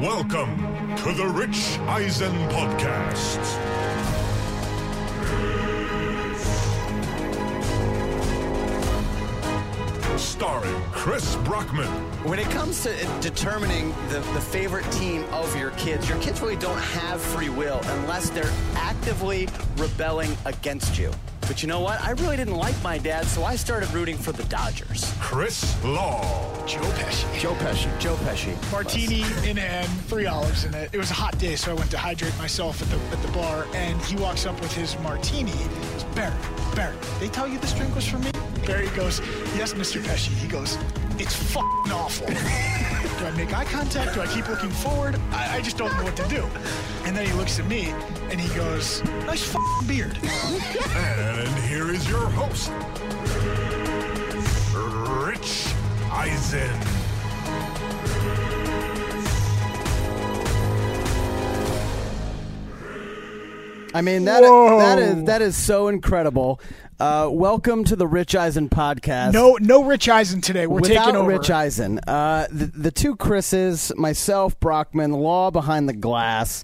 Welcome to the Rich Eisen Podcast. Starring Chris Brockman, When it comes to uh, determining the, the favorite team of your kids, your kids really don't have free will unless they're actively rebelling against you. But you know what? I really didn't like my dad, so I started rooting for the Dodgers. Chris Law, Joe Pesci. Joe Pesci. Joe Pesci. Martini in hand, three olives in it. It was a hot day, so I went to hydrate myself at the at the bar, and he walks up with his martini. It's goes, Barry, Barry, they tell you this drink was for me? Barry goes, Yes, Mr. Pesci. He goes, It's fucking awful. do I make eye contact? Do I keep looking forward? I, I just don't know what to do. And then he looks at me and he goes, Nice fucking beard. and here is your host, Rich Eisen. I mean that Whoa. that is that is so incredible. Uh, welcome to the Rich Eisen podcast. No, no Rich Eisen today. We're Without taking over. Rich Eisen, uh, the, the two Chris's, myself, Brockman, Law behind the glass,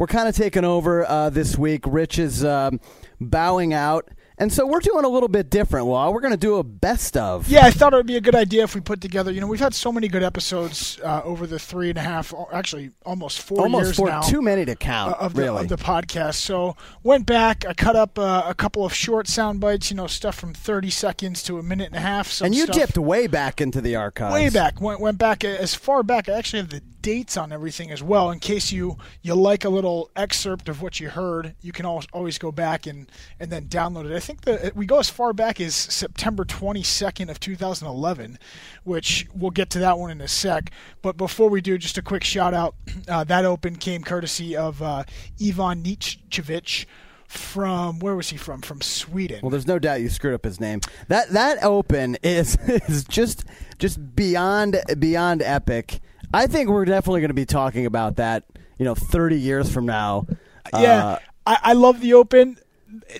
we're kind of taking over uh, this week. Rich is um, bowing out, and so we're doing a little bit different. Law, we're going to do a best of. Yeah, I thought it would be a good idea if we put together. You know, we've had so many good episodes uh, over the three and a half, actually almost four almost years four, now. too many to count. uh, of the, really, of the podcast. So went back, I cut up uh, a couple of short sound bites. You know, stuff from thirty seconds to a minute and a half. And you stuff dipped way back into the archives. way back. Went went back as far back. I actually have the dates on everything as well, in case you you like a little excerpt of what you heard. You can always always go back and and then download it. I think that we go as far back as September twenty second of two thousand eleven, which we'll get to that one in a sec. But before we do, just a quick shout out. Uh, that open came courtesy of uh, Ivan Nietzschevich. From where was he from? From Sweden. Well, there's no doubt you screwed up his name. That that open is is just just beyond beyond epic. I think we're definitely going to be talking about that. You know, 30 years from now. Yeah, Uh, I, I love the open.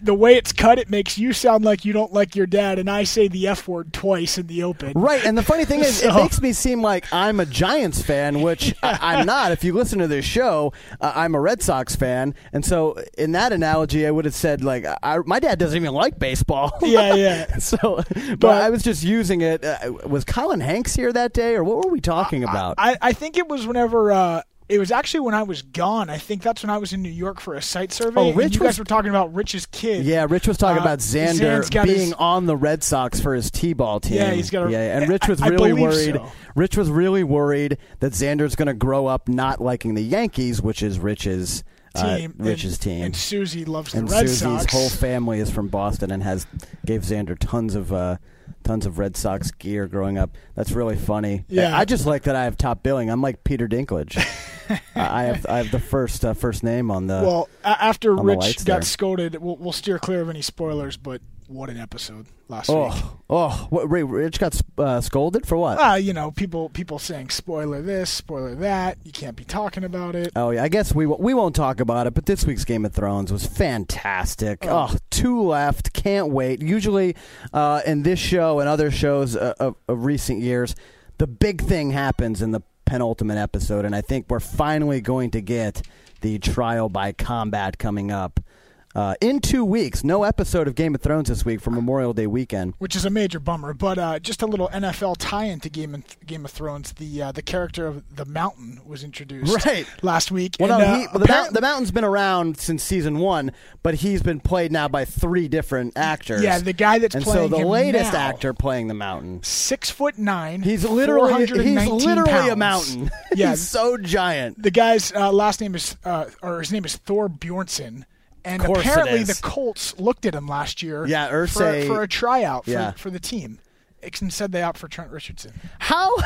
The way it's cut, it makes you sound like you don't like your dad, and I say the f word twice in the open. Right, and the funny thing is, it makes me seem like I'm a Giants fan, which I, I'm not. If you listen to this show, uh, I'm a Red Sox fan, and so in that analogy, I would have said like, I, my dad doesn't even like baseball. Yeah, yeah. so, but, But- I was just using it. Uh, was Colin Hanks here that day, or what were we talking about? I, I think it was whenever. Uh, it was actually when I was gone. I think that's when I was in New York for a site survey. Oh, and Rich you guys was- were talking about Rich's kid. Yeah, Rich was talking Uh, about Xander being his- on the Red Sox for his T-ball team. Yeah, he's got a- yeah, and Rich was I- I really believe worried. so. Rich was really worried that Xander's going to grow up not liking the Yankees, which is Rich's uh, team. Rich's and, team. And Susie loves the and Red Susie's Sox. whole family is from Boston and has gave Xander tons of uh, tons of Red Sox gear growing up. That's really funny. Yeah. I just like that I have top billing. I'm like Peter Dinklage. I have I have the first uh, first name on the. well, after Rich got there. scolded, we'll, we'll steer clear of any spoilers. But what an episode last week. oh oh, what, Ray, Rich got uh, scolded for what? Ah, you know, people people saying spoiler this, spoiler that. You can't be talking about it. Oh yeah, I guess we we won't talk about it. But this week's Game of Thrones was fantastic. Oh, two left, can't wait. Usually, uh, in this show and other shows uh, of, of recent years, the big thing happens in the penultimate episode, and I think we're finally going to get the trial by combat coming up. Uh, in two weeks, no episode of Game of Thrones this week for Memorial Day weekend. which is a major bummer. But uh, just a little NFL tie-in to Game of, Game of Thrones. The uh, the character of the Mountain was introduced Right. last week. Well, and, no, uh, he, well, the, the Mountain's been around since season one, but he's been played now by three different actors. Yeah, the guy that's and so the him laytest now- actor playing the Mountain. six foot nine. He's literally he's 419 literally a mountain. Yeah, he's so giant. the guy's uh, last name is uh, or his name is Thor Bjornsson. And apparently the Colts looked at him last year Yeah, for, for a tryout for, Yeah. for the team. Ixon said they opt for Trent Richardson. How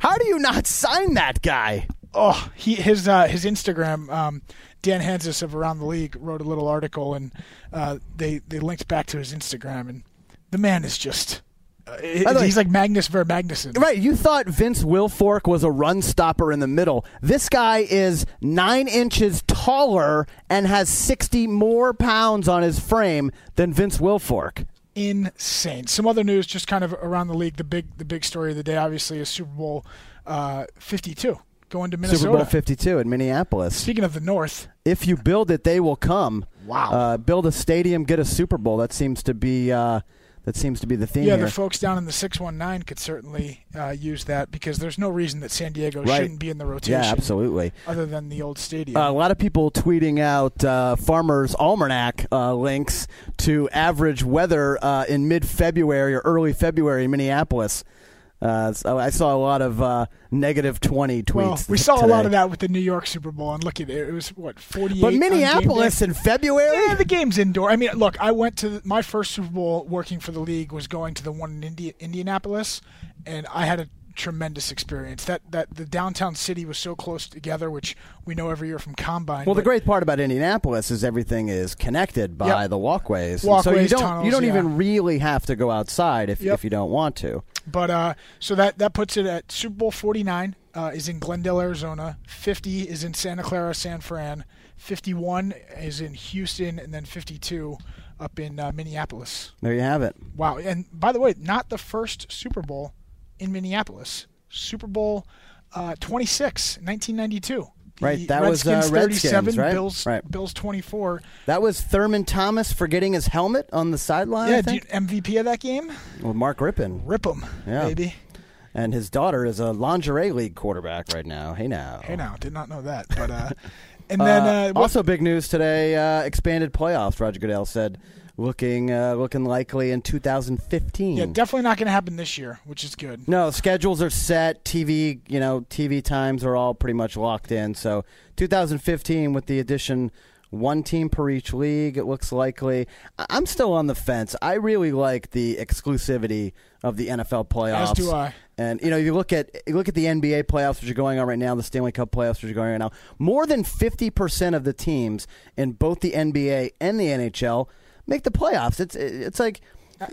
how do you not sign that guy? Oh, he his uh, his Instagram. Um, Dan Hanzus of Around the League wrote a little article, and uh, they they linked back to his Instagram, and the man is just. Uh, the way- he's like Magnus Ver Magnuson. Right, you thought Vince Wilfork was a run stopper in the middle. This guy is nine inches taller and has sixty more pounds on his frame than Vince Wilfork. Insane. Some other news, just kind of around the league. The big the big story of the day, obviously, is Super Bowl uh, 52 going to Minnesota. Super Bowl 52 in Minneapolis. Speaking of the North, if you build it, they will come. Wow. Uh, build a stadium, get a Super Bowl. That seems to be uh, that seems to be the theme yeah, here. the folks down in the 619 could certainly uh, use that because there's no reason that San Diego Right. shouldn't be in the rotation. yeah, absolutely. Other than the old stadium. Uh, a lot of people tweeting out uh, Farmer's Almanac uh, links to average weather uh, in mid February or early February in Minneapolis. Uh, so I saw a lot of uh, negative 20 tweets. well, we saw a lot of that with the New York Super Bowl, and look at it. It was what 48. But on game day? Minneapolis in February? Yeah, the game's indoor. I mean, look, I went to the, my first Super Bowl working for the league was going to the one in Indi- Indianapolis, and I had a tremendous experience. That that the downtown city was so close together, which we know every year from Combine. Well, the great part about Indianapolis is everything is connected by Yep. the walkways. And so you don't tunnels, you don't yeah. even really have to go outside if Yep. if you don't want to. But uh, so that that puts it at Super Bowl 49 uh, is in Glendale, Arizona. 50 is in Santa Clara, San Fran. 51 is in Houston, and then 52 up in uh, Minneapolis. There you have it. Wow! And by the way, not the first Super Bowl in Minneapolis. Super Bowl uh, 26, 1992. The Right, that was, uh, Redskins 37, right? Bills, Right. Bills 24. That was Thurman Thomas forgetting his helmet on the sideline. Yeah, do you- think. MVP of that game? Well, Mark Rypien. Rip 'em, Yeah. baby. And his daughter is a lingerie league quarterback right now. Hey now. Hey now, did not know that. But uh, and then Uh, uh, also, big news today: uh, expanded playoffs. Roger Goodell said, looking uh, looking likely in 2015. Yeah, definitely not going to happen this year, which is good. No, schedules are set. TV, you know, TV times are all pretty much locked in. So 2015, with the addition one team per each league, it looks likely. I'm still on the fence. I really like the exclusivity of the NFL playoffs. As do I. And you know, you look at you look at the NBA playoffs, which are going on right now, the Stanley Cup playoffs, which are going on right now. More than 50 percent of the teams in both the NBA and the NHL make the playoffs. It's it's like.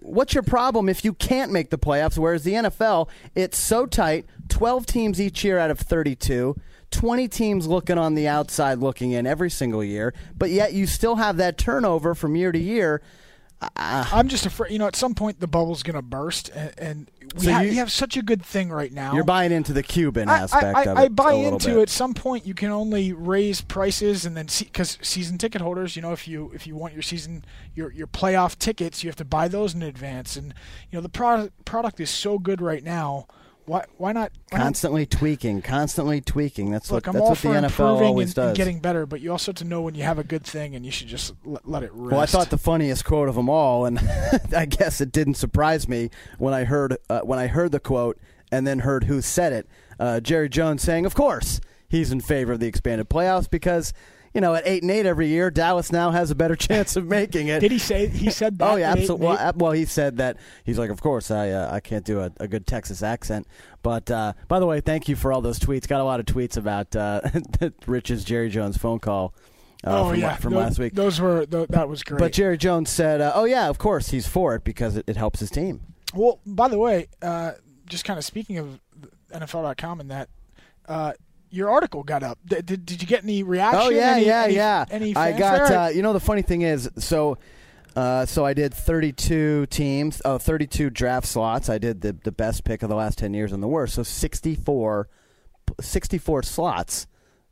What's your problem if you can't make the playoffs? Whereas the NFL, it's so tight 12 teams each year out of 32, 20 teams looking on the outside looking in every single year, but yet you still have that turnover from year to year. Ah. I'm just afraid. You know, at some point the bubble's going to burst, and, and we, So ha- you- we have such a good thing right now. You're buying into the Cuban I, aspect I, of it. I buy into bit. at some point you can only raise prices and then see because season ticket holders you know if you if you want your season your your playoff tickets you have to buy those in advance and you know the product product is so good right now why why not why not- Constantly tweaking, constantly tweaking. That's look what I'm that's what the for NFL always and, does. and getting better but you also have to know when you have a good thing and you should just let, let it rest well, I thought the funniest quote of them all, and I guess it didn't surprise me when I heard uh, when I heard the quote and then heard who said it. Uh, Jerry Jones saying, "Of course, he's in favor of the expanded playoffs because." You know, at eight and eight every year, Dallas now has a better chance of making it. did he say he said that Oh yeah, absolutely. Well, well, he said that he's like, of course, I uh, I can't do a, a good Texas accent. But uh, by the way, thank you for all those tweets. Got a lot of tweets about uh, Rich's Jerry Jones phone call uh, oh from, yeah from Tho- last week. those were tho- that was great But Jerry Jones said, uh, "Oh yeah, of course he's for it because it, it helps his team." Well, by the way, uh, just kind of speaking of NFL.com and that, uh, your article got up. Did, did, did you get any reaction? Oh yeah, Any- yeah, any- yeah. Any I got. Uh, you know, the funny thing is, so. Uh, so I did 32 teams, oh, 32 draft slots. I did the the best pick of the last 10 years and the worst. So 64, 64 slots,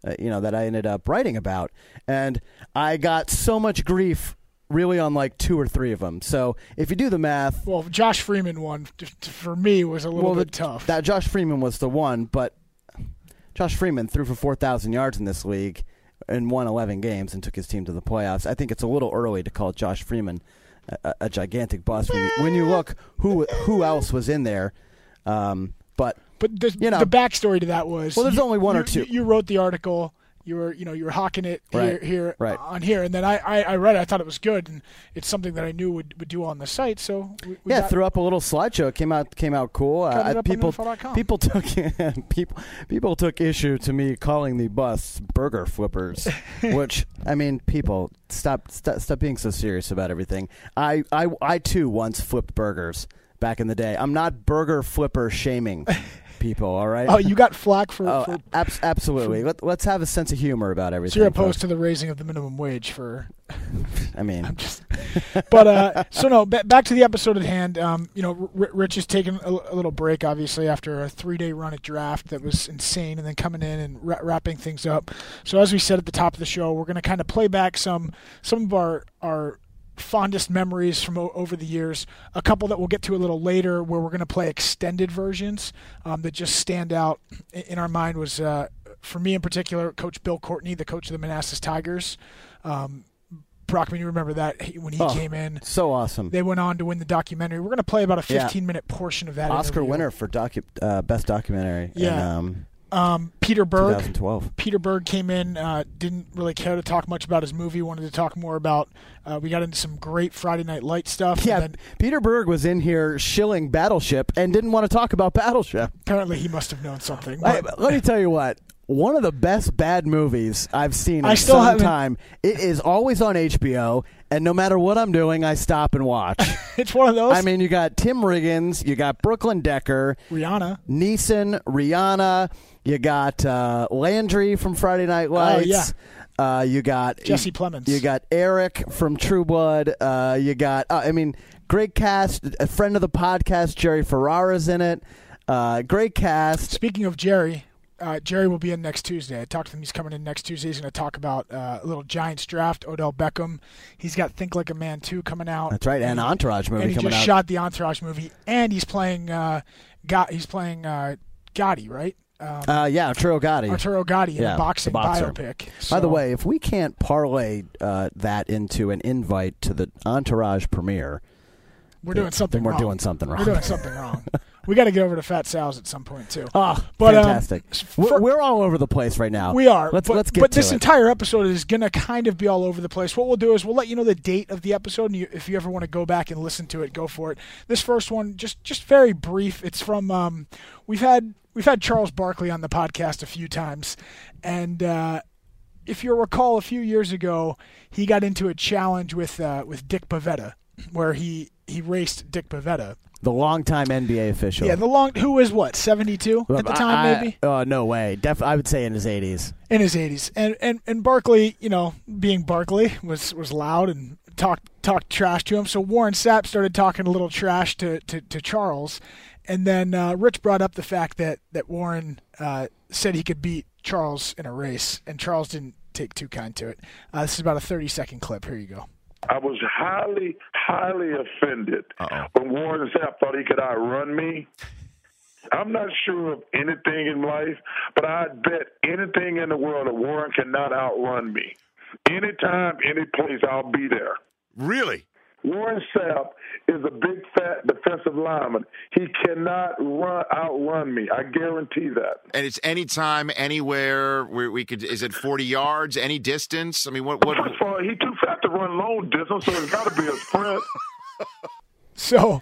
uh, you know, that I ended up writing about, and I got so much grief, really, on like two or three of them. So if you do the math, well, Josh Freeman one for me was a little well, bit the- tough. That Josh Freeman was the one, but Josh Freeman threw for 4,000 yards in this league and won 11 games and took his team to the playoffs. I think it's a little early to call Josh Freeman a, a, gigantic bust when you, when you look who who else was in there. Um, but but the, you know- the backstory to that was Well, there's you- only one or two. You wrote the article. You were, you know, you were hawking it here, Right, here, right. on here, and then I, I, I read it. I thought it was good, and it's something that I knew would, would do on the site. So we, we yeah, got, threw up a little slideshow. It came out came out cool. Uh, people people took people people took issue to me calling the bus burger flippers, which I mean, people stop stop, stop being so serious about everything. I, I I too once flipped burgers back in the day. I'm not burger flipper shaming. people. All right. Oh, you got flack for. Oh, for abs- absolutely. Let, let's have a sense of humor about everything. so you're opposed folks. to the raising of the minimum wage for I mean, I'm just, but uh, so no. ba- back to the episode at hand. Um, you know, R- Rich is taking a, a little break, obviously, after a three-day run at draft that was insane, and then coming in and ra- wrapping things up. So as we said at the top of the show, we're going to kind of play back some some of our our fondest memories from o- over the years. A couple that we'll get to a little later, where we're going to play extended versions um, that just stand out in our mind. Was uh, for me in particular, Coach Bill Courtney, the coach of the Manassas Tigers. Um, Brockman, you remember that he- when he Oh, came in. so awesome. They went on to win the documentary. We're going to play about a Yeah. 15 minute portion of that. Oscar interview. winner for docu- uh, best documentary. Yeah. In, um, Um, Peter Berg. 2012. Peter Berg came in, uh, didn't really care to talk much about his movie. Wanted to talk more about. Uh, we got into some great Friday Night Light stuff. Yeah, And then Peter Berg was in here shilling Battleship and didn't want to talk about Battleship. apparently he must have known something. But- let me tell you what. One of the best bad movies I've seen in I still some haven't- time. It is always on HBO, and no matter what I'm doing, I stop and watch. it's one of those. I mean, you got Tim Riggins, you got Brooklyn Decker, Rihanna. Neeson, Rihanna, you got uh, Landry from Friday Night Lights. yeah. Uh, you got Jesse Plemons. You got Eric from True Blood. Uh, you got, uh, I mean, great cast. A friend of the podcast, Jerry Ferrara's in it. Uh, great cast. Speaking of Jerry, uh, Jerry will be in next Tuesday. I talked to him. He's coming in next Tuesday. He's going to talk about uh, a little Giants draft. Odell Beckham. He's got Think Like a Man 2 coming out. That's right, and Entourage movie and he coming just out. shot the Entourage movie, and he's playing. Uh, got he's playing uh, Gotti, right? Um, Uh, yeah, Arturo Gatti. Arturo Gatti in yeah, a boxing boxer. biopic. By the way, if we can't parlay uh, that into an invite to the Entourage premiere, we're doing something. then we're wrong. doing something wrong. We're doing something wrong. we got to get over to Fat Sal's at some point too. Ah, But, um, fantastic. we're, for- we're all over the place right now. We are. Let's but, let's get But this it. entire episode is going to kind of be all over the place. What we'll do is we'll let you know the date of the episode, and you, if you ever want to go back and listen to it, go for it. This first one, just just very brief. It's from um, we've had we've had Charles Barkley on the podcast a few times, and. Uh, if you recall, a few years ago, he got into a challenge with uh, with Dick Bavetta, where he he raced Dick Bavetta. The longtime NBA official. Yeah, the long who was what seventy two at the time, I- maybe Oh no way. Def- I would say in his 80s. in his 80s. And and and Barkley, you know, being Barkley, was was loud and talked talked trash to him. So Warren Sapp started talking a little trash to to, to Charles, and then uh, Rich brought up the fact that that Warren uh, said he could beat Charles in a race, and Charles didn't take too kind to it. Uh, this is about a 30 second clip. Here you go. I was highly, highly offended when Warren Sapp thought he could outrun me. I'm not sure of anything in life, but I'd bet anything in the world that Warren cannot outrun me. Anytime, any place, I'll be there. Really? Warren Sapp is a big, fat defensive lineman. He cannot run outrun me. I guarantee that. And it's anytime, anywhere. Where we could. Is it forty yards? Any distance? I mean, what? What? First of all, he's too fat to run long distance, so it's got to be a sprint. So,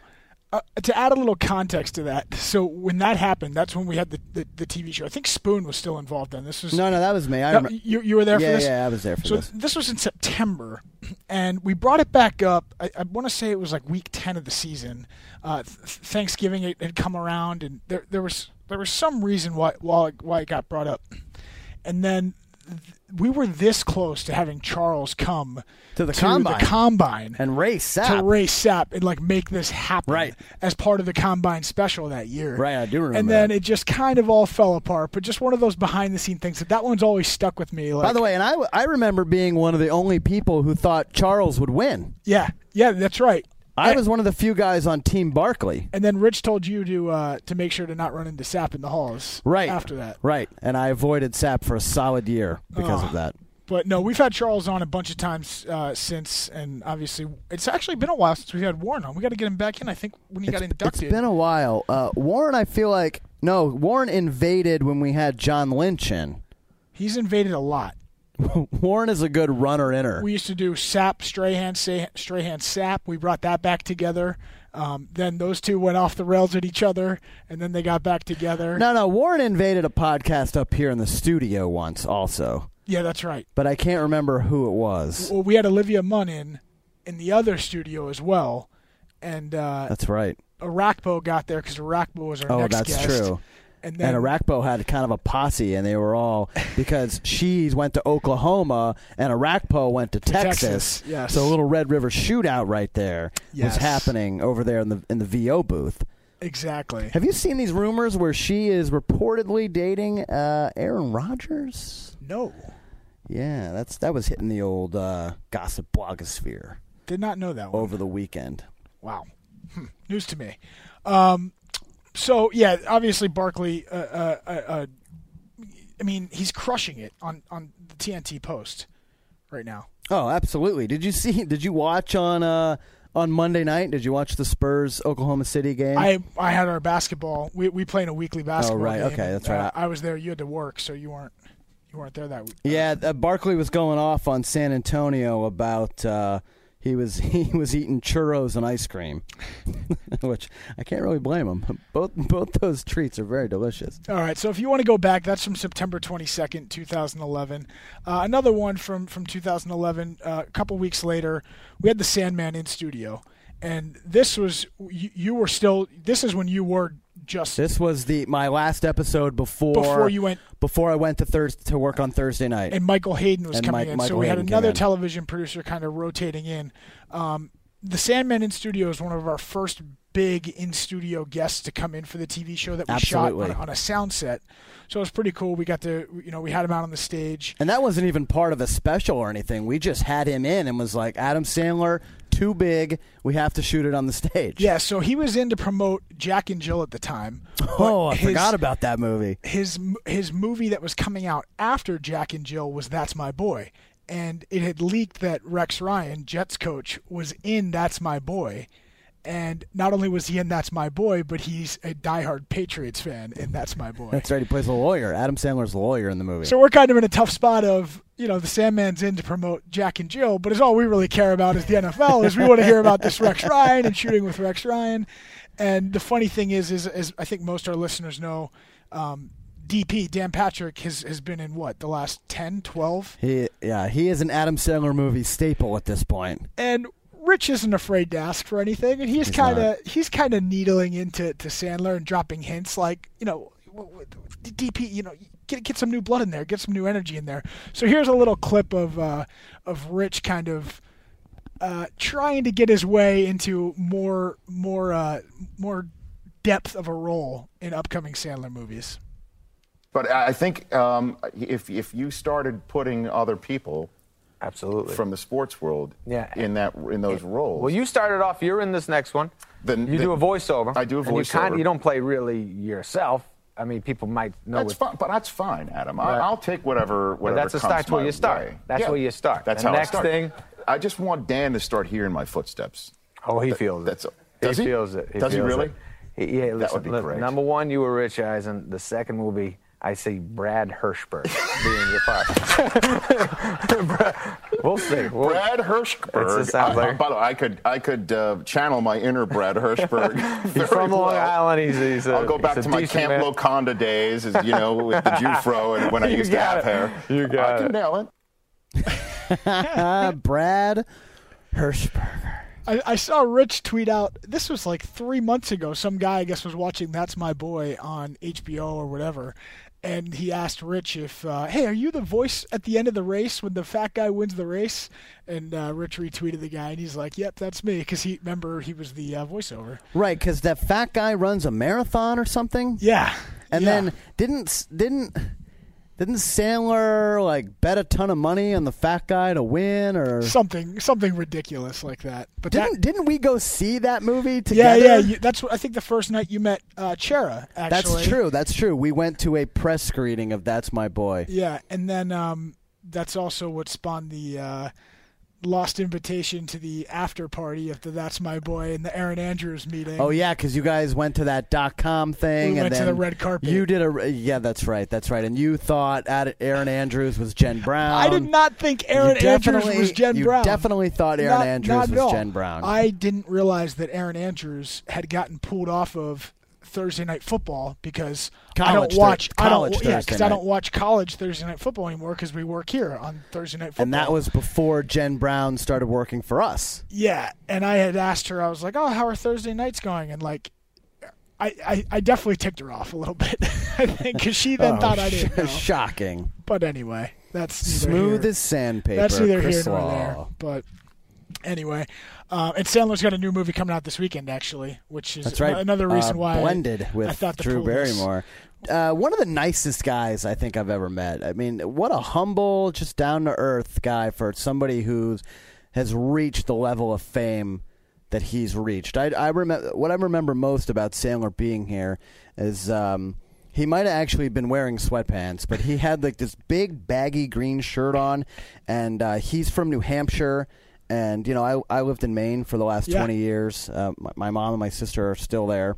uh, to add a little context to that, so when that happened, that's when we had the, the, the TV show. I think Spoon was still involved in this. Was No, no, that was me. I No, remember. you, you were there yeah, for this? yeah, I was there for this. so this. was in September, and we brought it back up. I, I want to say it was like week ten of the season. Uh, th- Thanksgiving had, had come around, and there there was there was some reason why why why it got brought up, and then th- we were this close to having Charles come To the combine. the combine And race sap to race Sap and like make this happen Right. as part of the combine special that year. Right, I do remember And then that. it just kind of all fell apart. But just one of those behind the scene things that that one's always stuck with me. Like, By the way, and I, I remember being one of the only people who thought Charles would win. yeah, yeah, that's right. I And- was one of the few guys on Team Barkley. And then Rich told you to uh, to make sure to not run into Sap in the halls. Right. after that. Right. And I avoided Sap for a solid year because of that. But no, we've had Charles on a bunch of times uh, since, and obviously it's actually been a while since we've had Warren on. We got to get him back in. I think when he got inducted. It's been a while. Uh, Warren, I feel like no. Warren invaded when we had John Lynch in. He's invaded a lot. Warren is a good runner inner. We used to do Sap, Strahan, Strahan, Sap. We brought that back together. Um, then those two went off the rails at each other, and then they got back together. No, no. Warren invaded a podcast up here in the studio once, also, Yeah, that's right. but I can't remember who it was. Well, we had Olivia Munn in in the other studio as well, and uh, That's right. Orakpo got there because Orakpo was our Oh, next that's true. And then and Orakpo had kind of a posse, and they were all because Shees went to Oklahoma and Orakpo went to Texas. Texas, yes. So a little Red River shootout right there Yes. was happening over there in the in the VO booth. exactly. Have you seen these rumors where she is reportedly dating uh, Aaron Rodgers? No, Yeah, that's that was hitting the old uh, gossip blogosphere did not know that one. over the weekend. Wow, news to me. Um, so yeah, obviously Barkley. Uh, uh, uh, uh, I mean, he's crushing it on on the TNT post right now. Oh, absolutely. Did you see? Did you watch on uh, on Monday night? Did you watch the Spurs Oklahoma City game? I I had our basketball. We we play in a weekly basketball. Oh, right. game, Okay, and, that's right. uh, I was there. You had to work, so you weren't you weren't there that week. Yeah, uh, Barkley was going off on San Antonio about uh, he was he was eating churros and ice cream, which I can't really blame him. Both both those treats are very delicious. All right, so if you want to go back, that's from September 22nd, 2011. Uh, another one from from 2011. Uh, a couple weeks later, we had the Sandman in studio, and this was you, you were still. This is when you were just This was the my last episode before Before you went- before I went to Thurs to work on Thursday night. and Michael Hayden was And coming Mike- in. Michael so we had Hayden came another television producer kind of rotating in. Um, the Sandman in studio is one of our first big in studio guests to come in for the TV show that we Absolutely. shot on, on a sound set. So it was pretty cool. We got to you know we had him out on the stage. And that wasn't even part of a special or anything. We just had him in and was like, Adam Sandler, too big. We have to shoot it on the stage. Yeah, so he was in to promote Jack and Jill at the time. Oh, I his- forgot about that movie. his his movie that was coming out after Jack and Jill was That's My Boy, and it had leaked that Rex Ryan, Jets coach, was in That's My Boy, and not only was he in That's My Boy, but he's a diehard Patriots fan in That's My Boy. That's right. He plays a lawyer. Adam Sandler's lawyer in the movie. So we're kind of in a tough spot of, you know, the Sandman's in to promote Jack and Jill, but is all we really care about is the NFL. is we want to hear about this Rex Ryan and shooting with Rex Ryan. And the funny thing is, is, is I think most our listeners know, um, DP Dan Patrick has has been in what the last 10, 12? he, yeah, he is an Adam Sandler movie staple at this point. and Rich isn't afraid to ask for anything, and he's kind of he's kind of needling into to Sandler and dropping hints like you know, DP, you know, get get some new blood in there, get some new energy in there. So here's a little clip of uh, of Rich kind of uh, trying to get his way into more more uh, more depth of a role in upcoming Sandler movies. But I I think um, if if you started putting other people Absolutely. from the sports world Yeah. in that in those roles, well, you started off. You're in this next one. Then- you then- do a voiceover. I do a and You, voiceover. you don't play really yourself. I mean, people might know. that's it. fine. But that's fine, Adam. Right. I, I'll take whatever But whatever that's a comes start where you start. way. That's Yeah. where you start. That's The how I next start. thing- I just want Dan to start hearing my footsteps. Oh, he That- feels it. that's- does he, he? feels it. Does he really? it. He- yeah, listen, would be look, great. Number one, you were Rich Eisen. The second movie, I see Brad Hirschberg being your partner. we'll see. We'll- Brad Hirschberg. It just sounds I- like- by the way, I could I could uh, channel my inner Brad Hirschberg. He's very from Long well. Island. He's, he's a, I'll go back he's to my Camp man. Loconda days, as you know, with the Jufro, and when I used to have it. hair. You got I can it. nail it. Uh, Brad Hirschberger. I, I saw Rich tweet out. This was like three months ago. Some guy, I guess, was watching "That's My Boy" on HBO or whatever, and he asked Rich if, uh, "Hey, are you the voice at the end of the race when the fat guy wins the race?" And uh, Rich retweeted the guy, and he's like, "Yep, that's me," because he remember he was the uh, voiceover. Right, because that fat guy runs a marathon or something. Yeah, And yeah. then didn't didn't didn't Sandler like bet a ton of money on the fat guy to win or something something ridiculous like that. But didn't that, didn't we go see that movie together? yeah, you, that's what I think the first night you met uh, Chera. Actually, That's true. That's true. We went to a press screening of That's My Boy. Yeah, and then um, that's also what spawned the uh, lost invitation to the after party of the That's My Boy and the Erin Andrews meeting. Oh yeah, because you guys went to that dot com thing, We and went to the red carpet. You did a yeah, that's right, that's right. And you thought Erin Andrews was Jen Brown. I did not think Erin Andrews was Jen you Brown. definitely thought Aaron Not- Andrews not was. Jen Brown. I didn't realize that Erin Andrews had gotten pulled off of Thursday night football because I don't watch Thur- I don't college yeah Thursday because I night. don't watch college Thursday night football anymore because we work here on Thursday night football. and that was before Jen Brown started working for us. Yeah, and I had asked her, I was like, "Oh, how are Thursday nights going?" And like, I, I, I definitely ticked her off a little bit. I think because she then Oh, thought I didn't. know. Shocking. But anyway, that's Smooth here- as sandpaper. That's neither Chris here nor Law. there. But anyway, uh, and Sandler's got a new movie coming out this weekend, actually, which is That's right. another reason Uh, why blended with I thought Drew. Barrymore. Uh, one of the nicest guys I think I've ever met. I mean, what a humble, just down to earth guy for somebody who's has reached the level of fame that he's reached. I, I remember what I remember most about Sandler being here is um, he might have actually been wearing sweatpants, but he had like this big baggy green shirt on, and uh, he's from New Hampshire. And you know, I I lived in Maine for the last Yeah. twenty years. Uh, my, my mom and my sister are still there,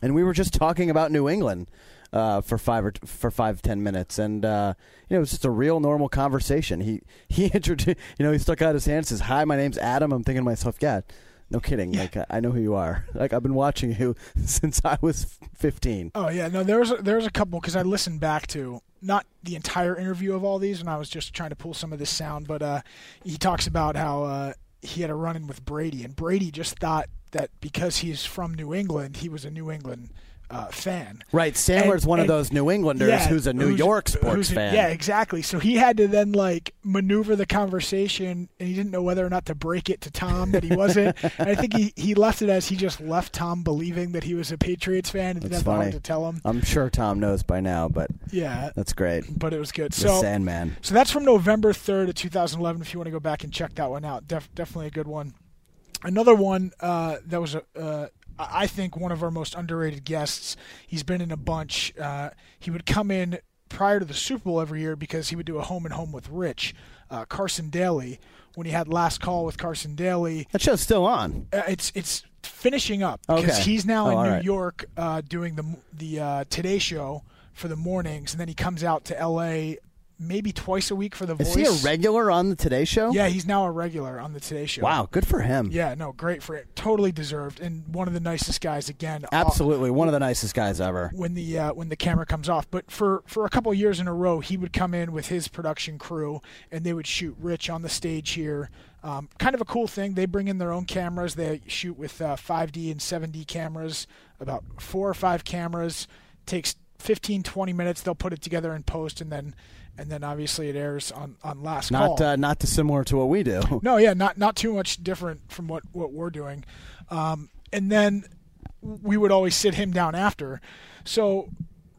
and we were just talking about New England uh, for five or for five ten minutes, and uh, you know, it was just a real normal conversation. He he introduced, you know, he stuck out his hand, and says, "Hi, my name's Adam." I'm thinking to myself, "Yeah, no kidding. Like I- I know who you are. Like I've been watching you since I was 15." Oh yeah, no, there was a, there was a couple because I listened back to not the entire interview of all these, and I was just trying to pull some of this sound. But uh, he talks about how uh, he had a run in with Brady, and Brady just thought that because he's from New England, he was a New England uh, fan. Right, Sandler's And- one of those New Englanders yeah, who's a New who's- York sports a- fan. Yeah, exactly. So he had to then like maneuver the conversation, and he didn't know whether or not to break it to Tom that he wasn't. and I think he, he left it as he just left Tom believing that he was a Patriots fan and didn't That's funny. to tell him. I'm sure Tom knows by now, but Yeah, that's great. but it was good. The So Sandman. so that's from November 3rd of 2011. If you want to go back and check that one out, Def- definitely a good one. Another one uh, that was a, uh, I think one of our most underrated guests. He's been in a bunch. Uh, he would come in prior to the Super Bowl every year because he would do a home and home with Rich, uh, Carson Daly. When he had last call with Carson Daly, That show's still on. uh, it's it's finishing up because Okay. he's now Oh, in New right. York uh, doing the the uh, Today Show for the mornings, and then he comes out to L.A. maybe twice a week for the Is Voice. he a regular on the Today Show? Yeah, he's now a regular on the Today Show. Wow, good for him. Yeah, no, great for it. Totally deserved, and one of the nicest guys again. uh, Absolutely, one of the nicest guys ever. when the uh, when the camera comes off. But for for a couple years in a row, he would come in with his production crew, and they would shoot Rich on the stage here. Um, kind of a cool thing. They bring in their own cameras. They shoot with uh, 5D and 7D cameras, about four or five cameras. Takes 15, 20 minutes. They'll put it together in post, and then and then obviously it airs on on last Not call. uh, not dissimilar to what we do. No, yeah, not not too much different from what what we're doing. Um, and then we would always sit him down after. So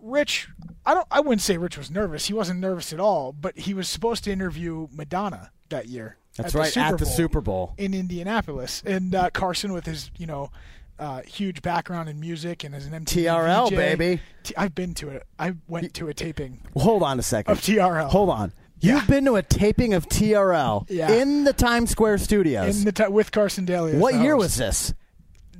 Rich, I don't, I wouldn't say Rich was nervous. He wasn't nervous at all. But he was supposed to interview Madonna that year. That's at right, the at the Super Bowl. in Indianapolis, and uh, Carson with his you know. Uh, huge background in music and as an MTV TRL, VJ. baby. T- I've been to it. I went to a taping hold on a second. of TRL. Hold on. You've been to a taping of TRL Yeah. in the Times Square studios. in the t- with Carson Daly. what year host. was this?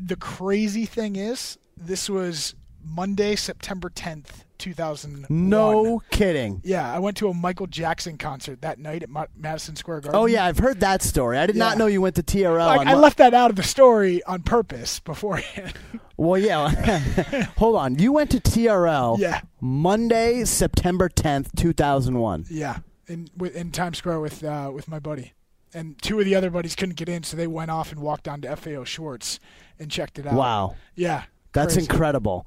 the crazy thing is, this was Monday, September 10th, 2001. No kidding. Yeah, I went to a Michael Jackson concert that night at Ma- Madison Square Garden. Oh yeah, I've heard that story. I did not know you went to TRL. Like, I left that out of the story on purpose beforehand. Well, yeah. hold on. You went to TRL. Yeah. Monday, September tenth, two thousand one. yeah, in with, in Times Square with uh, with my buddy, and two of the other buddies couldn't get in, so they went off and walked down to FAO Schwarz and checked it out. Wow, Yeah, that's crazy. incredible.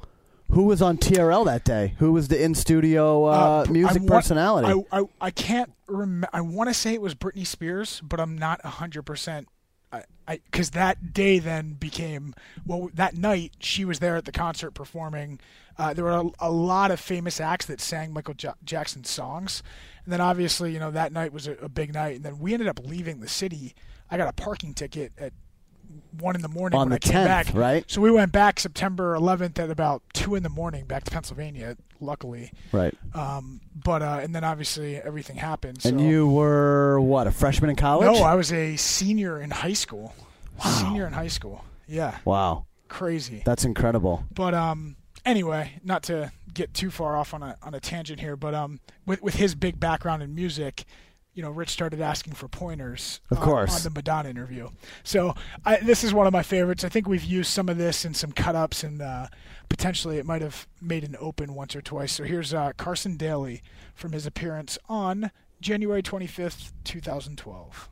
Who was on TRL that day? Who was the in studio uh, Uh, music I want- personality? I, I, I can't remember. I want to say it was Britney Spears, but I'm not hundred percent. I because that day then became well that night she was there at the concert performing. Uh, there were a, a lot of famous acts that sang Michael ja- Jackson's songs, and then obviously you know that night was a, a big night, and then we ended up leaving the city. I got a parking ticket at one in the morning On when the I came 10th, back. right? So we went back September 11th at about two in the morning back to Pennsylvania. Luckily, right. um, but uh, and then obviously everything happened. and you were what? A freshman in college? No, I was a senior in high school. Senior in high school. Yeah, wow, crazy. that's incredible. But um, anyway, not to get too far off on a on a tangent here, but um, with with his big background in music. You know, Rich started asking for pointers Of on- course. on the Madonna interview. So I, this is one of my favorites. I think we've used some of this in some cut ups, and uh, potentially it might have made an open once or twice. So here's uh, Carson Daly from his appearance on January 25th, 2012.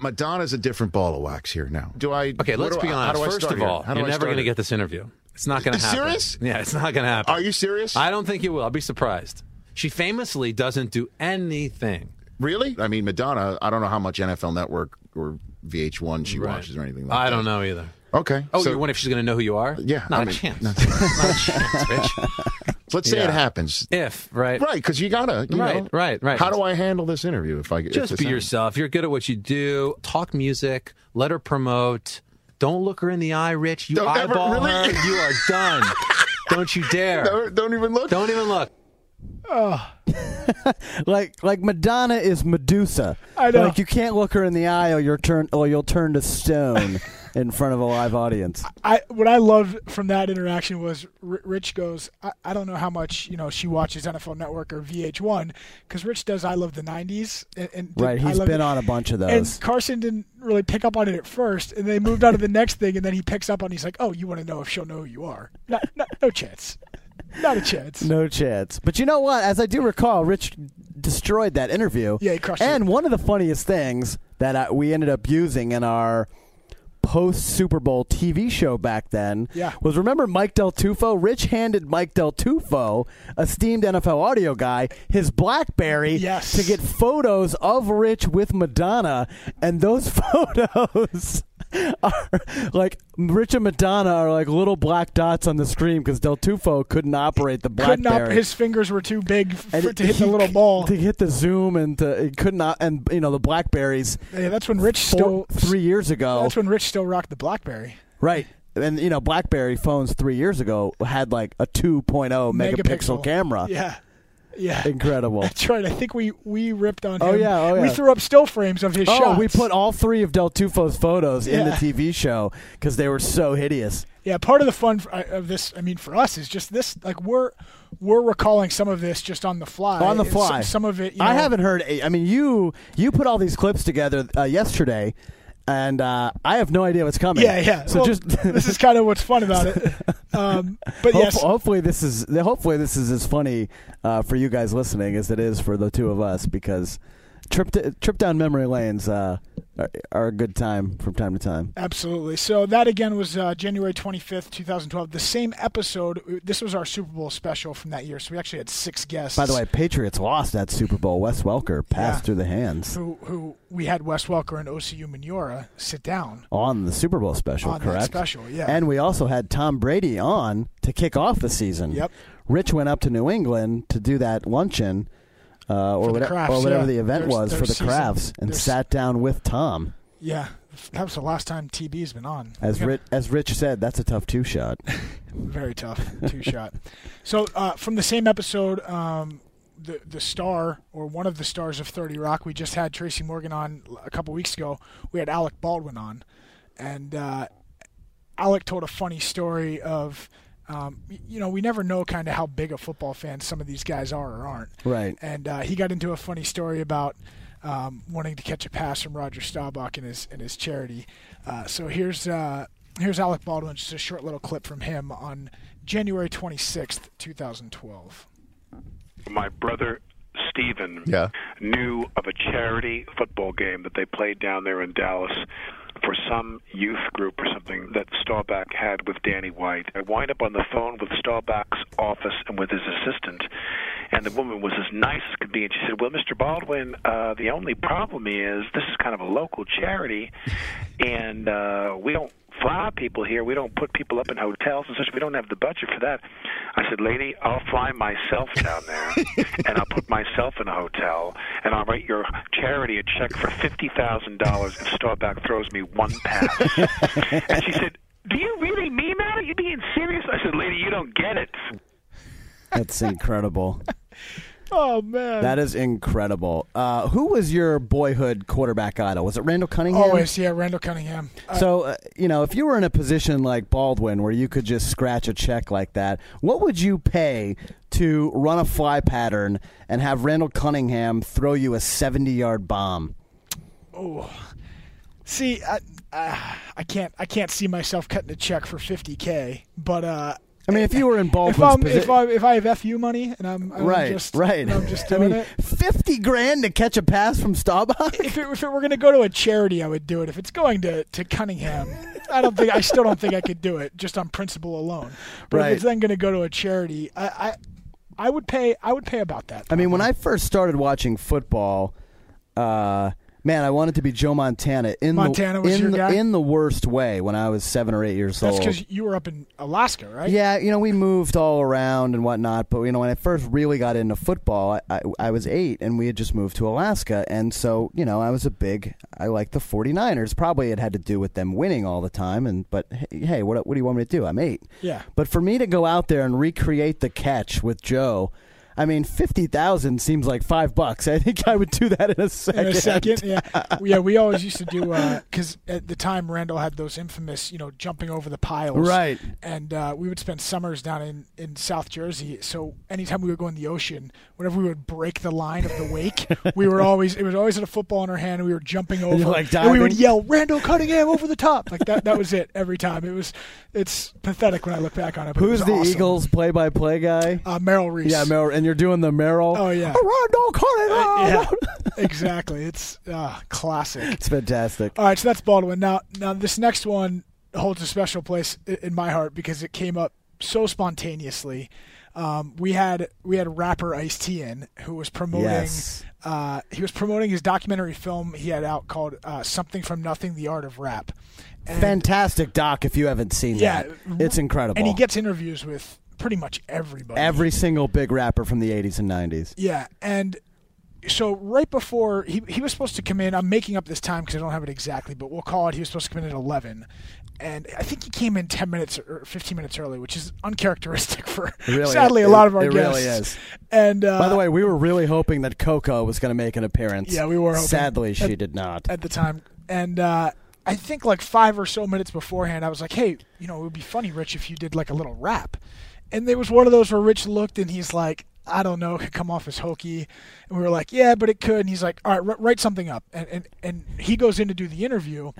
Madonna's a different ball of wax here now. Do I? Okay, let's be I- honest. First of here? all, you're never going to get this interview. It's not going to happen. Serious? Yeah, it's not going to happen. Are you serious? I don't think you will. I'll be surprised. She famously doesn't do anything. Really? I mean, Madonna. I don't know how much NFL Network or VH1 she Right. watches or anything like that. I that. don't know either. Okay. Oh, so, you wonder if she's going to know who you are? Yeah, Not I a mean, chance. no. not a chance, Rich. let's say Yeah. it happens. If, right? Right, because you gotta. You Right, know, right, right. How do I handle this interview if I if Just this be happens? yourself. You're good at what you do. Talk music. Let her promote. Don't look her in the eye, Rich. You Don't ever- eyeball really? her. You are done. don't you dare. Don't, don't even look. Don't even look. Like like Madonna is Medusa. I know. Like you can't look her in the eye or you'll turn or you'll turn to stone in front of a live audience. I what I loved from that interaction was Rich goes, I, I don't know how much you know she watches NFL Network or VH1 because Rich does I love the '90s and, and Right, he's been It- on a bunch of those. And. Carson didn't really pick up on it at first, and they moved on to the next thing, and then he picks up on. He's like, "Oh, you want to know if she'll know who you are? Not, not, no chance, not a chance." No chance. But you know what? As I do recall, Rich destroyed that interview. Yeah, he crushed And it. one of the funniest things that I, we ended up using in our post Super Bowl TV show back then Yeah. was remember Mike Del Tufo? Rich handed Mike Del Tufo, esteemed NFL audio guy, his BlackBerry Yes. to get photos of Rich with Madonna, and those photos. Are like Rich and Madonna are like little black dots on the screen because Del Tufo couldn't operate the Couldn't BlackBerry. op- his fingers were too big f- And for, it- to hit the little ball. to hit the zoom and to, it could not and you know the blackberries Yeah, that's when Rich four, still three years ago That's when Rich still rocked the BlackBerry. right and you know blackberry phones three years ago had like a 2.0 megapixel camera Yeah, yeah. incredible That's right. I think we we ripped on him. Oh, yeah, oh, We threw up still frames of his oh shots. we put all three of del tufo's photos in the tv show because they were so hideous Yeah, part of the fun uh, of this, I mean, for us, is just this. Like we're we're recalling some of this just on the fly. on the fly Some, some of it, you i haven't heard I mean you you put all these clips together uh, yesterday and uh, I have no idea what's coming. Yeah, yeah. So Well, just this is kind of what's fun about it. Um, but Hope- yes, hopefully this is hopefully this is as funny uh, for you guys listening as it is for the two of us because trip to, trip down memory lanes uh, are, are a good time from time to time. Absolutely. So that again was uh, January 25th, 2012. The same episode. This was our Super Bowl special from that year. So we actually had six guests. By the way, Patriots lost that Super Bowl. Wes Welker passed Yeah. through the hands who who we had Wes Welker and OCU Manura sit down on the Super Bowl special, on correct? special. Yeah. And we also had Tom Brady on to kick off the season. Yep. Rich went up to New England to do that luncheon. Uh, or, whatever, Krafts, or whatever yeah. the event Their- was their for the season- crafts and sat down with Tom. yeah. That was the last time TB's been on. As. Rich, as Rich said, that's a tough two shot. Very tough two shot. So uh, from the same episode, um, the the star or one of the stars of Thirty Rock, we just had Tracy Morgan on a couple weeks ago. We had Alec Baldwin on, and uh, Alec told a funny story of. Um, you know, we never know kind of how big a football fan some of these guys are or aren't. Right. And uh, he got into a funny story about um, wanting to catch a pass from Roger Staubach in his in his charity. Uh, so here's uh, here's Alec Baldwin, just a short little clip from him on January 26th, 2012. my brother Stephen Yeah. knew of a charity football game that they played down there in Dallas for some youth group or something that Staubach had with Danny White. I wind up on the phone with Staubach's office and with his assistant, and the woman was as nice as could be. And she said, "Well, Mr. Baldwin, uh, the only problem is this is kind of a local charity, and uh, we don't fly people here. We don't put people up in hotels and such. We don't have the budget for that." I said, "Lady, I'll fly myself down there, and I'll put myself in a hotel, and I'll write your charity a check for fifty thousand dollars if Staubach throws me one pass." and she said. Do you really mean that? Are you being serious? I said, lady, you don't get it. That's incredible. Oh man, That is incredible. Uh, who was your boyhood quarterback idol? Was it Randall Cunningham? always yeah, Randall Cunningham. Uh, So, uh, you know, if you were in a position like Baldwin where you could just scratch a check like that, what would you pay to run a fly pattern and have Randall Cunningham throw you a 70 yard bomb? Oh, see, I, uh, I can't I can't see myself cutting a check for 50k, but uh, I mean, if you were in if Baldwin's I'm if I if I have fu money and I'm, I'm right, just right. I'm just I mean, it. 50 grand to catch a pass from Staubach? if it, if it were going to go to a charity, I would do it. If it's going to, to Cunningham, I, I don't think I still don't think I could do it just on principle alone. But Right. if it's then going to go to a charity, I, I I would pay I would pay about that. I mean, when I first started watching football, uh, man, I wanted to be Joe Montana in Montana the was in your the, guy? in the worst way when I was seven or eight years old. That's old. because you were up in Alaska, right? Yeah, you know, we moved all around and whatnot, but you know, when I first really got into football, I, I, I was eight and we had just moved to Alaska, and so you know, I was a big, I liked the 49ers. Probably it had to do with them winning all the time, and but hey, hey, what what do you want me to do? I'm eight. Yeah. But for me to go out there and recreate the catch with Joe. I mean, fifty thousand seems like five bucks. I think I would do that in a second. In a second, yeah, yeah. We always used to do because at the time Randall had those infamous, you know, jumping over the piles, Right. And uh, we would spend summers down in, in South Jersey. So anytime we would go in the ocean, whenever we would break the line of the wake, we were always it was always at a football in our hand. and We were jumping over, like, and we would yell Randall Cunningham over the top. Like that. That was it every time. It was it's pathetic when I look back on it. it Who's was the awesome. Eagles play-by-play guy? Uh, Merrill Reese. Yeah, Merrill, and you're doing the Merrill. Oh yeah. Rondo Cunningham. yeah, exactly. It's uh, classic. It's fantastic. All right, so that's Baldwin. Now, now this next one holds a special place in my heart because it came up so spontaneously. Um, we had we had rapper Ice T in who was promoting. Yes. Uh, he was promoting his documentary film he had out called uh, "Something from Nothing: The Art of Rap." And- Fantastic doc if you haven't seen Yeah, that. It's incredible. And he gets interviews with pretty much everybody. every single big rapper from the 80s and 90s. Yeah, and so right before he he was supposed to come in, I'm making up this time because I don't have it exactly, but we'll call it. He was supposed to come in at 11, and I think he came in 10 minutes or 15 minutes early, which is uncharacteristic for Really- sadly a it- lot of our it guests. really is. And uh, By the way, we were really hoping that Coco was going to make an appearance. Yeah, we were hoping. Sadly, she At- did not. at the time, and uh, I think like five or so minutes beforehand, I was like, "Hey, you know, it would be funny, Rich, if you did like a little rap." And there was one of those where Rich looked and he's like, "I don't know, it could come off as hokey," and we were like, "Yeah, but it could." And he's like, "All right, wr- write something up," and and and he goes in to do the interview.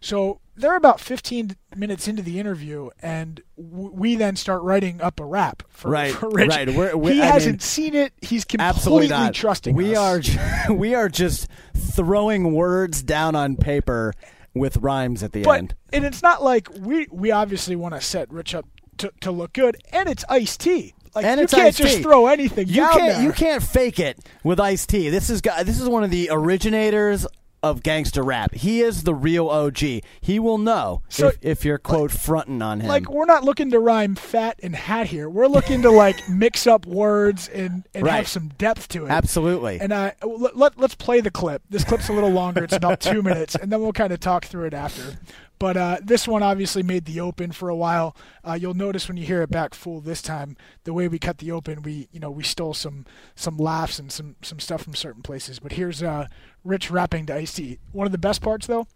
So they're about 15 minutes into the interview, and w- we then start writing up a rap for, Right, for Rich. right. We're- we- he I hasn't mean, seen it. He's completely not. trusting we us. are we are just throwing words down on paper with rhymes at the but end. and it's not like we we obviously want to set Rich up to, to look good, and it's Ice T. Like and you it's can't just throw anything You down can't there. you can't fake it with Ice T. This is gu- this is one of the originators of gangster rap. He is the real OG. He will know So- if, if you're quote fronting on him. Like we're not looking to rhyme fat and hat here. We're looking to like mix up words and, and Right. have some depth to it. Absolutely. And uh, let, let, let's play the clip. This clip's a little longer. It's about two minutes, and then we'll kind of talk through it after. But uh, this one obviously made the open for a while. Uh, you'll notice when you hear it back full this time, the way we cut the open, we you know we stole some some laughs and some some stuff from certain places. But here's uh, Rich rapping to Ice T. One of the best parts though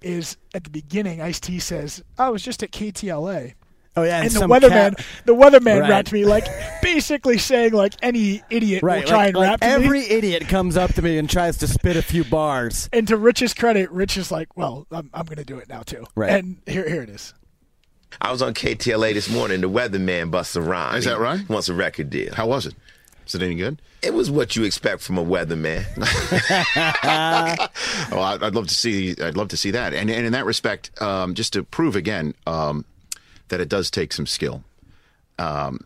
is at the beginning. Ice T says, "I was just at KTLA." Oh yeah, and the weatherman, cat- the weatherman Right. rapped me like basically saying like any idiot right, will try like, and like rap to me. every idiot comes up to me and tries to spit a few bars. And to Rich's credit, Rich is like, "Well, I'm, I'm going to do it now too." Right. And here, here it is. I was on KTLA this morning. The weatherman busts a rhyme. Is that He right? Wants a record deal. How was it? Is it any good? It was what you expect from a weatherman. Oh, I'd I'd love to see. I'd love to see that. And, and in that respect, um, just to prove again um, that it does take some skill. Um,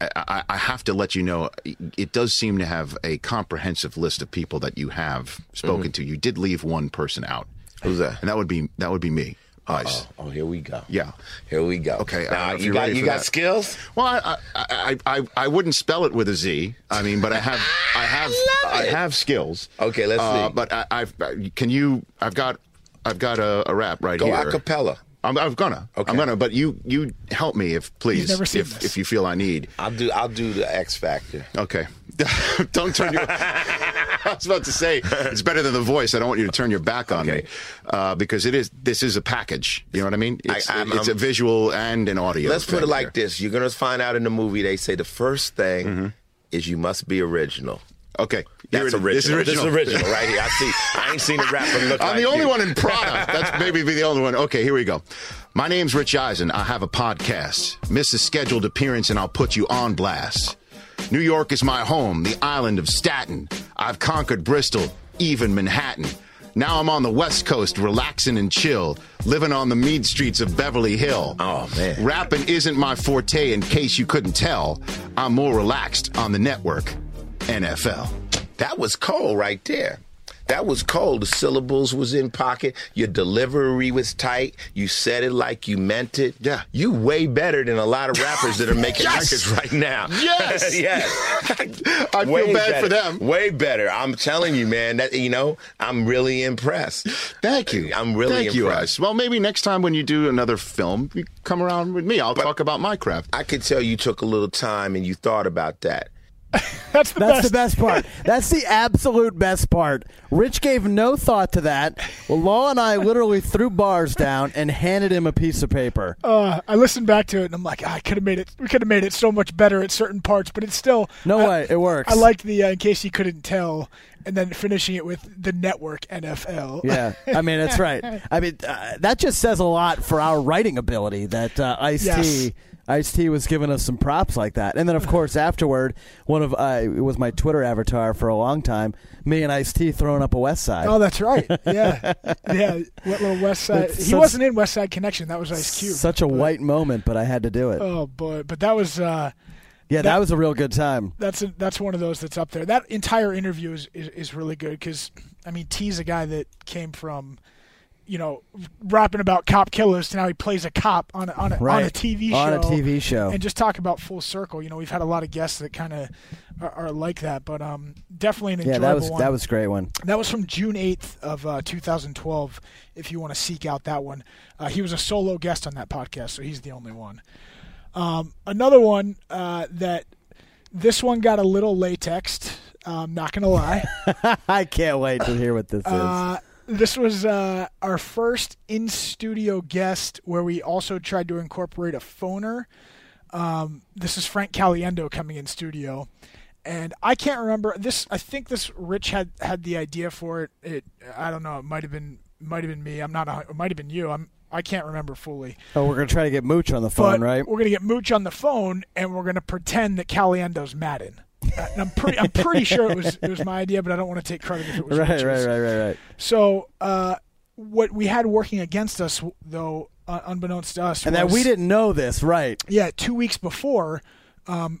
I, I, I have to let you know, it does seem to have a comprehensive list of people that you have spoken to. You did leave one person out. Mm-hmm. Who's that? And that would be that would be me. Ice. Oh, oh, here we go. Yeah. Here we go. Okay, Now, you got you got that. skills. Well, I, I, I, I, I wouldn't spell it with a Z. I mean, but I have, I have, love I have skills. Okay, let's Uh, see. But I, I've, can you? I've got, I've got a, a rap right Go here. a cappella. I'm, I'm gonna. Okay. I'm gonna. But you, you help me if please, never seen if this. if you feel I need. I'll do I'll do the X Factor. Okay. Don't turn your. I was about to say it's better than the voice. I don't want you to turn your back on Okay. me uh, because it is. This is a package. You know what I mean? It's, I'm- it's a I'm- visual and an audio. Let's put it like here. this. You're gonna find out in the movie they say the first thing Mm-hmm. is you must be original. Okay. Here That's it original. This is original. This is original right here. I see. I ain't seen a rapper look I'm like the only you. one in Prada. That's maybe be the only one. Okay, here we go. My name's Rich Eisen. I have a podcast. Miss a scheduled appearance and I'll put you on blast. New York is my home, the island of Staten. I've conquered Bristol, even Manhattan. Now I'm on the West Coast, relaxing and chill, living on the mean streets of Beverly Hill. Oh, man. Rapping isn't my forte, in case you couldn't tell. I'm more relaxed on the network, NFL. That was cold right there. That was cold. The syllables was in pocket. Your delivery was tight. You said it like you meant it. Yeah. You way better than a lot of rappers that are making Yes! records right now. Yes! yes. I feel bad for them. Way better. I'm telling you, man. That you know, I'm really impressed. Thank you. I'm really Thank you, impressed. Ice. Well, maybe next time when you do another film, you come around with me. I'll talk about my craft. I could tell you took a little time and you thought about that. That's the That's best. the best part. That's the absolute best part. Rich gave no thought to that. Well, Law and I literally threw bars down and handed him a piece of paper. Uh, I listened back to it and I'm like, "Ah, I could have made it. We could have made it so much better at certain parts, but it's still. No I- way, it works. I liked the uh, in case you couldn't tell, and then finishing it with the network NFL. Yeah, I mean that's right. I mean uh, that just says a lot for our writing ability that uh, Ice Yes. T Ice T was giving us some props like that, and then of course afterward, one of uh, it was my Twitter avatar for a long time. Me and Ice T throwing up a West Side. Oh, that's right. Yeah, yeah. What little West Side? It's He such- wasn't in West Side Connection. That was Ice Cube. Such a white moment, but I had to do it. Oh boy, but that was. Uh, yeah, that, was a real good time. that's a, that's one of those that's up there. That entire interview is is, is really good because I mean T's a guy that came from, you know, rapping about cop killers to now he plays a cop on a, on a, on a TV show. On a TV show. And just talk about full circle. You know, we've had a lot of guests that kind of are, are like that, but um, definitely an enjoyable Yeah, that was one. that was a great one. That was from June 8th of uh, 2012. If you want to seek out that one, uh, he was a solo guest on that podcast, so he's the only one. Um, another one uh, that this one got a little latex. I'm not gonna lie. I can't wait to hear what this is. This was uh, our first in studio guest where we also tried to incorporate a phoner. Um, this is Frank Caliendo coming in studio. And I can't remember this. I think this Rich had had the idea for it. It I don't know. It might have been might have been me. I'm not. A, it might have been you. I'm. I can't remember fully. Oh, we're gonna try to get Mooch on the phone, but right? We're gonna get Mooch on the phone, and we're gonna pretend that Caliendo's Madden. I'm pretty. I'm pretty sure it was it was my idea, but I don't want to take credit if it was Right, Rich's. right, right, right, right. So uh, what we had working against us, though, uh, unbeknownst to us, And that we didn't know this, right? Yeah, two weeks before, um,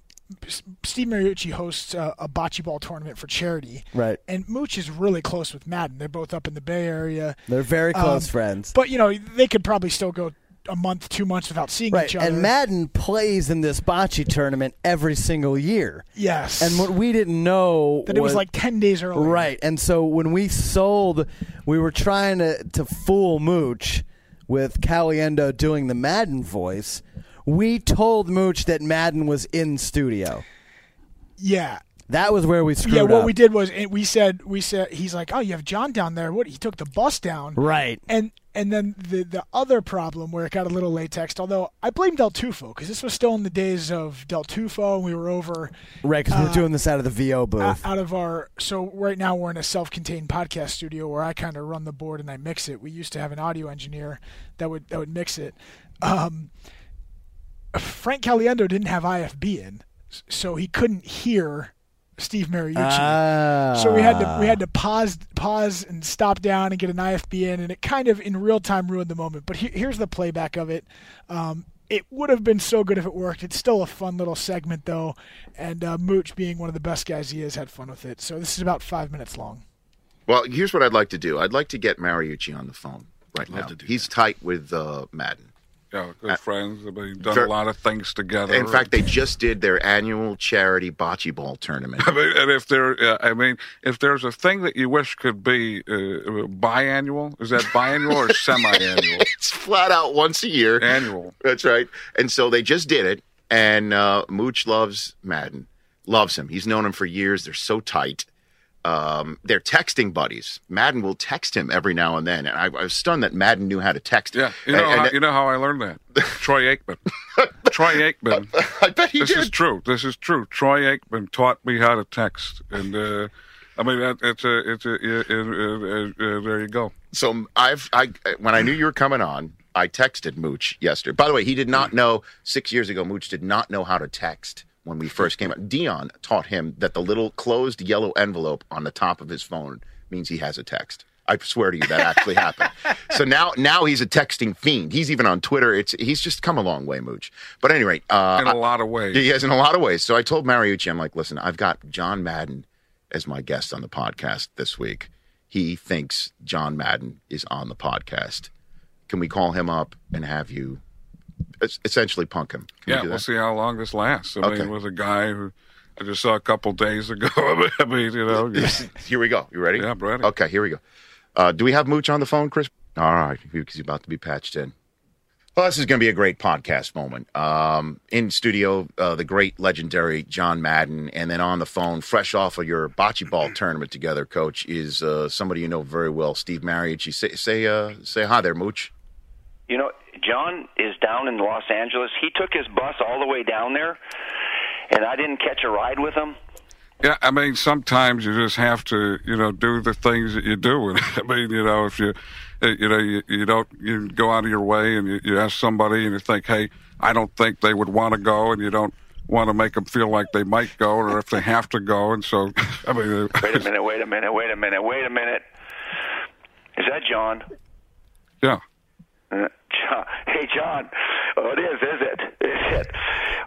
Steve Mariucci hosts a, a bocce ball tournament for charity. Right. And Mooch is really close with Madden. They're both up in the Bay Area. They're very close Um, friends. But you know, they could probably still go a month, two months without seeing Right, each other. and Madden plays in this bocce tournament every single year. Yes. And what we didn't know that it was like ten days earlier. right. And so when we sold, we were trying to to fool Mooch with Caliendo doing the Madden voice. We told Mooch that Madden was in studio. Yeah. That was where we screwed up. yeah, what up. we did was we said we said he's like, oh, you have John down there. What? He took the bus down. Right. And and then the the other problem where it got a little latex, although I blame Del Tufo because this was still in the days of Del Tufo, and we were over Right, because uh, we're doing this out of the VO booth. out, out of our. So right now we're in a self-contained podcast studio where I kind of run the board and I mix it. We used to have an audio engineer that would that would mix it. Um, Frank Caliendo didn't have IFB in, so he couldn't hear Steve Mariucci. Ah. So we had to we had to pause pause and stop down and get an IFB in, and it kind of in real time ruined the moment. But he, here's the playback of it. Um, it would have been so good if it worked. It's still a fun little segment though, and uh, Mooch, being one of the best guys he is, had fun with it. So this is about five minutes long. Well, here's what I'd like to do. I'd like to get Mariucci on the phone right now. He's tight with uh, Madden. Yeah, good Uh, friends. They've done ver- a lot of things together. In fact, they just did their annual charity bocce ball tournament. I mean, and if there, uh, I mean, if there's a thing that you wish could be uh, biannual, is that biannual or semi-annual? it's flat out once a year. Annual. That's right. And so they just did it. And uh, Mooch loves Madden, loves him. He's known him for years. They're so tight. Um, they're texting buddies. Madden will text him every now and then, and I, I was stunned that Madden knew how to text. Yeah, you know, And- how, and- you know how I learned that? Troy Aikman. Troy Aikman. I bet he this did. is true. This is true. Troy Aikman taught me how to text, and uh, I mean, it's a, it's a, uh, uh, uh, there you go. So I've I when I knew you were coming on, I texted Mooch yesterday. By the way, he did not know six years ago. Mooch did not know how to text when we first came out. Dion taught him that the little closed yellow envelope on the top of his phone means he has a text. I swear to you, that actually happened. So now, now he's a texting fiend. He's even on Twitter. It's he's just come a long way, Mooch. But at any rate, uh, In a lot of ways. He has in a lot of ways. So I told Mariucci, I'm like, listen, I've got John Madden as my guest on the podcast this week. He thinks John Madden is on the podcast. Can we call him up and have you essentially punk him? Can we Yeah, do we'll see how long this lasts. I Okay. mean, with a guy who I just saw a couple days ago. I mean, you know. Here we go. You ready? Yeah, I'm ready. Okay, here we go. Uh, do we have Mooch on the phone, Chris? All right, because he's about to be patched in. Well, this is going to be a great podcast moment. Um, in studio, uh, the great, legendary John Madden, and then on the phone, fresh off of your bocce ball tournament together, Coach, is uh, somebody you know very well, Steve Mariucci. Say, say, uh, say hi there, Mooch. You know, John is down in Los Angeles. He took his bus all the way down there, and I didn't catch a ride with him. Yeah, I mean, sometimes you just have to, you know, do the things that you do. And I mean, you know, if you, uh, you know, you, you don't, you go out of your way and you, you ask somebody and you think, hey, I don't think they would want to go, and you don't want to make them feel like they might go or if they have to go. And so, I mean, Wait a minute, wait a minute, wait a minute, wait a minute. Is that John? yeah. Uh, John. Hey, John. Oh, it is, is it? Is it?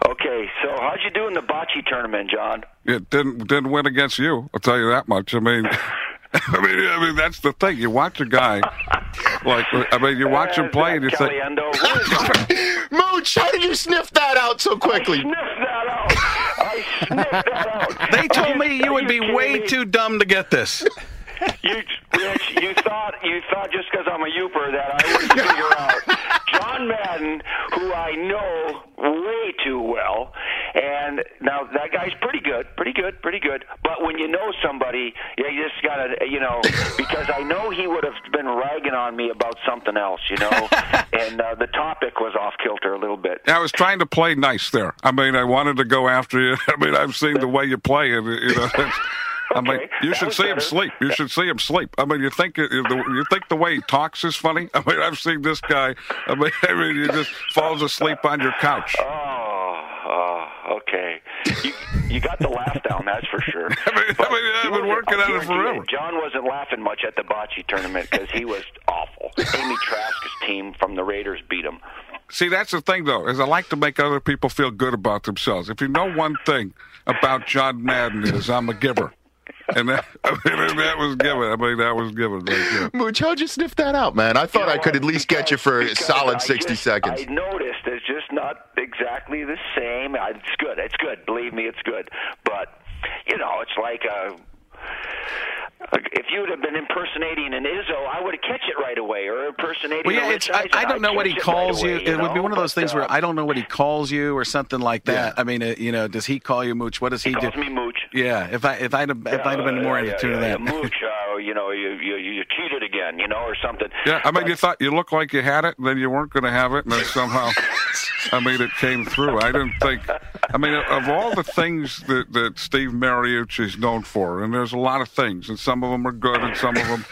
Okay, so how'd you do in the bocce tournament, John? It didn't didn't win against you. I'll tell you that much. I mean, I mean, I mean that's the thing. You watch a guy like I mean, you watch him uh, play and you think, Caliendo. What is? Mooch, how did you sniff that out so quickly? I sniffed that out. I sniffed that out. They told Are me you would be way me? too dumb to get this. You, Rich, you thought you thought just because I'm a Yooper that I would figure out John Madden, who I know way too well, and now that guy's pretty good, pretty good, pretty good. But when you know somebody, yeah, you just gotta, you know, because I know he would have been ragging on me about something else, you know, and uh, the topic was off kilter a little bit. I was trying to play nice there. I mean, I wanted to go after you. I mean, I've seen the way you play, and you know. I mean, Okay, you that should see him sleep. You should see him sleep. I mean, you think uh, you you think the way he talks is funny. I mean, I've seen this guy. I mean, I mean, he just falls asleep on your couch. Oh, oh, okay. You, you got the laugh down, that's for sure. I mean, I mean, I've been working on it forever. John wasn't laughing much at the bocce tournament because he was awful. Amy Trask's team from the Raiders beat him. See, that's the thing, though, is I like to make other people feel good about themselves. If you know one thing about John Madden is I'm a giver. And that, I mean, that was given. I mean, that was given right there. Mooch, how'd you sniff that out, man? I thought I could at least get you for a solid I 60 just- seconds. I noticed it's just not exactly the same. I- It's good. It's good. Believe me, it's good. But you know, it's like uh if you would have been impersonating an Izzo, I would have catch it right away, or impersonating. Well, yeah, a it's, I, I don't know what he catch it right calls away, you. It would be one of those But, things where uh, I don't know what he calls you or something like that. I mean, uh, you know, does he call you Mooch? What does he, He do? calls me Mooch. Yeah, if I if I'd have, if I'd have been more yeah, in yeah, to yeah, that. yeah, Mooch, uh, you know, you, you you cheated again, you know, or something. Yeah, I mean, you thought you looked like you had it, and then you weren't going to have it, and then somehow, I mean, it came through. I didn't think. I mean, of all the things that that Steve Mariucci is known for, and there's a lot of things, and some of them are good, and some of them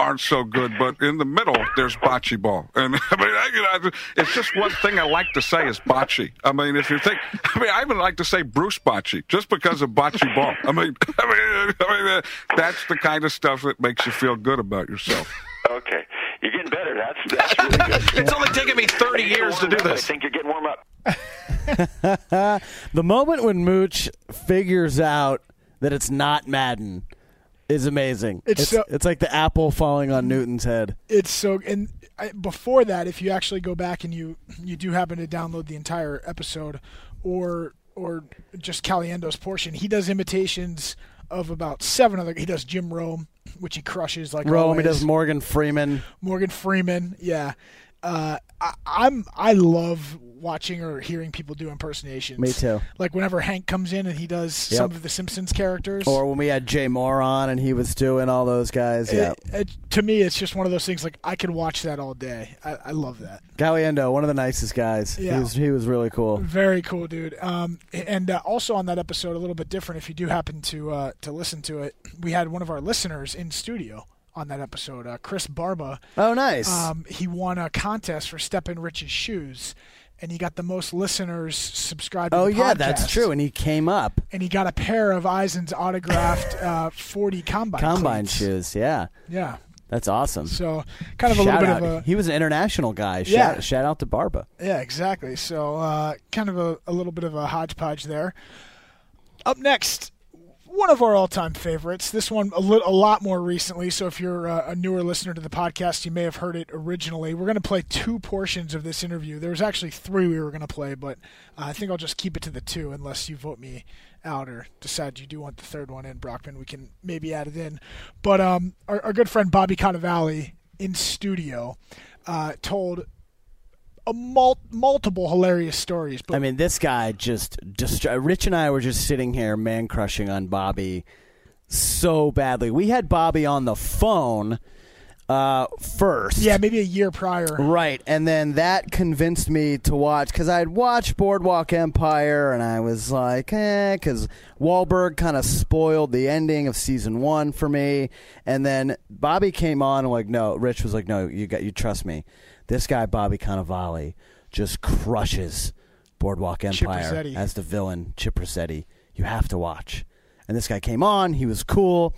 aren't so good. But in the middle, there's bocce ball, and I mean, I, you know, it's just one thing I like to say is bocce. I mean, if you think, I mean, I even like to say Bruce Bochy just because of bocce ball. I mean, I mean, I mean, uh, that's the kind of stuff that makes you feel good about yourself. Okay, you're getting better. That's that's really good. It's only taken me 30 years to do I this. I think you're getting warm up. the moment when Mooch figures out that it's not Madden is amazing. It's It's, so- it's like the apple falling on Newton's head. It's so and I, before that, if you actually go back and you you do happen to download the entire episode, or or just Caliendo's portion, he does imitations of about seven other. He does Jim Rome, which he crushes like Rome, he does Morgan Freeman. Morgan Freeman, yeah. Uh, I, I'm I love watching or hearing people do impersonations. Me too. Like whenever Hank comes in and he does Yep. some of the Simpsons characters. Or when we had Jay Mohr on and he was doing all those guys. Yeah. To me, it's just one of those things. Like I could watch that all day. I, I love that. Caliendo, one of the nicest guys. Yeah. He was he was really cool. Very cool, dude. Um, and uh, also on that episode, a little bit different. If you do happen to uh, to listen to it, we had one of our listeners in studio on that episode, uh, Chris Barba. Oh, nice. Um, he won a contest for Step in Rich's shoes, and he got the most listeners subscribed. To Oh yeah, that's true. And he came up. And he got a pair of Eisen's autographed uh, 40 combine Combine cleats. shoes, yeah. Yeah. That's awesome. So kind of a Shout little bit of a He was an international guy. Yeah. Shout, shout out to Barba. Yeah, exactly. So, uh, kind of a, a little bit of a hodgepodge there. Up next, one of our all-time favorites. This one a, li- a lot more recently. So, if you're uh, a newer listener to the podcast, you may have heard it originally. We're going to play two portions of this interview. There was actually three we were going to play, but uh, I think I'll just keep it to the two, unless you vote me out or decide you do want the third one in Brockman. We can maybe add it in. But um, our, our good friend Bobby Cannavale in studio uh, told a mul- multiple hilarious stories. But I mean, this guy just Rich and I were just sitting here, man crushing on Bobby so badly. We had Bobby on the phone uh, first. yeah, maybe a year prior. Right, and then that convinced me to watch because I had watched Boardwalk Empire, and I was like, eh, because Wahlberg kind of spoiled the ending of season one for me. And then Bobby came on, and like, no, Rich was like, no, you got, you trust me. This guy Bobby Cannavale just crushes Boardwalk Empire as the villain, Gyp Rosetti. You have to watch. And this guy came on, he was cool.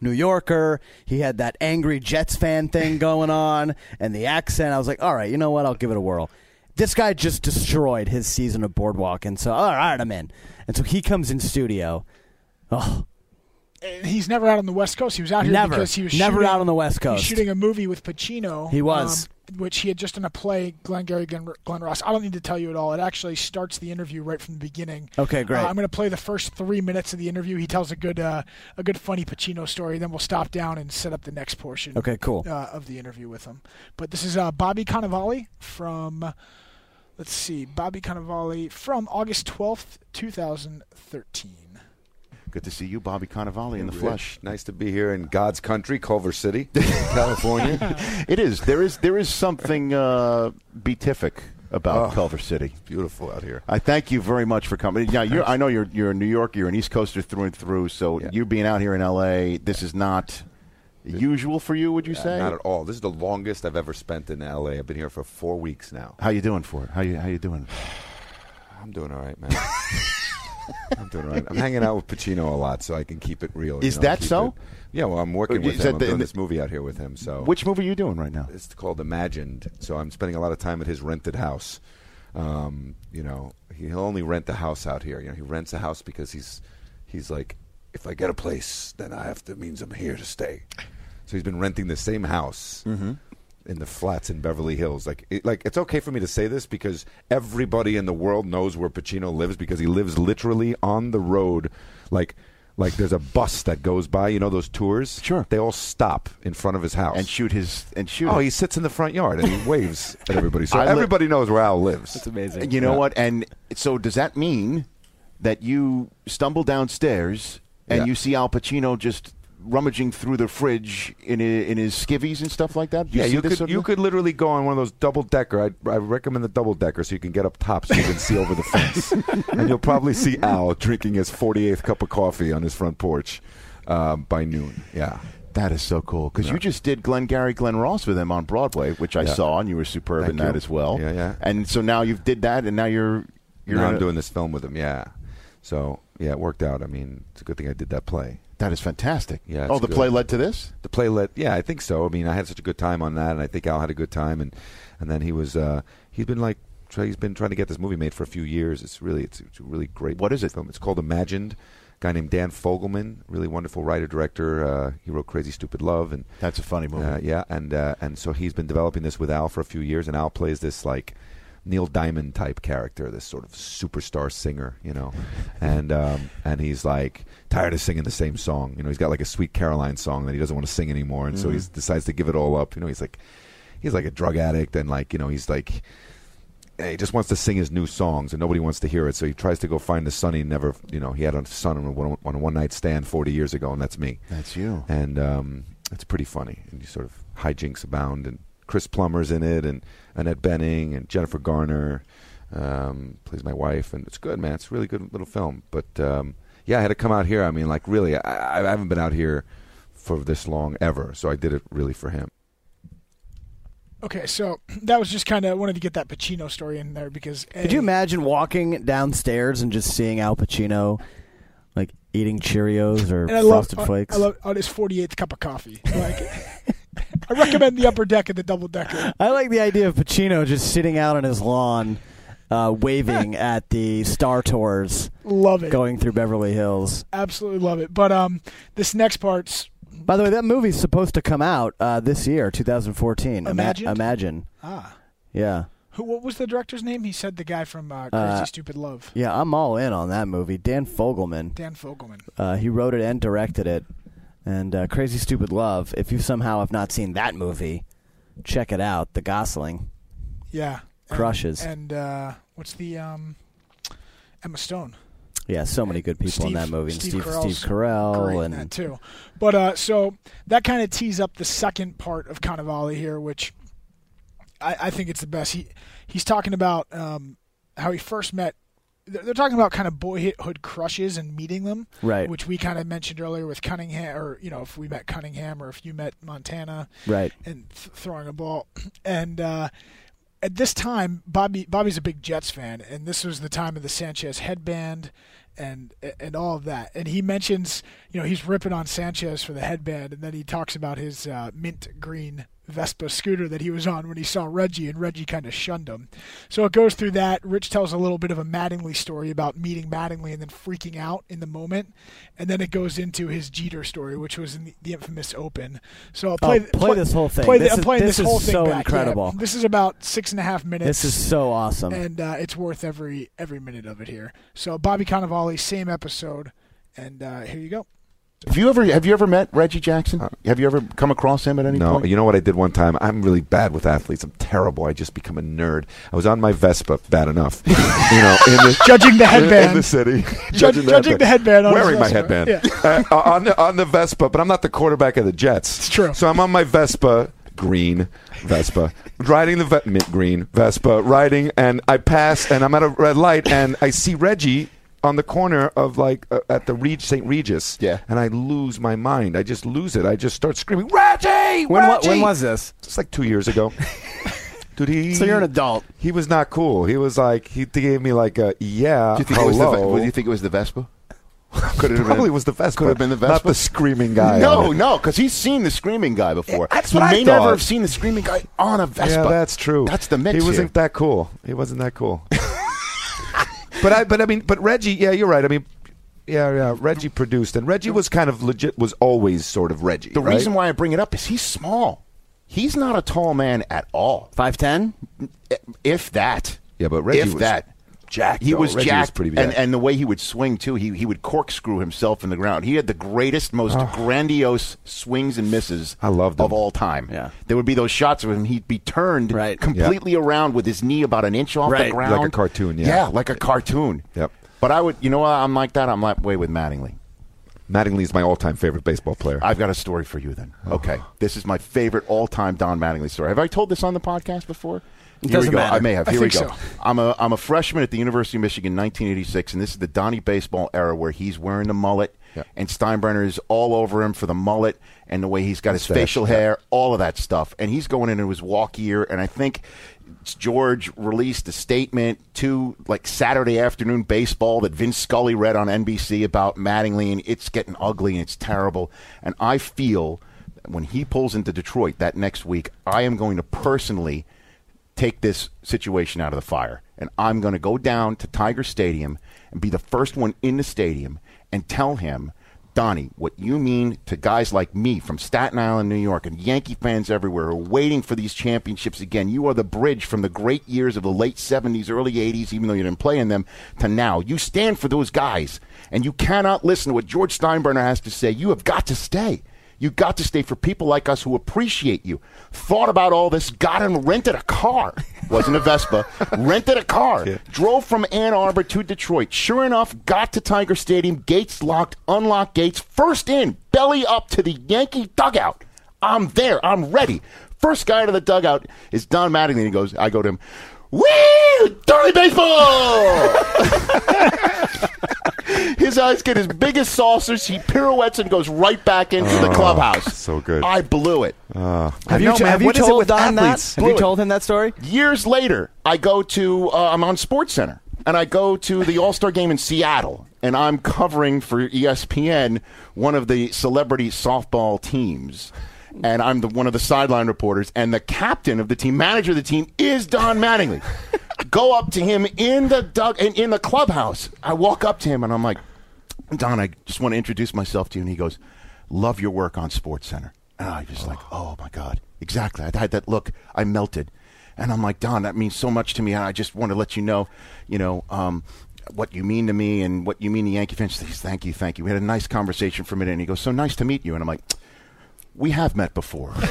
New Yorker. He had that angry Jets fan thing going on and the accent. I was like, all right, you know what? I'll give it a whirl. This guy just destroyed his season of Boardwalk. And so, all right, I'm in. And so he comes in studio. Oh, And he's never out on the West Coast. He was out here Never. because he was Never shooting, out on the West he was Coast. shooting a movie with Pacino. He was. um, which he had just done a play, Glengarry Glen, Glen Ross. I don't need to tell you at all. It actually starts the interview right from the beginning. Okay, great. Uh, I'm going to play the first three minutes of the interview. He tells a good, uh, a good funny Pacino story. Then we'll stop down and set up the next portion. Okay, cool. Uh, of the interview with him. But this is uh, Bobby Cannavale from. Let's see, Bobby Cannavale from August 12th, 2013. Good to see you, Bobby Cannavale, in the Rich, flesh. Nice to be here in God's country, Culver City, California. it is. There is. There is something uh, beatific about Oh, Culver City. beautiful out here. I thank you very much for coming. Yeah, you're, I know you're you're a New Yorker. You're an East Coaster through and through. So you being out here in L.A. This is not usual for you. Would you Yeah, say? Not at all. This is the longest I've ever spent in LA. I've been here for four weeks now. How you doing for it? How you How you doing? I'm doing all right, man. I'm doing right. I'm hanging out with Pacino a lot, so I can keep it real. you Is know, that so? it- yeah, well, I'm working with him. I'm the- doing this movie out here with him. So, Which movie are you doing right now? It's called Imagined. So I'm spending a lot of time at his rented house. Um, you know, he'll only rent the house out here. You know, he rents a house because he's he's like, if I get a place, then I have to means I'm here to stay. So he's been renting the same house in the flats in Beverly Hills. Like, it, like it's okay for me to say this because everybody in the world knows where Pacino lives because he lives literally on the road, like. Like there's a bus that goes by, you know those tours. Sure. They all stop in front of his house And shoot his and shoot. Oh, it. he sits in the front yard and he waves at everybody. So I li- everybody knows where Al lives. That's amazing. You know Yeah. what? And so does that mean that you stumble downstairs and Yeah. you see Al Pacino just rummaging through the fridge in i in his skivvies and stuff like that? Do yeah, you could you could literally go on one of those double decker. I, I recommend the double decker so you can get up top so you can see over the fence, and you'll probably see Al drinking his 48th cup of coffee on his front porch um, by noon. Yeah. That is so cool because you just did Glengarry Glen Ross with him on Broadway, which I Yeah. saw, and you were superb Thank in that you. as well. Yeah, yeah. And so now you've did that, and now you're you're now I'm doing this film with him. Yeah. So yeah, it worked out. I mean, it's a good thing I did that play. That is fantastic. Yeah. Oh, the good. play led to this. The play led. Yeah, I think so. I mean, I had such a good time on that, and I think Al had a good time, and and then he was uh, he's been like try, he's been trying to get this movie made for a few years. It's really it's, it's a really great. What is it? Film. It's called Imagined. guy named Dan Fogelman, really wonderful writer director. Uh, he wrote Crazy Stupid Love, and That's a funny movie. uh, yeah, and uh, and so he's been developing this with Al for a few years, and Al plays this like Neil Diamond type character, this sort of superstar singer, you know, and um, and he's like tired of singing the same song. You know, he's got like a Sweet Caroline song that he doesn't want to sing anymore, and so he Mhm. decides to give it all up. You know, he's like he's like a drug addict, and like you know, he's like he just wants to sing his new songs and nobody wants to hear it. So he tries to go find the son he never, you know, he had a son on a one, on a one night stand 40 years ago, and that's me. That's you. And um, it's pretty funny. And you sort of hijinks abound. And Chris Plummer's in it, and Annette Bening, and Jennifer Garner um, plays my wife. And it's good, man. It's a really good little film. But um, yeah, I had to come out here. I mean, like, really, I, I haven't been out here for this long ever. So I did it really for him. Okay, so that was just kind of wanted to get that Pacino story in there because Could you imagine walking downstairs and just seeing Al Pacino, like eating Cheerios or and I love Frosted I- Flakes? I love on his 48th cup of coffee. Like I recommend the upper deck and the double decker. I like the idea of Pacino just sitting out on his lawn, uh, waving at the Star Tours. Love it. Going through Beverly Hills. Absolutely love it. But um, this next part's By the way, that movie's supposed to come out uh, this year, 2014. Ima- Imagined? Imagine. ah. Yeah. Who? What was the director's name? He said the guy from uh, Crazy Uh, Stupid Love. Yeah, I'm all in on that movie. Dan Fogelman. Dan Fogelman. Uh, he wrote it and directed it. And uh, Crazy Stupid Love. If you somehow have not seen that movie, check it out. The Gosling. Yeah. And- Crushes. And, uh, what's the um, Emma Stone? Yeah, so many good people in that movie. And Steve, Carell's Steve Carell great in and that too. But uh, so that kind of tees up the second part of Cannavale here, which I, I think it's the best. He he's talking about um, how he first met. They're talking about kind of boyhood crushes and meeting them, Right. Which we kind of mentioned earlier with Cunningham, or you know, if we met Cunningham, or if you met Montana, Right. and th- throwing a ball, and uh, at this time, Bobby Bobby's a big Jets fan, and this was the time of the Sanchez headband and and all of that. And he mentions, you know, he's ripping on Sanchez for the headband, and then he talks about his uh, mint green Vespa scooter that he was on when he saw Reggie, and Reggie kind of shunned him. So it goes through that. Rich tells a little bit of a Mattingly story about meeting Mattingly and then freaking out in the moment, and then it goes into his Jeter story, which was in the, the infamous Open. So I'll play, Oh, play this whole thing. Play This I'm is- playing this this, is whole thing so back. Yeah, incredible. this is about six and a half minutes. This is so awesome. and uh, it's worth every every minute of it here. So Bobby Cannavale, same episode, and uh, here you go. Have you ever have you ever met Reggie Jackson? Have you ever come across him at any No, point? you know what I did one time? I'm really bad with athletes. I'm terrible. I just become a nerd. I was on my Vespa, bad enough. you know, in the, Judging the headband. in the city, Judge- judging the headband on wearing my headband uh, on the on the Vespa, but I'm not the quarterback of the Jets. It's true. So I'm on my Vespa, green Vespa, riding the ve- mint green Vespa, riding, and I pass, and I'm at a red light, and I see Reggie on the corner of like uh, at the Reg- St. Regis. Yeah. And I lose my mind. I just lose it. I just start screaming, Reggie! When wa- Reggie! when was this? It's like two years ago. Dude, he. So you're an adult. He was not cool. He was like he gave me like a yeah. Do you think hello. it was the? Ve- Do you think it was the Vespa? Could it have Probably been, was the Vespa. Could have been the Vespa. Not the screaming guy. No, on it. no, because he's seen the screaming guy before. That's he what I may never have seen the screaming guy on a Vespa. Yeah, that's true. That's the mix He wasn't that cool. He wasn't that cool. but I, but I mean, but Reggie, yeah, you're right. I mean, yeah, yeah. Reggie produced, and Reggie was kind of legit. Was always sort of Reggie. The right? reason why I bring it up is he's small. He's not a tall man at all. Five ten, if that. Yeah, but Reggie if was that. Jacked, He though. was Reggie was jacked, pretty and, and the way he would swing too, he he would corkscrew himself in the ground. He had the greatest, most grandiose swings and misses I loved of all time. Yeah. there would be those shots of him. He'd be turned completely around with his knee about an inch off the ground, Like a cartoon, yeah. yeah, like a cartoon. Yep. But I would, you know. I'm like that. I'm that way with Mattingly. Mattingly is my all-time favorite baseball player. I've got a story for you then. Okay. This is my favorite all time Don Mattingly story. Have I told this on the podcast before? It Here we go. matter. I may have. Here we go. so. I'm a I'm a freshman at the University of Michigan, 1986, and this is the Donnie baseball era where he's wearing the mullet, and Steinbrenner is all over him for the mullet and the way he's got his facial yeah. hair, all of that stuff, and he's going into his walk year, and I think George released a statement to like Saturday afternoon baseball that Vince Scully read on NBC about Mattingly, and it's getting ugly and it's terrible. And I feel that when he pulls into Detroit that next week, I am going to personally take this situation out of the fire. And I'm going to go down to Tiger Stadium and be the first one in the stadium and tell him, Donnie, what you mean to guys like me from Staten Island, New York, and Yankee fans everywhere who are waiting for these championships again. You are the bridge from the great years of the late 70s, early 80s, even though you didn't play in them, to now. You stand for those guys, and you cannot listen to what George Steinbrenner has to say. You have got to stay. You got to stay for people like us who appreciate you. Thought about all this, got and rented a car. Wasn't a Vespa. rented a car. Drove from Ann Arbor to Detroit. Sure enough, got to Tiger Stadium. Gates locked, unlocked gates. First in, belly up to the Yankee dugout. I'm there. I'm ready. First guy to the dugout is Don Mattingly. He goes, I go to him, Woo! Dirty baseball! his eyes get as big as saucers. He pirouettes and goes right back into the Oh, clubhouse. so good. I blew it. Uh, Have you, know, t- have you what is it told with Don that? athletes? Have you told him that story? Years later, I go to uh, I'm on Sports Center and I go to the All Star game in Seattle and I'm covering for ESPN one of the celebrity softball teams. And I'm the one of the sideline reporters, and the captain of the team, manager of the team, is Don Mattingly. Go up to him in the dug in, in the clubhouse. I walk up to him and I'm like, Don, I just want to introduce myself to you. And he goes, Love your work on Sports Center. And I just like, oh my God, exactly. I had that look. I melted, and I'm like, Don, that means so much to me, and I just want to let you know, you know. Um, what you mean to me and what you mean to Yankee fans. He says, Thank you, thank you. We had a nice conversation for a minute, and he goes, "So nice to meet you." And I'm like, we have met before.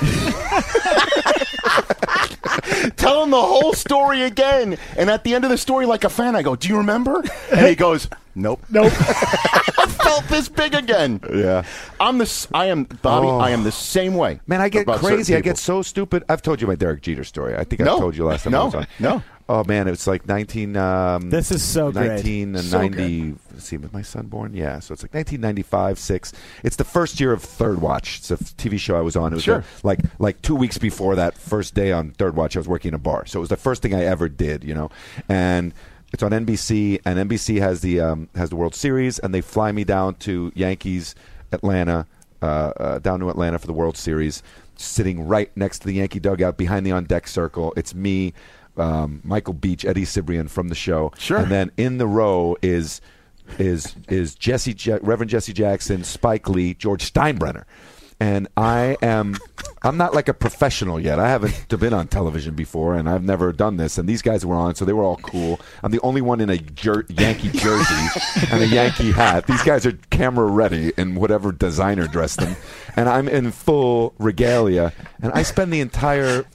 Tell him the whole story again. And at the end of the story, like a fan, I go, Do you remember? And he goes, Nope. Nope. I felt this big again. Yeah. I'm this I am Bobby, oh. I am the oh. same way. Man, I get crazy. I get so stupid. I've told you my Derek Jeter story. I think no. I told you last time no. I was on. No. Oh man, it was like nineteen um, This is so 1990 see, with my son born? Yeah, so it's like nineteen ninety five six. It's the first year of Third Watch. It's a TV show I was on. It was Sure. like like two weeks before that first day on Third Watch. I was working in a bar, so it was the first thing I ever did. You know, and it's on NBC, and NBC has the um, has the World Series, and they fly me down to Yankees Atlanta, uh, uh, down to Atlanta for the World Series, sitting right next to the Yankee dugout behind the on deck circle. It's me, um, Michael Beach, Eddie Cibrian from the show, Sure. and then in the row is is is Jesse Reverend Jesse Jackson, Spike Lee, George Steinbrenner. And I am, I'm not like a professional yet. I haven't been on television before, and I've never done this. And these guys were on, so they were all cool. I'm the only one in a jer- Yankee jersey and a Yankee hat. These guys are camera ready in whatever designer dressed them, and I'm in full regalia. And I spend the entire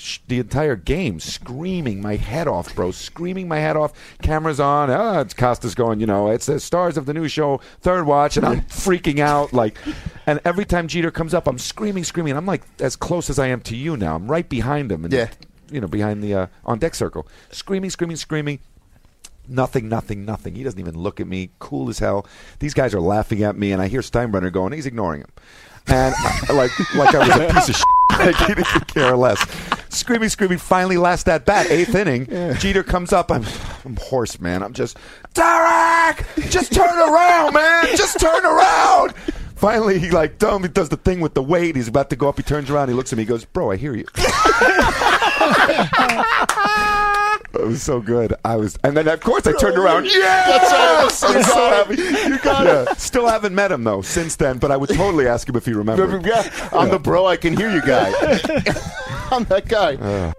sh- the entire game screaming my head off, bro. Screaming my head off. Cameras on. Ah, it's Costas going. You know, it's the stars of the new show, Third Watch, and I'm freaking out. Like, and every time Jeter comes up, I'm screaming, screaming. I'm like as close as I am to you now. I'm right behind him. And, Yeah. You know, behind the uh, on deck circle, screaming, screaming, screaming. Nothing, nothing, nothing. He doesn't even look at me. Cool as hell. These guys are laughing at me, and I hear Steinbrenner going. He's ignoring him, and I, like like I was a piece of shit. Like he didn't care less. Screaming, screaming. Finally, last at bat, eighth inning. Jeter comes up. I'm I'm hoarse, man. I'm just Derek. Just turn around, man. Just turn around. Finally, he like dumb. He does the thing with the weight. He's about to go up. He turns around. He looks at me. He goes, "Bro, I hear you." It was so good. I was, and then of course I turned around. Yeah, That's it. I'm so happy. You got Yeah. Still haven't met him though since then, but I would totally ask him if he remembered. Yeah, I'm the bro. I can hear you guy. I'm that guy.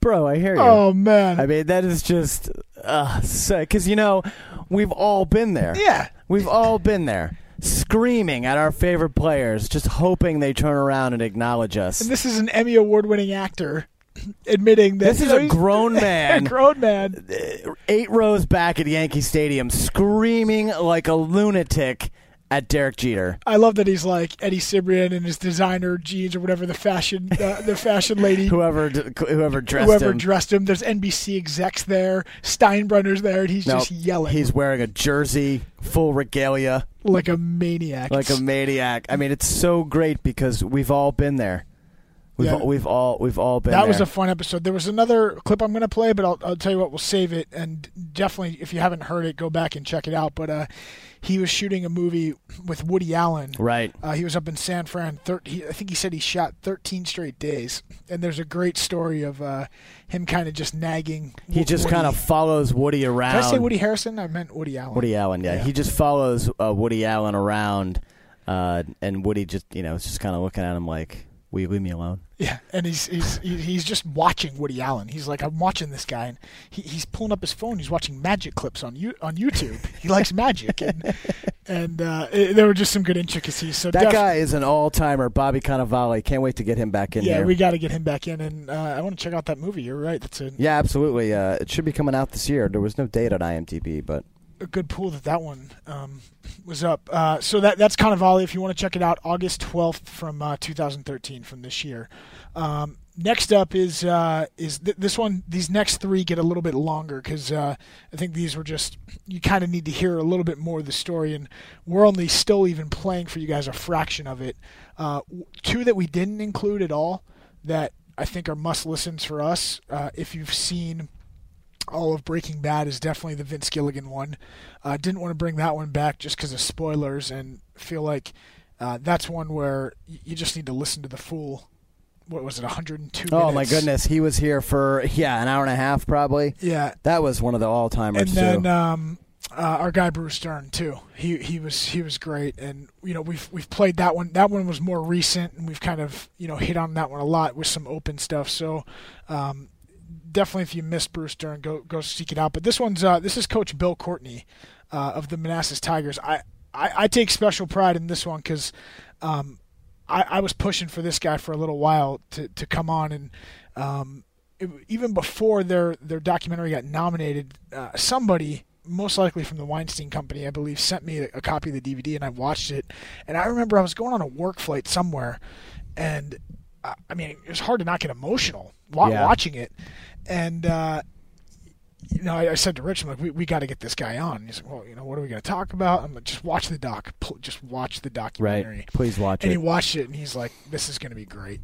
Bro, I hear you. Oh man. I mean, that is just uh, because you know we've all been there. Yeah. we've all been there, screaming at our favorite players, just hoping they turn around and acknowledge us. And this is an Emmy award-winning actor admitting that This is a grown man. a grown man. Eight rows back at Yankee Stadium, screaming like a lunatic at Derek Jeter. I love that he's like Eddie Cibrian in his designer jeans or whatever the fashion uh, the fashion lady Whoever whoever dressed whoever him. dressed him. There's NBC execs there. Steinbrenner's there, and he's No, just yelling He's wearing a jersey, full regalia, like a maniac. like a maniac. I mean, it's so great because we've all been there. We've Yeah. all, we've all we've all been that there. was a fun episode. There was another clip I'm going to play, but I'll, I'll tell you what, we'll save it. And definitely, if you haven't heard it, go back and check it out. But uh, he was shooting a movie with Woody Allen. Right. Uh, he was up in San Fran. Thir- he, I think he said he shot 13 straight days. And there's a great story of uh, him kind of just nagging. He just kind of follows Woody around. Did I say Woody Harrison? I meant Woody Allen. Woody Allen, yeah. Yeah. He just follows uh, Woody Allen around, uh, and Woody just you know is just kind of looking at him like, "Will you leave me alone?" Yeah, and he's he's he's just watching Woody Allen. He's like, I'm watching this guy, and he, he's pulling up his phone. He's watching magic clips on you on YouTube. He likes magic, and and uh, it- there were just some good intricacies. So That def- guy is an all-timer, Bobby Cannavale. Can't wait to get him back in yeah, here. we got to get him back in, and uh, I want to check out that movie. You're right. That's a, yeah, absolutely. Uh, it should be coming out this year. There was no date on IMDb, but a good pool that that one um, was up. Uh, so that that's volley. If you want to check it out, August 12th from uh, 2013 from this year. Um, next up is uh, is th- this one. These next three get a little bit longer because uh, I think these were just you kind of need to hear a little bit more of the story, and we're only still even playing for you guys a fraction of it. Uh, two that we didn't include at all that I think are must listens for us. Uh, if you've seen all of Breaking Bad is definitely the Vince Gilligan one. Uh, didn't want to bring that one back just because of spoilers and feel like uh, that's one where you just need to listen to the full. What was it? 102. Oh my goodness, he was here for yeah an hour and a half probably. Yeah. that was one of the all timers and then um, uh, our guy Bruce Stern too. He he was he was great, and you know we've we've played that one. That one was more recent, and we've kind of you know hit on that one a lot with some open stuff. So. Um, Definitely, if you missed Bruce Stern, go go seek it out. But this one's uh, this is Coach Bill Courtney uh, of the Manassas Tigers. I, I, I take special pride in this one because um, I, I was pushing for this guy for a little while to, to come on, and um, it, even before their their documentary got nominated, uh, somebody most likely from the Weinstein Company, I believe, sent me a, copy of the DVD, and I watched it. And I remember I was going on a work flight somewhere, and uh, I mean, it was hard to not get emotional Yeah. watching it. And uh, you know, I, I said to Rich, I'm like, we, we got to get this guy on. He's like, well, you know, what are we going to talk about? I'm like, just watch the doc. Just watch the documentary. Right. Please watch and it. And he watched it, and he's like, this is going to be great.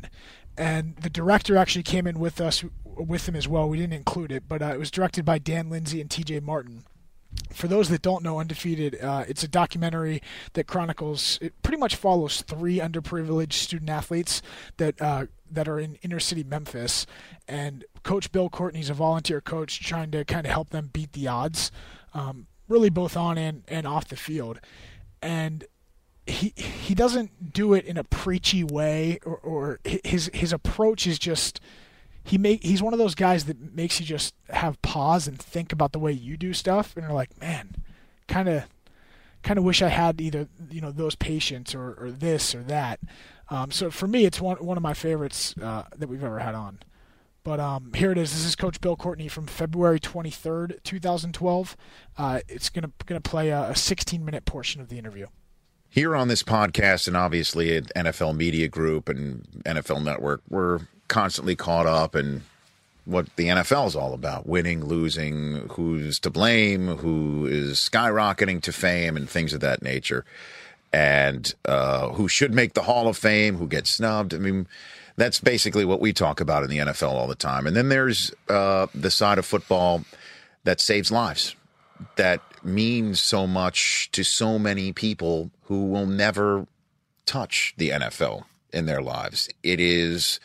And the director actually came in with us, with him as well. We didn't include it, but uh, it was directed by Dan Lindsay and T.J. Martin. For those that don't know, Undefeated, uh, it's a documentary that chronicles. It pretty much follows three underprivileged student athletes that uh, that are in inner city Memphis, and Coach Bill Courtney's a volunteer coach trying to kind of help them beat the odds, um, really both on and, and off the field, and he he doesn't do it in a preachy way or, or his his approach is just he make he's one of those guys that makes you just have pause and think about the way you do stuff and are like man kind of kind of wish I had either you know those patients or, or this or that. Um, so for me it's one one of my favorites uh, that we've ever had on but um, here it is. This is Coach Bill Courtney from February 23rd, 2012. Uh, it's gonna gonna play a, a 16 minute portion of the interview. Here on this podcast, and obviously at NFL Media Group and NFL Network, we're constantly caught up in what the NFL is all about winning, losing, who's to blame, who is skyrocketing to fame, and things of that nature. And uh, who should make the Hall of Fame, who gets snubbed. I mean, that's basically what we talk about in the NFL all the time. And then there's uh, the side of football that saves lives that means so much to so many people who will never touch the NFL in their lives. It is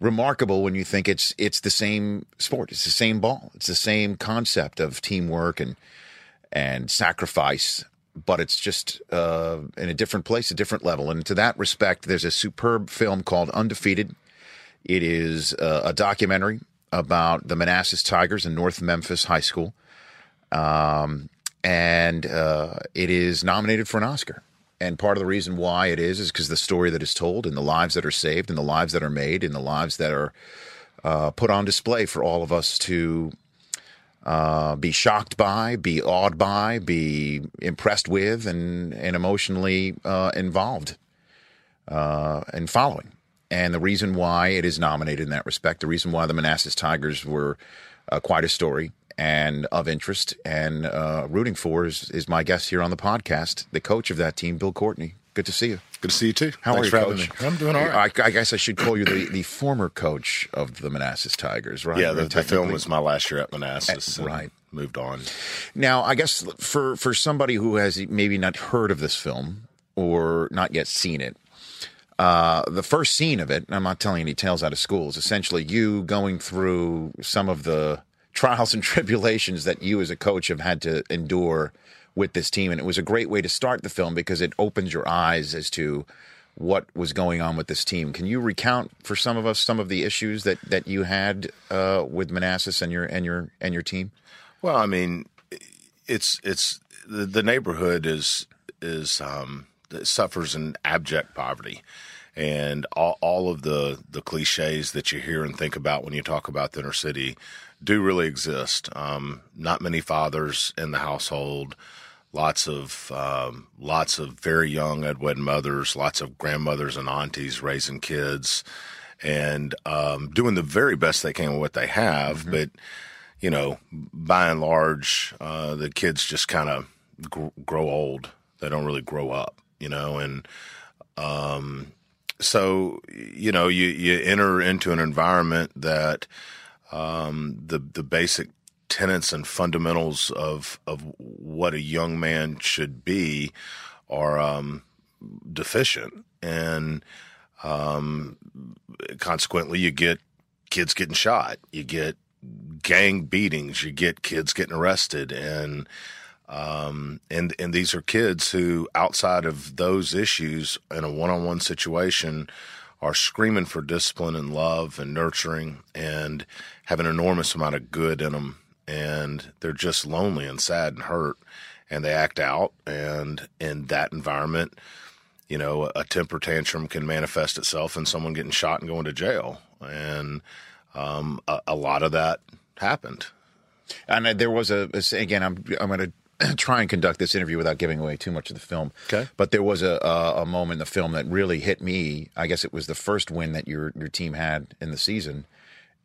remarkable when you think it's it's the same sport, it's the same ball, it's the same concept of teamwork and and sacrifice, but it's just uh, in a different place, a different level. And to that respect, there's a superb film called Undefeated. It is uh, a documentary about the Manassas Tigers in North Memphis High School um, and uh, it is nominated for an Oscar. And part of the reason why it is is because the story that is told, and the lives that are saved, and the lives that are made, and the lives that are uh, put on display for all of us to uh, be shocked by, be awed by, be impressed with, and and emotionally uh, involved uh, and following. And the reason why it is nominated in that respect, the reason why the Manassas Tigers were uh, quite a story and of interest and uh, rooting for is, is my guest here on the podcast, the coach of that team, Bill Courtney. Good to see you. Good to see you too. How Thanks are for you, having coach? me. I'm doing all right. I, I guess I should call you the, the former coach of the Manassas Tigers, right? Yeah, the, the film was my last year at Manassas. And right. Moved on. Now, I guess for for somebody who has maybe not heard of this film or not yet seen it, uh, the first scene of it, and I'm not telling any tales out of school, is essentially you going through some of the trials and tribulations that you as a coach have had to endure with this team. And it was a great way to start the film because it opens your eyes as to what was going on with this team. Can you recount for some of us some of the issues that, that you had uh, with Manassas and your and your and your team? Well, I mean, it's it's the, neighborhood is is um, suffers in abject poverty, and all, all of the the cliches that you hear and think about when you talk about the inner city do really exist. Um, not many fathers in the household. Lots of um, lots of very young unwed mothers, lots of grandmothers and aunties raising kids, and um, doing the very best they can with what they have. But you know, by and large, uh, the kids just kind of gr- grow old. They don't really grow up, you know, and um, so you know, you you enter into an environment that um, the the basic tenets and fundamentals of of what a young man should be are um, deficient, and um, consequently, you get kids getting shot, you get gang beatings, you get kids getting arrested, and um, and and these are kids who, outside of those issues, in a one-on-one situation, are screaming for discipline and love and nurturing, and have an enormous amount of good in them, and they're just lonely and sad and hurt, and they act out, and in that environment, you know, a temper tantrum can manifest itself in someone getting shot and going to jail, and um, a, a lot of that happened. And uh, there was a again. I'm I'm going to try and conduct this interview without giving away too much of the film. Okay. But there was a, a a moment in the film that really hit me. I guess it was the first win that your your team had in the season.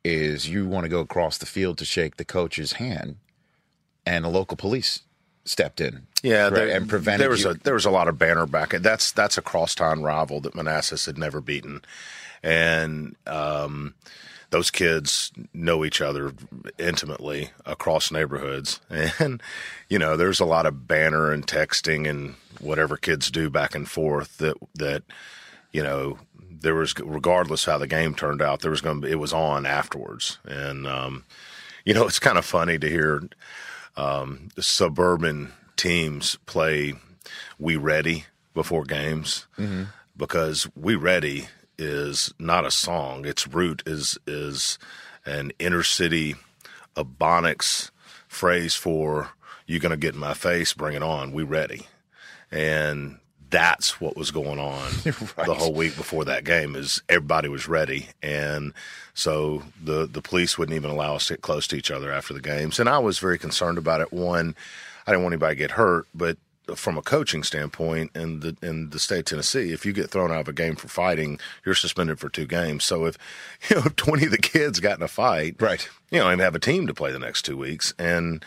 Is you want to go across the field to shake the coach's hand, and the local police stepped in. Yeah, right, there, and prevented there was you. a there was a lot of banner back. That's that's a crosstown rival that Manassas had never beaten, and um, those kids know each other intimately across neighborhoods, and you know there's a lot of banner and texting and whatever kids do back and forth that that you know there was regardless how the game turned out there was going to be it was on afterwards and um, you know it's kind of funny to hear um, suburban teams play "We Ready" before games Mm-hmm. because "We Ready" is not a song. Its root is is an inner city Ebonics phrase for "You're gonna get in my face? Bring it on. We ready." And that's what was going on the whole week before that game is everybody was ready. And so the the police wouldn't even allow us to get close to each other after the games. And I was very concerned about it. One I didn't want anybody to get hurt but from a coaching standpoint in the in the state of Tennessee if you get thrown out of a game for fighting you're suspended for two games. So if you know 20 of the kids got in a fight right. you know and have a team to play the next two weeks and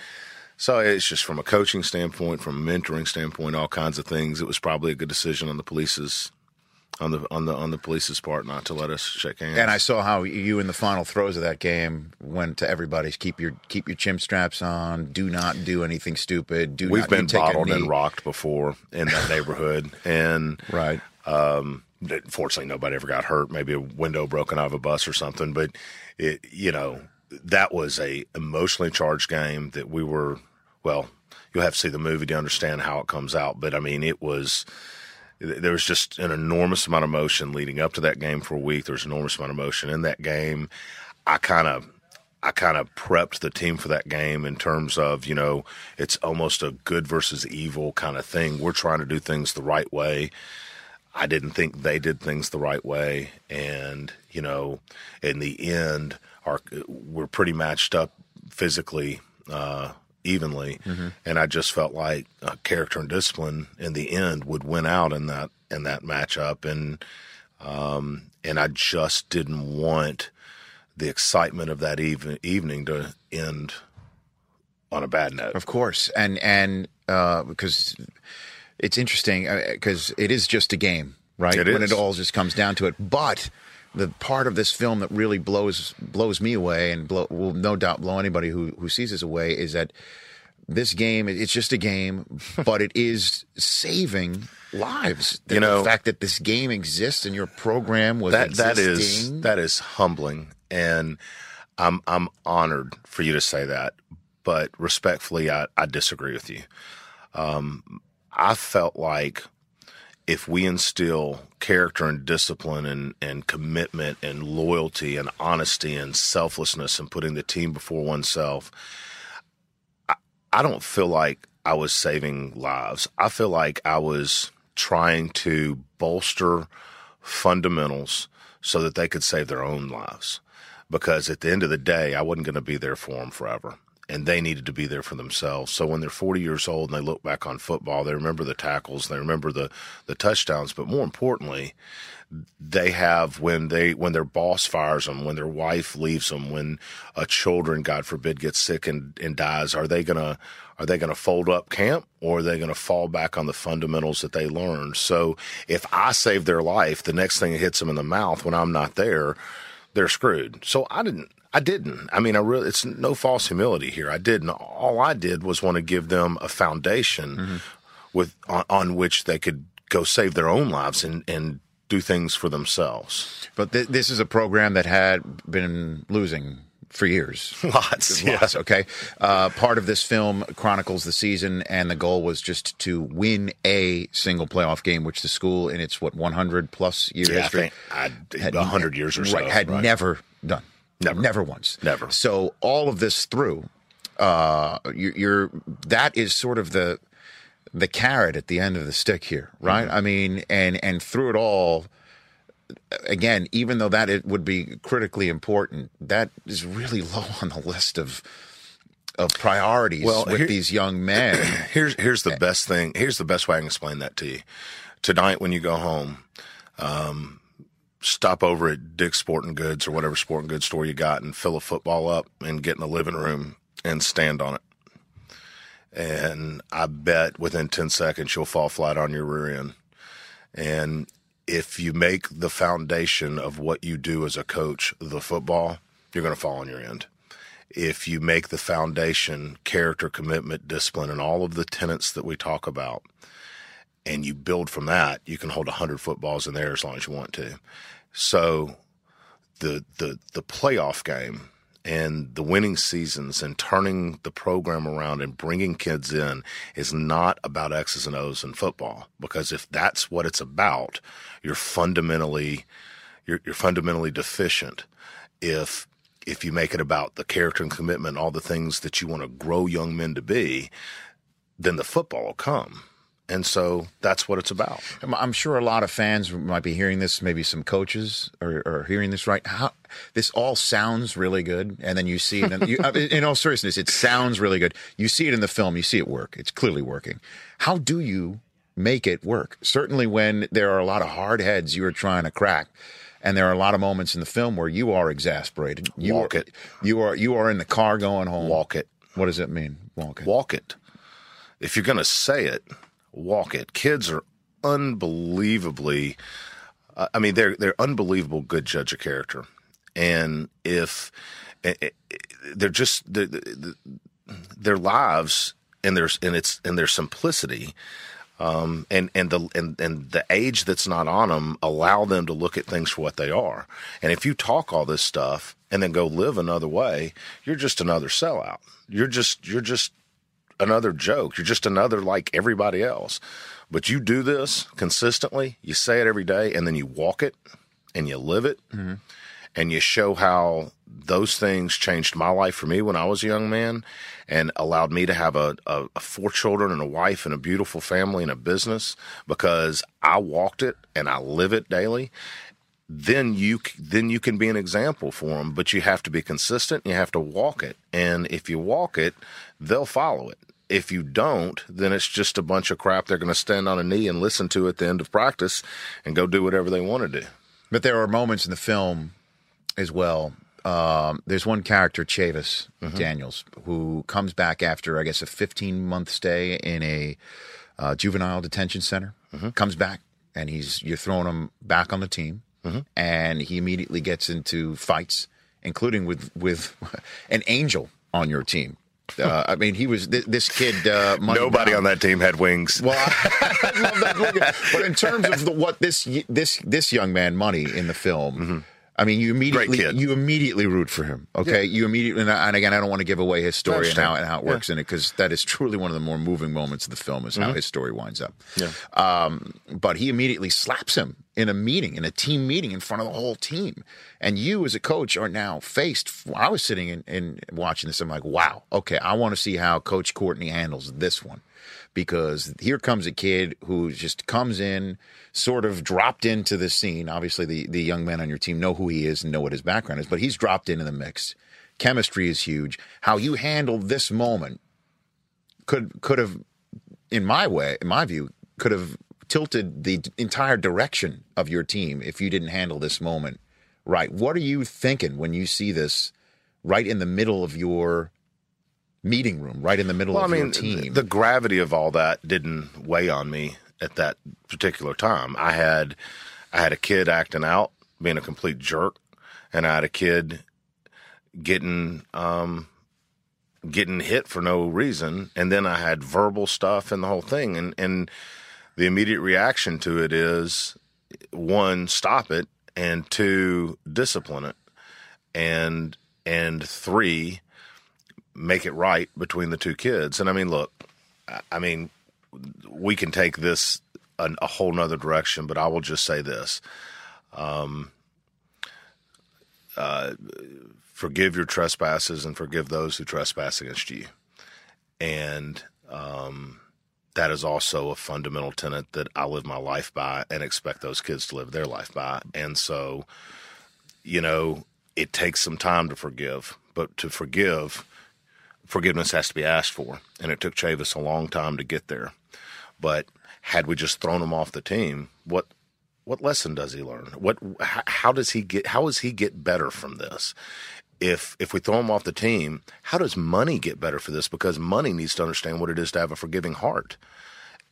so it's just from a coaching standpoint, from a mentoring standpoint, all kinds of things. It was probably a good decision on the police's on the on the on the police's part not to let us shake hands. And I saw how you in the final throes of that game went to everybody keep your keep your chimp straps on. Do not do anything stupid. Do We've not, been you take a bottled and rocked before in that neighborhood, and right. Um, fortunately, nobody ever got hurt. Maybe a window broken out of a bus or something, but it you know that was a emotionally charged game that we were. Well, you'll have to see the movie to understand how it comes out, but I mean it was there was just an enormous amount of emotion leading up to that game for a week. There was an enormous amount of emotion in that game. I kind of I kind of prepped the team for that game in terms of, you know, it's almost a good versus evil kind of thing. We're trying to do things the right way. I didn't think they did things the right way. And, you know, in the end, our, we're pretty matched up physically, uh, evenly. Mhm. And I just felt like uh, character and discipline in the end would win out in that, in that matchup. And, um, and I just didn't want the excitement of that even, evening to end on a bad note. Of course, and and uh, because it's interesting because it is just a game, right? It when is. it all just comes down to it. But the part of this film that really blows blows me away, and blow, will no doubt blow anybody who who sees this away, is that this game it's just a game, but it is saving lives. The, You know- the fact that this game exists and your program was that that is that is humbling and I'm I'm honored for you to say that but respectfully I, I disagree with you um, I felt like if we instill character and discipline and, and commitment and loyalty and honesty and selflessness and putting the team before oneself I, I don't feel like I was saving lives I feel like I was trying to bolster fundamentals so that they could save their own lives. Because at the end of the day, I wasn't going to be there for them forever. And they needed to be there for themselves. So when they're 40 years old and they look back on football, they remember the tackles, they remember the, the touchdowns, but more importantly, they have when they when their boss fires them, when their wife leaves them, when a children, God forbid, gets sick and, and dies, are they gonna are they gonna fold up camp or are they gonna fall back on the fundamentals that they learned? So if I save their life, the next thing that hits them in the mouth when I'm not there, they're screwed. So I didn't I didn't. I mean, I really, it's no false humility here. I didn't. All I did was want to give them a foundation with, on, on which they could go save their own lives and and do things for themselves. But th- this is a program that had been losing for years. Lots, Lots, okay. Uh, part of this film chronicles the season, and the goal was just to win a single playoff game, which the school, in its what 100 plus year Yeah, I history, think I'd- 100 years or so, right, had right. never done. Never. never once, Never. So all of this through, uh, you, you're that is sort of the the carrot at the end of the stick here, right? Mm-hmm. I mean, and and through it all, again, even though that it would be critically important, that is really low on the list of of priorities Well, with here- these young men. here's here's the best thing. Here's the best way I can explain that to you. Tonight, when you go home, um, stop over at Dick's Sporting Goods or whatever sporting goods store you got, and fill a football up and get in the living room and stand on it. And I bet within ten seconds you'll fall flat on your rear end. And if you make the foundation of what you do as a coach the football, you're going to fall on your end if you make the foundation character, commitment, discipline, and all of the tenets that we talk about, and you build from that, you can hold 100 footballs in there as long as you want to. So the the the playoff game and the winning seasons and turning the program around and bringing kids in is not about X's and O's in football because if that's what it's about, you're fundamentally you're, you're fundamentally deficient if if you make it about the character and commitment, all the things that you want to grow young men to be, then the football will come. And so that's what it's about. I'm- sure a lot of fans might be hearing this. Maybe some coaches are, are hearing this right. How this all sounds really good, and then you see it. In, you, in all seriousness, it sounds really good. You see it in the film. You see it work. It's clearly working. How do you make it work? Certainly, when there are a lot of hard heads you are trying to crack. And there are a lot of moments in the film where you are exasperated. You Walk are, it. You are you are in the car going home. Walk it. What does it mean? Walk it. Walk it. If you're going to say it, walk it. Kids are unbelievably. Uh, I mean, they're they're unbelievable good judge of character, and if eh, eh, they're just the- the- their lives and their and it's and their simplicity. Um, and and the and, and the age that's not on them allow them to look at things for what they are. And if you talk all this stuff and then go live another way, you're just another sellout. You're just you're just another joke. You're just another like everybody else. But you do this consistently, you say it every day, and then you walk it and you live it mm-hmm. and you show how those things changed my life for me when I was a young man and allowed me to have a, a, a four children and a wife and a beautiful family and a business because I walked it and I live it daily then you then you can be an example for them but you have to be consistent you have to walk it and if you walk it they'll follow it if you don't then it's just a bunch of crap they're going to stand on a knee and listen to at the end of practice and go do whatever they want to do But there are moments in the film as well. Um, there's one character, Chavis Mm-hmm. Daniels, who comes back after, I guess, a 15 month stay in a uh, juvenile detention center. Mm-hmm. Comes back, and he's you're throwing him back on the team, Mm-hmm. and he immediately gets into fights, including with with an angel on your team. Uh, I mean, he was th- this kid. Uh, nobody on that team had wings well, I love that look. But in terms of the, what this this this young man, money in the film, I mean, you immediately Mm-hmm. you immediately root for him. Okay, you immediately and, and again, I don't want to give away his story and how and how it works in it because that is truly one of the more moving moments of the film is how Mhm. his story winds up. Yeah. Um, but he immediately slaps him in a meeting, in a team meeting, in front of the whole team. And you, as a coach, are now faced. I was sitting in, in watching this. I'm like, wow, okay, I want to see how Coach Courtney handles this one because here comes a kid who just comes in, sort of dropped into the scene. Obviously, the, the young men on your team know who he is and know what his background is, but he's dropped into the mix. Chemistry is huge. How you handle this moment could could have, in my way, in my view, could have tilted the entire direction of your team if you didn't handle this moment right. What are you thinking when you see this right in the middle of your meeting room, right in the middle Well, I of mean, your team? the gravity of all that didn't weigh on me at that particular time. I had, I had a kid acting out, being a complete jerk, and I had a kid getting, um, getting hit for no reason, and then I had verbal stuff and the whole thing, and and the immediate reaction to it is one, stop it, and two, discipline it, and and three, make it right between the two kids. And I mean, look, I- mean, we can take this a, a whole nother direction, but I will just say this. Um, uh, forgive your trespasses and forgive those who trespass against you. And um, that is also a fundamental tenet that I live my life by and expect those kids to live their life by. And so, you know, it takes some time to forgive, but to forgive, forgiveness has to be asked for. And it took Chavis a long time to get there. But had we just thrown him off the team, what what lesson does he learn? What how does he get how does he get better from this? If if we throw him off the team, how does money get better for this? Because money needs to understand what it is to have a forgiving heart.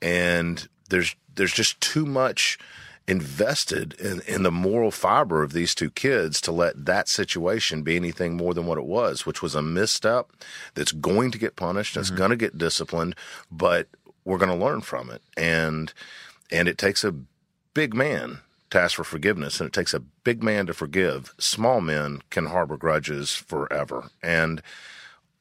And there's there's just too much invested in, in the moral fiber of these two kids to let that situation be anything more than what it was, which was a misstep that's going to get punished, it's going to get disciplined, but we're going to learn from it. And and it takes a big man to ask for forgiveness, and it takes a big man to forgive. Small men can harbor grudges forever. And,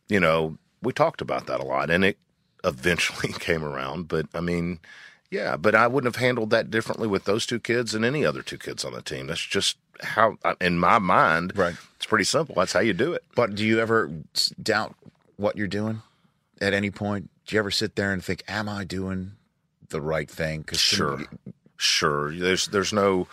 you know, we talked about that a lot, and it eventually came around. But I mean, yeah, but I wouldn't have handled that differently with those two kids than any other two kids on the team. That's just how, in my mind, right. it's pretty simple. That's how you do it. But do you ever doubt what you're doing at any point? Do you ever sit there and think, "Am I doing the right thing?" Cause Sure, sure. There's there's no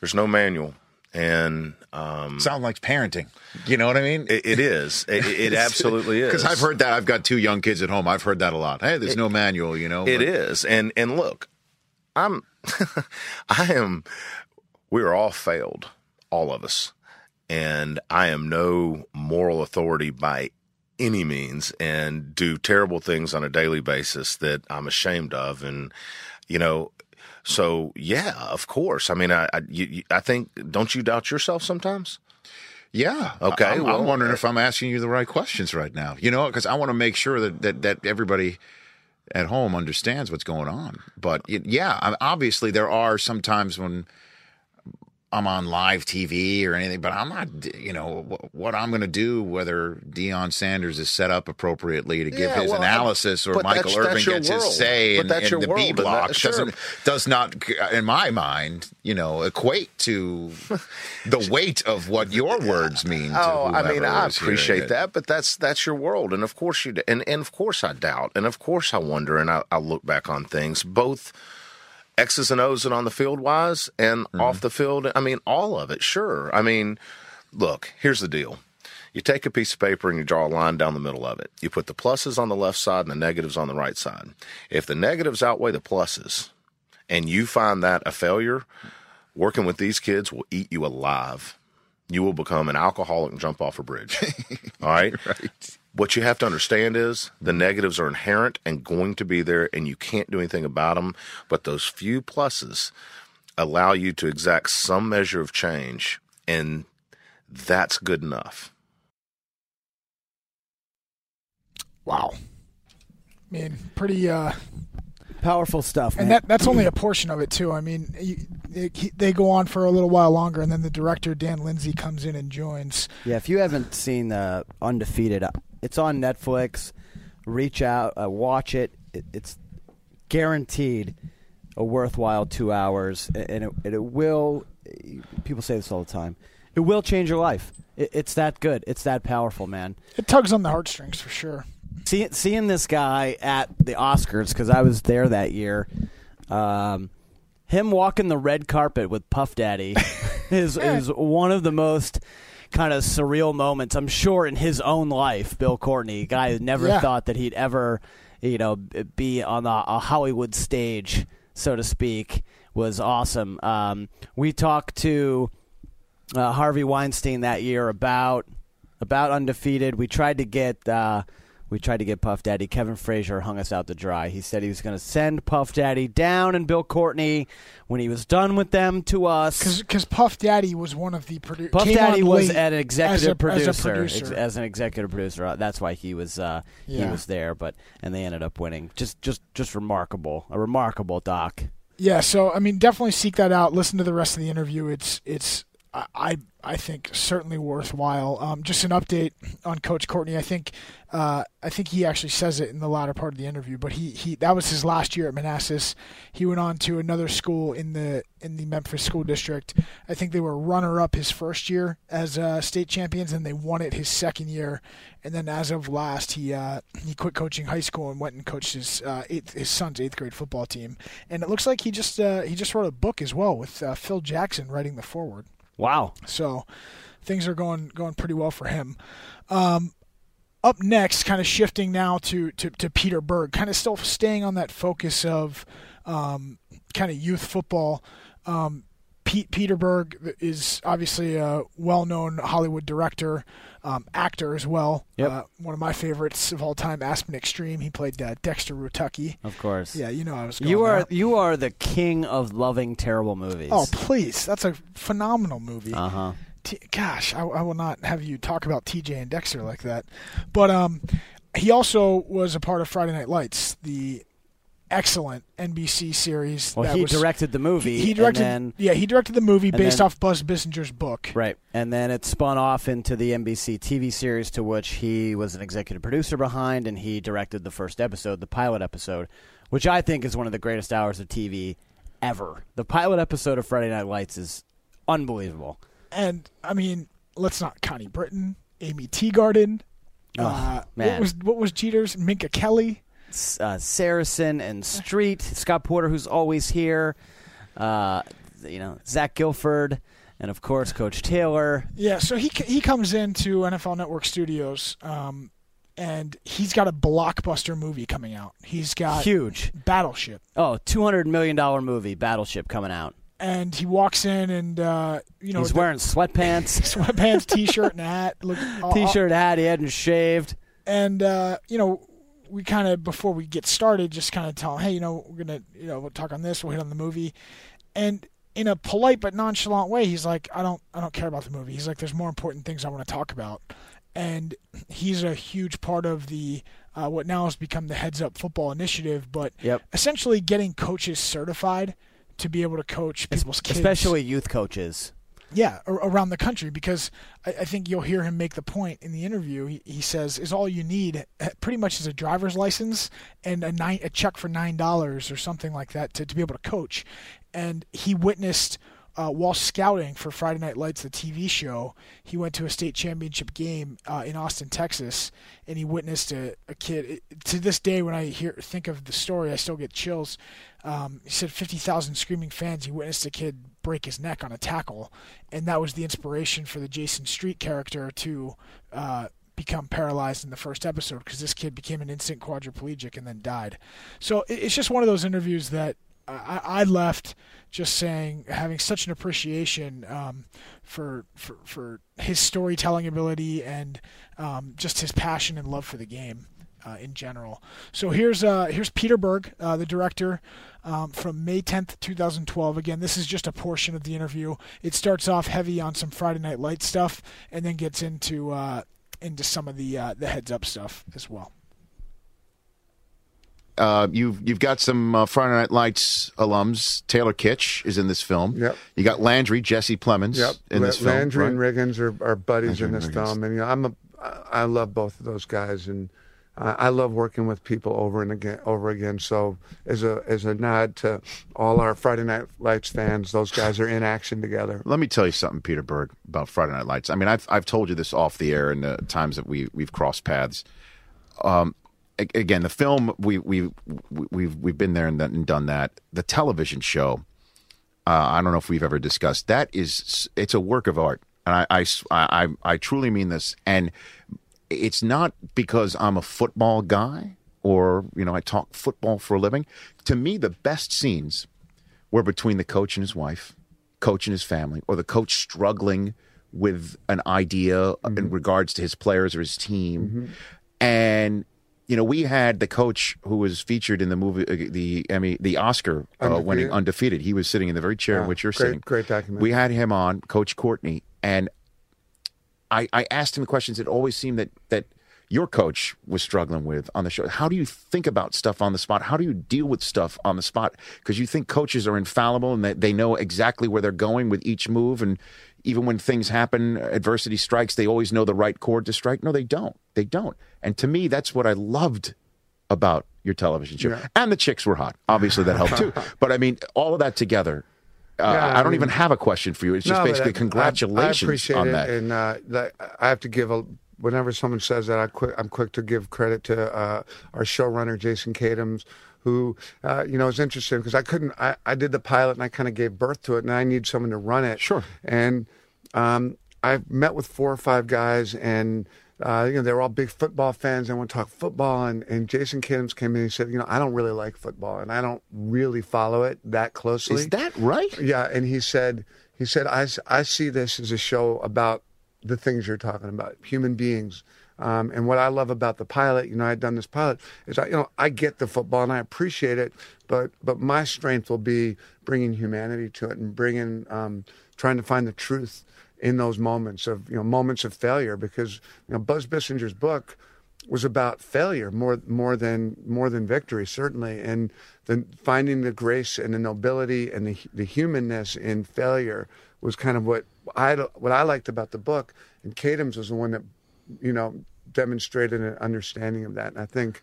there's no manual, and um, sound like parenting. You know what I mean? It, it is. It, it absolutely is. Because I've heard that. I've got two young kids at home. I've heard that a lot. Hey, there's no manual. You know, It but- is, and and look, I'm, I am. We are all failed, all of us, and I am no moral authority by any means, and do terrible things on a daily basis that I'm ashamed of, and you know. So yeah, of course. I mean, I I, you, I think don't you doubt yourself sometimes? Yeah. Okay. I'm, well, I'm wondering uh, if I'm asking you the right questions right now. You know, because I want to make sure that, that that everybody at home understands what's going on. But y- yeah, obviously there are sometimes when I'm on live TV or anything, but I'm not. You know what I'm going to do, whether Deion Sanders is set up appropriately to give Yeah, his well, analysis, or Michael that's- Irvin that's gets world. his say in the world, B and that- block sure. doesn't does not, in my mind, you know, equate to the weight of what your words mean. To Oh, I mean, I appreciate that, but that's that's your world, and of course you and and of course I doubt, and of course I wonder, and I, I look back on things both X's and O's and on the field wise, and Mm-hmm. off the field. I mean, all of it. Sure. I mean, look, here's the deal. You take a piece of paper and you draw a line down the middle of it. You put the pluses on the left side and the negatives on the right side. If the negatives outweigh the pluses, and you find that a failure, working with these kids will eat you alive. You will become an alcoholic and jump off a bridge. All right? right. What you have to understand is the negatives are inherent and going to be there, and you can't do anything about them. But those few pluses allow you to exact some measure of change, and that's good enough. Wow. I mean, pretty uh, powerful stuff. And man. that that's only a portion of it too. I mean, you, they, they go on for a little while longer, and then the director Dan Lindsay comes in and joins. Yeah, if you haven't seen the Undefeated, uh, it's on Netflix. Reach out, uh, watch it. it. It's guaranteed a worthwhile two hours, and it, and it will. People say this all the time. It will change your life. It, it's that good. It's that powerful, man. It tugs on the heartstrings for sure. See, seeing this guy at the Oscars because I was there that year. Um, him walking the red carpet with Puff Daddy is is one of the most kind of surreal moments I'm sure in his own life. Bill Courtney, guy who never Yeah. thought that he'd ever, you know, be on the, a Hollywood stage, so to speak, was awesome. Um, we talked to uh, Harvey Weinstein that year about about undefeated. We tried to get uh, We tried to get Puff Daddy. Kevin Frazier hung us out to dry. He said he was going to send Puff Daddy down and Bill Courtney when he was done with them to us. Because Puff Daddy was one of the producers. Puff Daddy was an as executive a, producer, As a producer. ex- as an executive producer. Uh, That's why he was uh, he was there. But and they ended up winning. Just just just remarkable. A remarkable doc. Yeah, so I mean, definitely seek that out. Listen to the rest of the interview. It's it's I I, think certainly worthwhile. Um, just an update on Coach Courtney. I think uh, I think he actually says it in the latter part of the interview. But he, he that was his last year at Manassas. He went on to another school in the in the Memphis school district. I think they were runner up his first year as uh, state champions, and they won it his second year. And then as of last, he uh, he quit coaching high school and went and coached his uh, eighth, his son's eighth grade football team. And it looks like he just uh, he just wrote a book as well with uh, Phil Jackson writing the foreword. Wow. So things are going going pretty well for him. Um, up next, kind of shifting now to, to, to Peter Berg, kind of still staying on that focus of um, kind of youth football. Um, Pete Peter Berg is obviously a well-known Hollywood director, um, actor as well. Yep. Uh, one of my favorites of all time, Aspen Extreme. He played uh, Dexter Rutecki. Of course. Yeah, you know I was. Going You are there. you are the king of loving terrible movies. Oh, please! That's a phenomenal movie. Uh huh. T- gosh, I, I will not have you talk about TJ and Dexter like that. But um, he also was a part of Friday Night Lights, the excellent NBC series. Well, that he was- directed the movie. He, he directed, and then, yeah, he directed the movie based then- off Buzz Bissinger's book. Right. And then it spun off into the NBC TV series to which he was an executive producer behind, and he directed the first episode, the pilot episode, which I think is one of the greatest hours of TV ever. The pilot episode of Friday Night Lights is unbelievable. And I mean, let's not Connie Britton, Aimee Teegarden. Oh, uh, man. What was what was Jeter's Minka Kelly? Uh, Saracen and Street, Scott Porter, who's always here, uh, you know, Zach Gilford, and of course, Coach Taylor. Yeah, so he he comes into NFL Network Studios, um, and he's got a blockbuster movie coming out. He's got Huge. Battleship, Oh, $200 million movie, Battleship, coming out. and he walks in and uh, you know He's the- wearing sweatpants. sweatpants, t-shirt, and a hat. Look, T-shirt, hat. He hadn't shaved. and uh, you know we kind of before we get started just kind of tell him hey you know we're gonna you know we'll talk on this we'll hit on the movie and in a polite but nonchalant way he's like i don't i don't care about the movie he's like there's more important things i want to talk about and he's a huge part of the uh, what now has become the heads up football initiative but Yep. essentially getting coaches certified to be able to coach people's kids Especially youth coaches. Yeah, around the country because I, I think you'll hear him make the point in the interview. He, he says, "Is all you need uh, pretty much is a driver's license and a nine a check for nine dollars or something like that to, to be able to coach." And he witnessed uh, while scouting for Friday Night Lights, the TV show. He went to a state championship game uh, in Austin, Texas, and he witnessed a, a kid. It, to this day, when I hear think of the story, I still get chills. Um, he said 50,000 screaming fans. He witnessed a kid break his neck on a tackle, and that was the inspiration for the Jason Street character to uh, become paralyzed in the first episode because this kid became an instant quadriplegic and then died. So it's just one of those interviews that I, I left just saying having such an appreciation um, for, for for his storytelling ability and um, just his passion and love for the game uh, in general. So here's uh, here's Peter Berg, uh, the director, um, from May 10th, 2012. Again, this is just a portion of the interview. It starts off heavy on some Friday Night Light stuff, and then gets into uh, into some of the uh, the heads up stuff as well. Uh, you've you've got some uh, Friday Night Lights alums. Taylor Kitsch is in this film. Yep. You got Landry, Jesse Plemons Yep. in this La- film. Landry and right? Riggins are, are buddies Landry in this Riggins. film, and you know, I'm a I love both of those guys, and I, I love working with people over and again over again. So as a as a nod to all our Friday Night Lights fans, those guys are in action together. Let me tell you something, Peter Berg, about Friday Night Lights. I mean, I've I've told you this off the air in the times that we we've crossed paths. Um, again, the film we we we- we've we've been there and done- that. The television show, uh, I don't know if we've ever discussed. That is, it's a work of art, and I I I truly mean this. And it's not because I'm a football guy or you know I talk football for a living. To me, the best scenes were between the coach and his wife, coach and his family, or the coach struggling with an idea in regards to his players or his team. And you know, we had the coach who was featured in the movie, uh, the Emmy, the Oscar uh, winning Undefeated. He was sitting in the very chair in which you're great- sitting. great documentary. We had him on, Coach Courtney, and I, I asked him questions that always seemed that that your coach was struggling with on the show. How do you think about stuff on the spot? How do you deal with stuff on the spot? Because you think coaches are infallible and that they know exactly where they're going with each move. And even when things happen, adversity strikes, they always know the right chord to strike. No, they don't. They don't. And to me, that's what I loved about your television show. Yeah. And the chicks were hot. Obviously, that helped too. But I mean, all of that together. Uh, Yeah, I I don't mean- even have a question for you. It's just No, basically congratulations I, appreciate on it, that. and uh, that, I have to give a. Whenever someone says that, I quick, I'm quick to give credit to uh, our showrunner Jason Katims, who uh, you know is interesting because I couldn't. I, I did the pilot and I kind of gave birth to it, and I need someone to run it. Sure. And um, I've met with four or five guys, and uh, you know they were all big football fans. They want to talk football, and, and Jason Katims came in and said, you know, I don't really like football, and I don't really follow it that closely. Is that right? Yeah, and he said he said I, I see this as a show about the things you're talking about, human beings. Um, and what I love about the pilot, you know, I'd done this pilot, is I, you know, I get the football and I appreciate it, but but my strength will be bringing humanity to it and bringing, um, trying to find the truth in those moments of you know moments of failure because you know Buzz Bissinger's book was about failure more more than more than victory certainly. And then finding the grace and the nobility and the the humanness in failure was kind of what I what I liked about the book. And Katims was the one that you know demonstrated an understanding of that. And I think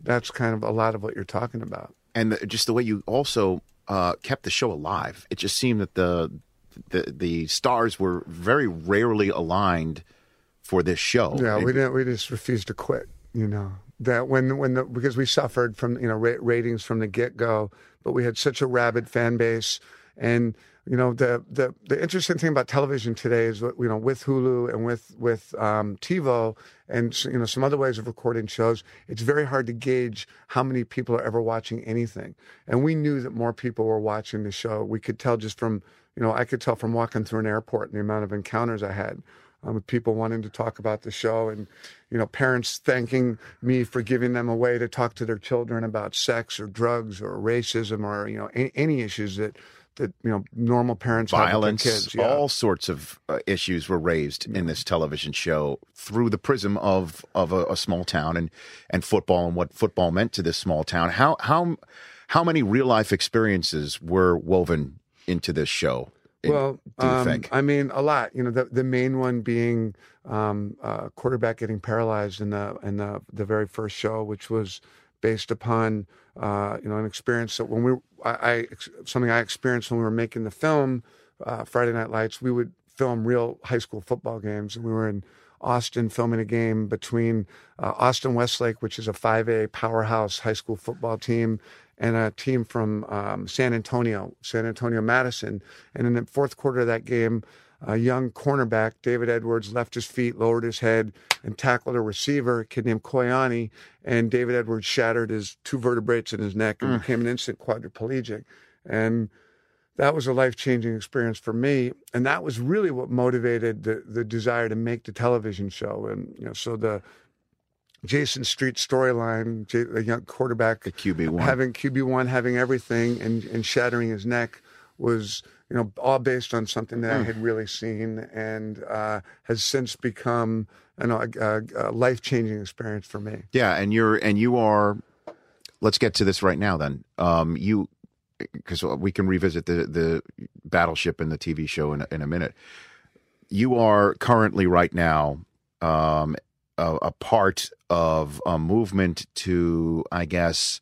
that's kind of a lot of what you're talking about. And the, just the way you also uh, kept the show alive. It just seemed that the the the stars were very rarely aligned for this show. Yeah, It- we didn't. We just refused to quit. You know that when when the because we suffered from you know ra- ratings from the get go, but we had such a rabid fan base, and you know the the the interesting thing about television today is what you know with Hulu and with with um, TiVo and you know some other ways of recording shows, it's very hard to gauge how many people are ever watching anything. And we knew that more people were watching the show. We could tell just from you know I could tell from walking through an airport and the amount of encounters I had um, with people wanting to talk about the show and you know parents thanking me for giving them a way to talk to their children about sex or drugs or racism or you know any, any issues that that you know normal parents violence, have with their kids. Yeah. all sorts of uh, issues were raised in this television show through the prism of of a, a small town and and football and what football meant to this small town. How how how many real life experiences were woven into this show? in- Well, um. I mean, a lot. You know, the the main one being um, uh, quarterback getting paralyzed in the in the the very first show, which was based upon uh, you know an experience that when we I, I something I experienced when we were making the film uh, Friday Night Lights. We would film real high school football games, and we were in Austin filming a game between uh, Austin Westlake, which is a 5A powerhouse high school football team, and a team from um, San Antonio, San Antonio Madison. And in the fourth quarter of that game, a young cornerback, David Edwards, left his feet, lowered his head, and tackled a receiver, a kid named Koyani. And David Edwards shattered his two vertebrates in his neck and Mm. became an instant quadriplegic. And that was a life changing experience for me, and that was really what motivated the the desire to make the television show. And you know, so the Jason Street storyline, J- the young quarterback, the QB one, having QB one, having everything, and and shattering his neck was you know all based on something that I Mm. had really seen, and uh, has since become you know a, a, a life changing experience for me. Yeah, and you're and you are. Let's get to this right now. Then, um, you because we can revisit the the battleship and the TV show in a, in a minute. You are currently right now um, a, a part of a movement to, I guess,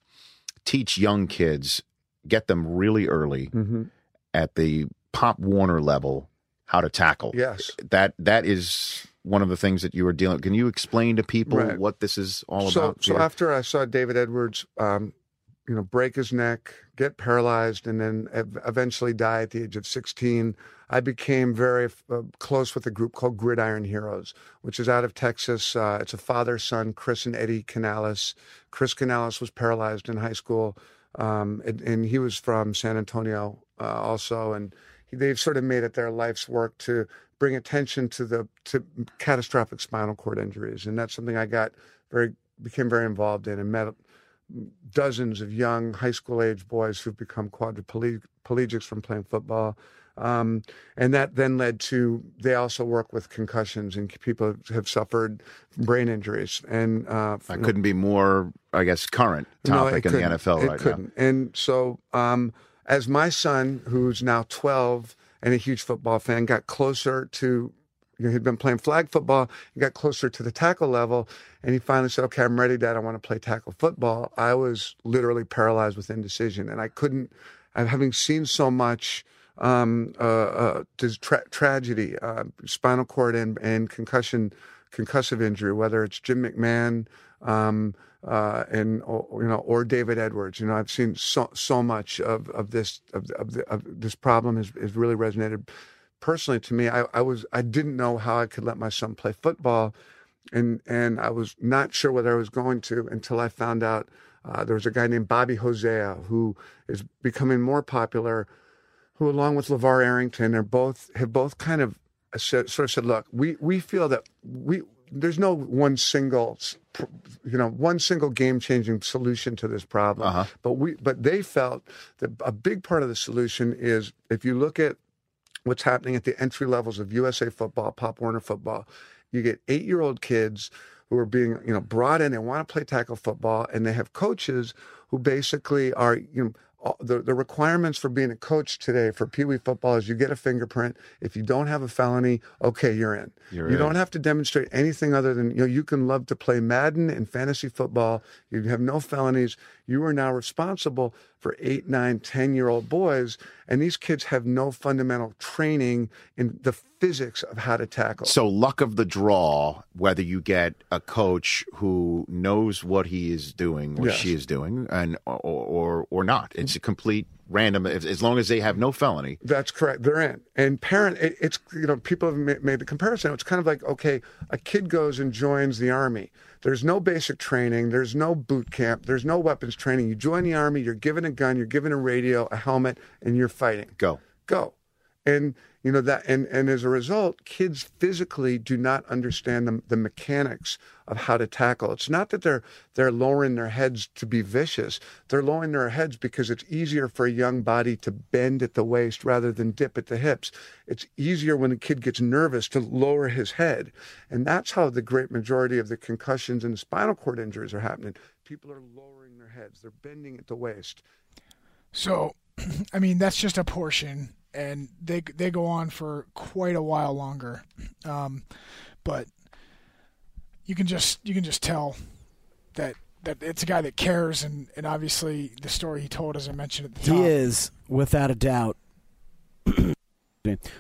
teach young kids, get them really early Mhm. at the Pop Warner level how to tackle. Yes. that that is one of the things that you are dealing. Can you explain to people Right. what this is all so, about? So here? after I saw David Edwards, um, you know, break his neck, get paralyzed, and then eventually die at the age of 16, I became very uh, close with a group called Gridiron Heroes, which is out of Texas. Uh, it's a father son, Chris and Eddie Canales. Chris Canales was paralyzed in high school, um, and, and he was from San Antonio uh, also, and they've sort of made it their life's work to bring attention to the to catastrophic spinal cord injuries, and that's something I got very became very involved in and met dozens of young high school age boys who've become quadriplegics from playing football. Um, and that then led to they also work with concussions and people have suffered brain injuries. And uh, That couldn't be more, I guess, current no, topic in the. NFL it right couldn't. And so, um, as my son, who's now 12 and a huge football fan, got closer to, you know, he'd been playing flag football, he got closer to the tackle level, and he finally said, Okay, I'm ready, Dad. I want to play tackle football. I was literally paralyzed with indecision, and I couldn't, having seen so much. Um, uh, uh, tra- tragedy, uh, spinal cord and, and concussion, concussive injury, whether it's Jim McMahon, um, uh, and or, you know, or David Edwards. You know, I've seen so so much of of this of of, the, of this problem has, has really resonated personally to me. I, I was I didn't know how I could let my son play football, and and I was not sure whether I was going to until I found out uh, there was a guy named Bobby Hosea who is becoming more popular, who along with LaVar Arrington are both have both kind of said, sort of said, look, we we feel that we there's no one single you know one single game changing solution to this problem but we but they felt that a big part of the solution is if you look at what's happening at the entry levels of USA football Pop Warner football you get 8-year-old kids who are being you know brought in and want to play tackle football and they have coaches who basically are you know the, the requirements for being a coach today for Pee Wee football is you get a fingerprint. If you don't have a felony, okay, you're in. You're you in. don't have to demonstrate anything other than you know you can love to play Madden and fantasy football. You have no felonies. You are now responsible for eight, nine, ten year old boys, and these kids have no fundamental training in the physics of how to tackle. So luck of the draw, whether you get a coach who knows what he is doing or Yes. she is doing, and or or, or not, it's a complete random. As as long as they have no felony, That's correct. They're in. And parent, it, it's you know people have made the comparison. It's kind of like okay, a kid goes and joins the army. There's no basic training. There's no boot camp. There's no weapons training. You join the army. You're given a gun. You're given a radio, a helmet, and you're fighting. Go. Go. And you know that, and and as a result, kids physically do not understand the, the mechanics of how to tackle. It's not that they're they're lowering their heads to be vicious. They're lowering their heads because it's easier for a young body to bend at the waist rather than dip at the hips. It's easier when a kid gets nervous to lower his head, and that's how the great majority of the concussions and spinal cord injuries are happening. People are lowering their heads. They're bending at the waist. So, I mean, that's just a portion, and they they go on for quite a while longer. Um, but you can just you can just tell that that it's a guy that cares, and and obviously the story he told, as I mentioned at the top. He is, without a doubt,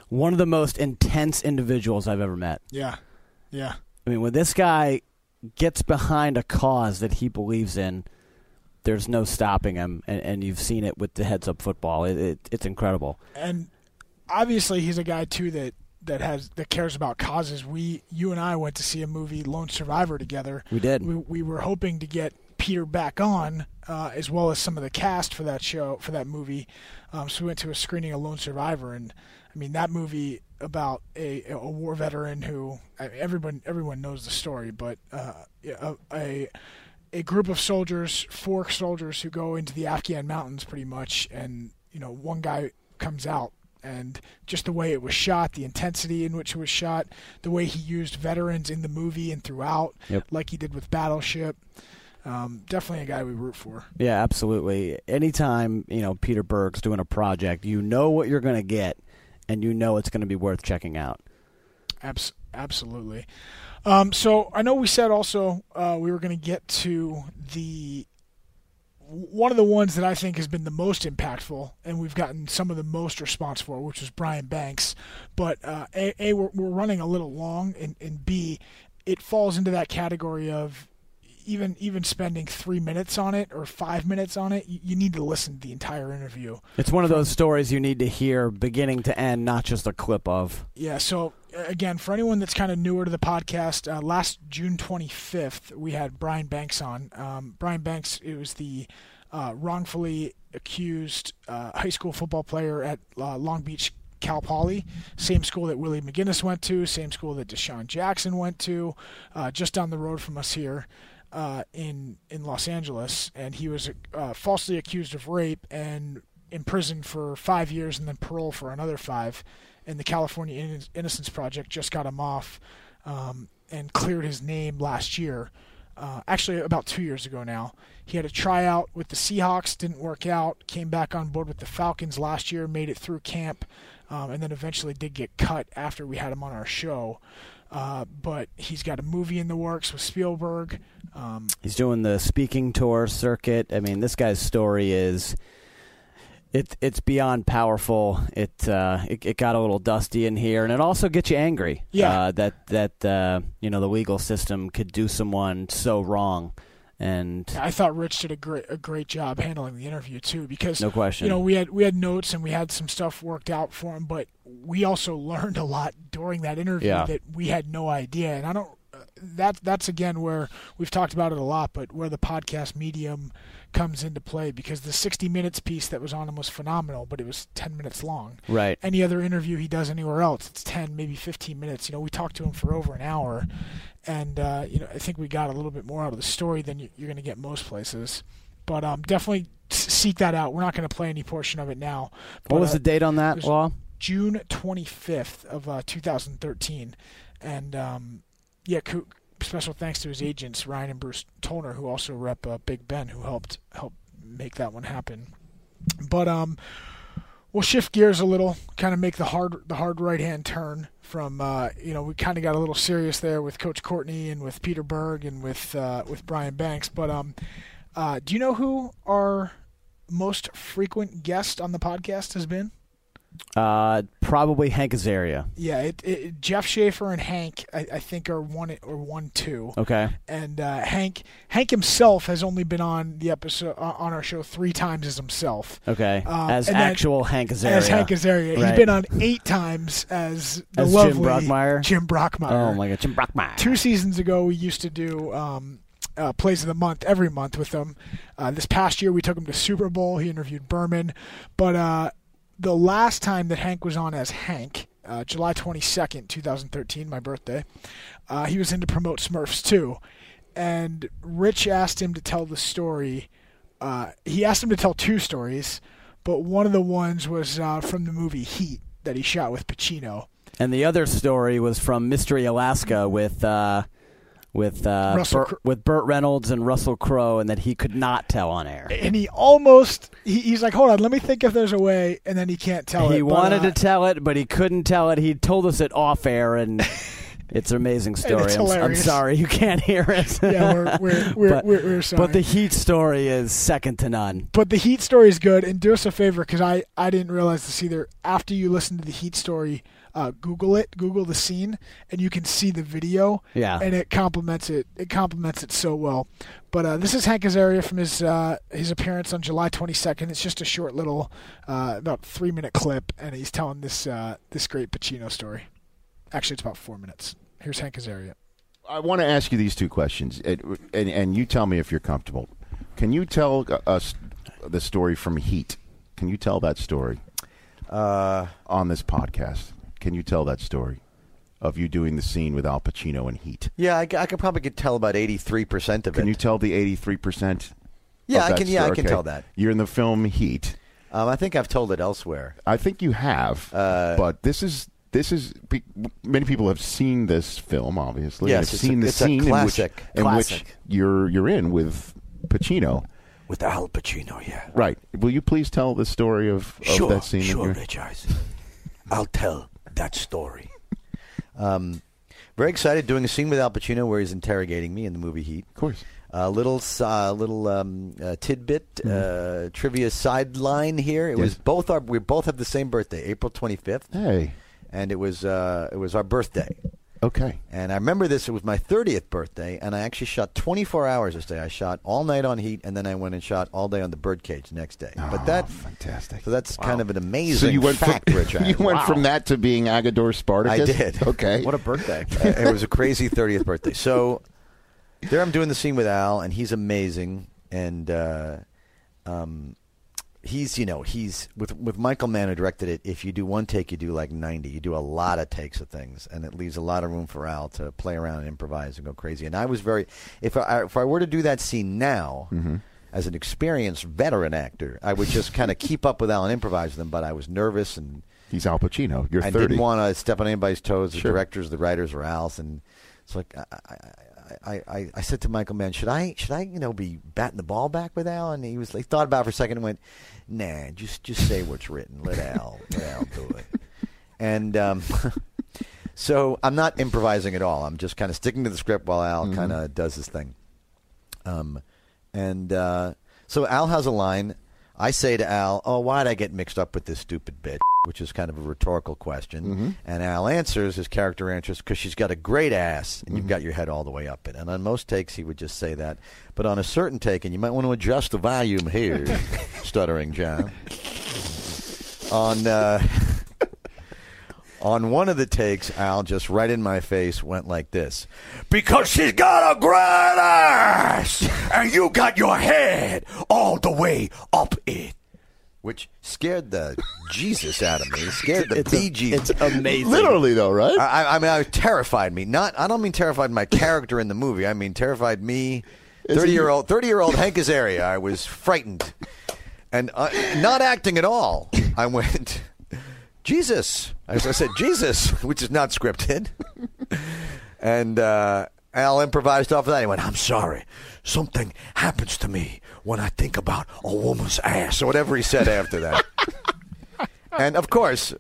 one of the most intense individuals I've ever met. Yeah, yeah. I mean, when this guy gets behind a cause that he believes in, there's no stopping him, and, and you've seen it with the heads up football. It, it, it's incredible. and obviously he's a guy too that that has that cares about causes. We, you and I, went to see a movie Lone Survivor together. We did. We, we were hoping to get Peter back on, uh, as well as some of the cast for that show for that movie. Um, so we went to a screening of Lone Survivor, and I mean that movie about a, a war veteran who I mean, everyone everyone knows the story, but uh, a, a a group of soldiers, four soldiers who go into the Afghan mountains pretty much, and you know one guy comes out, and just the way it was shot, the intensity in which it was shot, the way he used veterans in the movie and throughout, Yep. like he did with Battleship. Um, definitely a guy we root for. Yeah, absolutely. Anytime you know Peter Berg's doing a project, you know what you're going to get, and you know it's going to be worth checking out. Abs- absolutely. Um, so I know we said also uh, we were going to get to the one of the ones that I think has been the most impactful, and we've gotten some of the most response for, which was Brian Banks. But uh, a, a we're, we're running a little long, and, and b it falls into that category of even even spending three minutes on it or five minutes on it. You, you need to listen to the entire interview. It's one of those stories you need to hear beginning to end, not just a clip of. Yeah. So again, for anyone that's kind of newer to the podcast, uh, last June 25th, we had Brian Banks on. Um, Brian Banks, it was the uh, wrongfully accused uh, high school football player at uh, Long Beach. Cal Poly, same school that Willie McGinest went to, same school that DeSean Jackson went to, uh, just down the road from us here. uh, in in Los Angeles, and he was falsely accused of rape and imprisoned for five years and then parole for another five. And the California Innocence Project just got him off um, and cleared his name last year. Uh, actually, about two years ago now. He had a tryout with the Seahawks, didn't work out. Came back on board with the Falcons last year, made it through camp, um, and then eventually did get cut after we had him on our show. Uh, but he's got a movie in the works with Spielberg. Um, He's doing the speaking tour circuit. I mean, this guy's story is it it's beyond powerful. It uh, it, it got a little dusty in here, and it also gets you angry. Yeah. uh, that that uh, you know the legal system could do someone so wrong, and I thought Rich did a great a great job handling the interview too, because No question. You know, we had we had notes and we had some stuff worked out for him, but we also learned a lot during that interview Yeah. that we had no idea. And I don't. That that's again where we've talked about it a lot, but where the podcast medium comes into play because the 60 minutes piece that was on him was phenomenal, but it was 10 minutes long. Right. Any other interview he does anywhere else, it's 10, maybe 15 minutes. You know, we talked to him for over an hour, and uh, you know, I think we got a little bit more out of the story than you- you're going to get most places. But um, definitely seek that out. We're not going to play any portion of it now. what was uh, the date on that law? June 25th of uh, 2013, and um, yeah, special thanks to his agents Ryan and Bruce Tollner, who also rep uh, Big Ben, who helped help make that one happen. But um, we'll shift gears a little, kind of make the hard the hard right hand turn from uh, you know we kind of got a little serious there with Coach Courtney and with Peter Berg and with uh, with Brian Banks. But um, uh, do you know who our most frequent guest on the podcast has been? Uh, probably Hank Azaria. Yeah, it, it, Jeff Schaefer and Hank, I, I think, are one or one two. Okay. And uh, Hank, Hank himself has only been on the episode uh, on our show three times as himself. Okay. Um, as and then- actual Hank Azaria. As Hank Azaria, he's Right. been on eight times as the As Jim Brockmire? Jim Brockmire. Oh my God, Jim Brockmire. Two seasons ago, we used to do um, uh, plays of the month every month with them. Uh, this past year, we took him to Super Bowl. He interviewed Berman, but uh, the last time that Hank was on as Hank, uh, July twenty second, two thousand thirteen, my birthday, uh, he was in to promote Smurfs too, and Rich asked him to tell the story. Uh, he asked him to tell two stories, but one of the ones was uh, from the movie Heat that he shot with Pacino. And the other story was from Mystery Alaska with uh, with uh, Burt, with Burt Reynolds and Russell Crowe, and that he could not tell on air. and he almost he, he's like, hold on, let me think if there's a way, and then he can't tell he it. but, wanted uh, to tell it, but he couldn't tell it. He told us it off air, and it's an amazing story. it's I'm, I'm sorry you can't hear it. Yeah, we're- we're- we're- but, we're- we're sorry. But the Heat story is second to none. But the Heat story is good, and do us a favor because I I didn't realize this either. After you listen to the Heat story, uh, Google it, Google the scene, and you can see the video. Yeah. and it complements it. It complements it so well. But uh, this is Hank Azaria from his uh, his appearance on July 22nd. It's just a short little, uh, about three minute clip, and he's telling this uh, this great Pacino story. Actually, it's about four minutes. Here's Hank Azaria. I want to ask you these two questions, and, and, and you tell me if you're comfortable. Can you tell us the story from Heat? Can you tell that story uh, on this podcast? Can you tell that story of you doing the scene with Al Pacino in Heat? Yeah, I could probably could tell about eighty three percent of it. Can you tell the 83%? Yeah, I can- yeah, I can Okay. tell that. You're in the film Heat. Um, I think I've told it elsewhere. I think you have, Uh, but this is this is many people have seen this film. Obviously, Yes, it's a- seen the it's a scene classic. in which in which you're you're in with Pacino. With Al Pacino, yeah. Right. Will you please tell the story of, of Sure, that scene? sure, Rich Eisen. I'll tell that story. Um, very excited doing a scene with Al Pacino where he's interrogating me in the movie Heat. Of course. A little uh, little um, uh, tidbit uh, trivia sideline here. It Mm-hmm. Yes. was both our we both have the same birthday, April twenty fifth. Hey, and it was uh, it was our birthday. Okay. And I remember this. It was my 30th birthday, and I actually shot 24 hours this day. I shot all night on Heat, and then I went and shot all day on the Birdcage next day. but that fantastic. So that's kind of an amazing So you went fact, from, Rich. you went Wow. from that to being Agador Spartacus. I did. Okay. What a birthday! it was a crazy 30th birthday. So there I'm doing the scene with Al, and he's amazing. And uh, um, he's you know he's with with Michael Mann who directed it. If you do one take, you do like ninety. You do a lot of takes of things, and it leaves a lot of room for Al to play around and improvise and go crazy. And I was very if I if I were to do that scene now. Mm-hmm. As an experienced veteran actor, I would just kind of keep up with Al and improvise with him, but I was nervous and He's Al Pacino. You're I 30. didn't want to step on anybody's toes. The Sure. directors, the writers, or Al's, and it's like I, I, I, I, said to Michael, Mann, should I, should I, you know, be batting the ball back with Al?" And he was like, thought about it for a second and went, "Nah, just, just say what's written. Let Al, let Al do it." And um, so I'm not improvising at all. I'm just kind of sticking to the script while Al Mhm. kind of does his thing. Um, and uh, so Al has a line. I say to Al, "Oh, why'd I get mixed up with this stupid bitch?" Which is kind of a rhetorical question. Mhm. And Al answers, his character answers, because she's got a great ass, and you've got your head all the way up it. And on most takes, he would just say that. But on a certain take, and you might want to adjust the volume here, stuttering John. On uh, on one of the takes, Al just right in my face went like this. Because she's got a great ass, and you got your head all the way up it. which scared the Jesus out of me. It scared the It's BG. it's amazing. Literally, though, right? I, I- I mean, it terrified me. Not. I don't mean terrified my character in the movie. I mean terrified me. Thirty year old, thirty year old Hank Azaria. I was frightened, and uh, not acting at all. I went, Jesus. As I said, Jesus, which is not scripted. And uh, Al improvised off of that. He went, I'm sorry. Something happens to me when I think about a woman's ass, or whatever he said after that. and of course,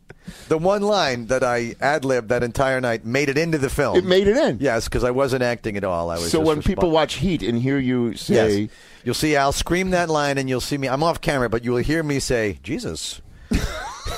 the one line that I ad libbed that entire night made it into the film. It made it in. Yes, because I wasn't acting at all. I was So just when people watch Heat and hear you say, Yes. You'll see Al scream that line, and you'll see me. I'm off camera, but you will hear me say, Jesus.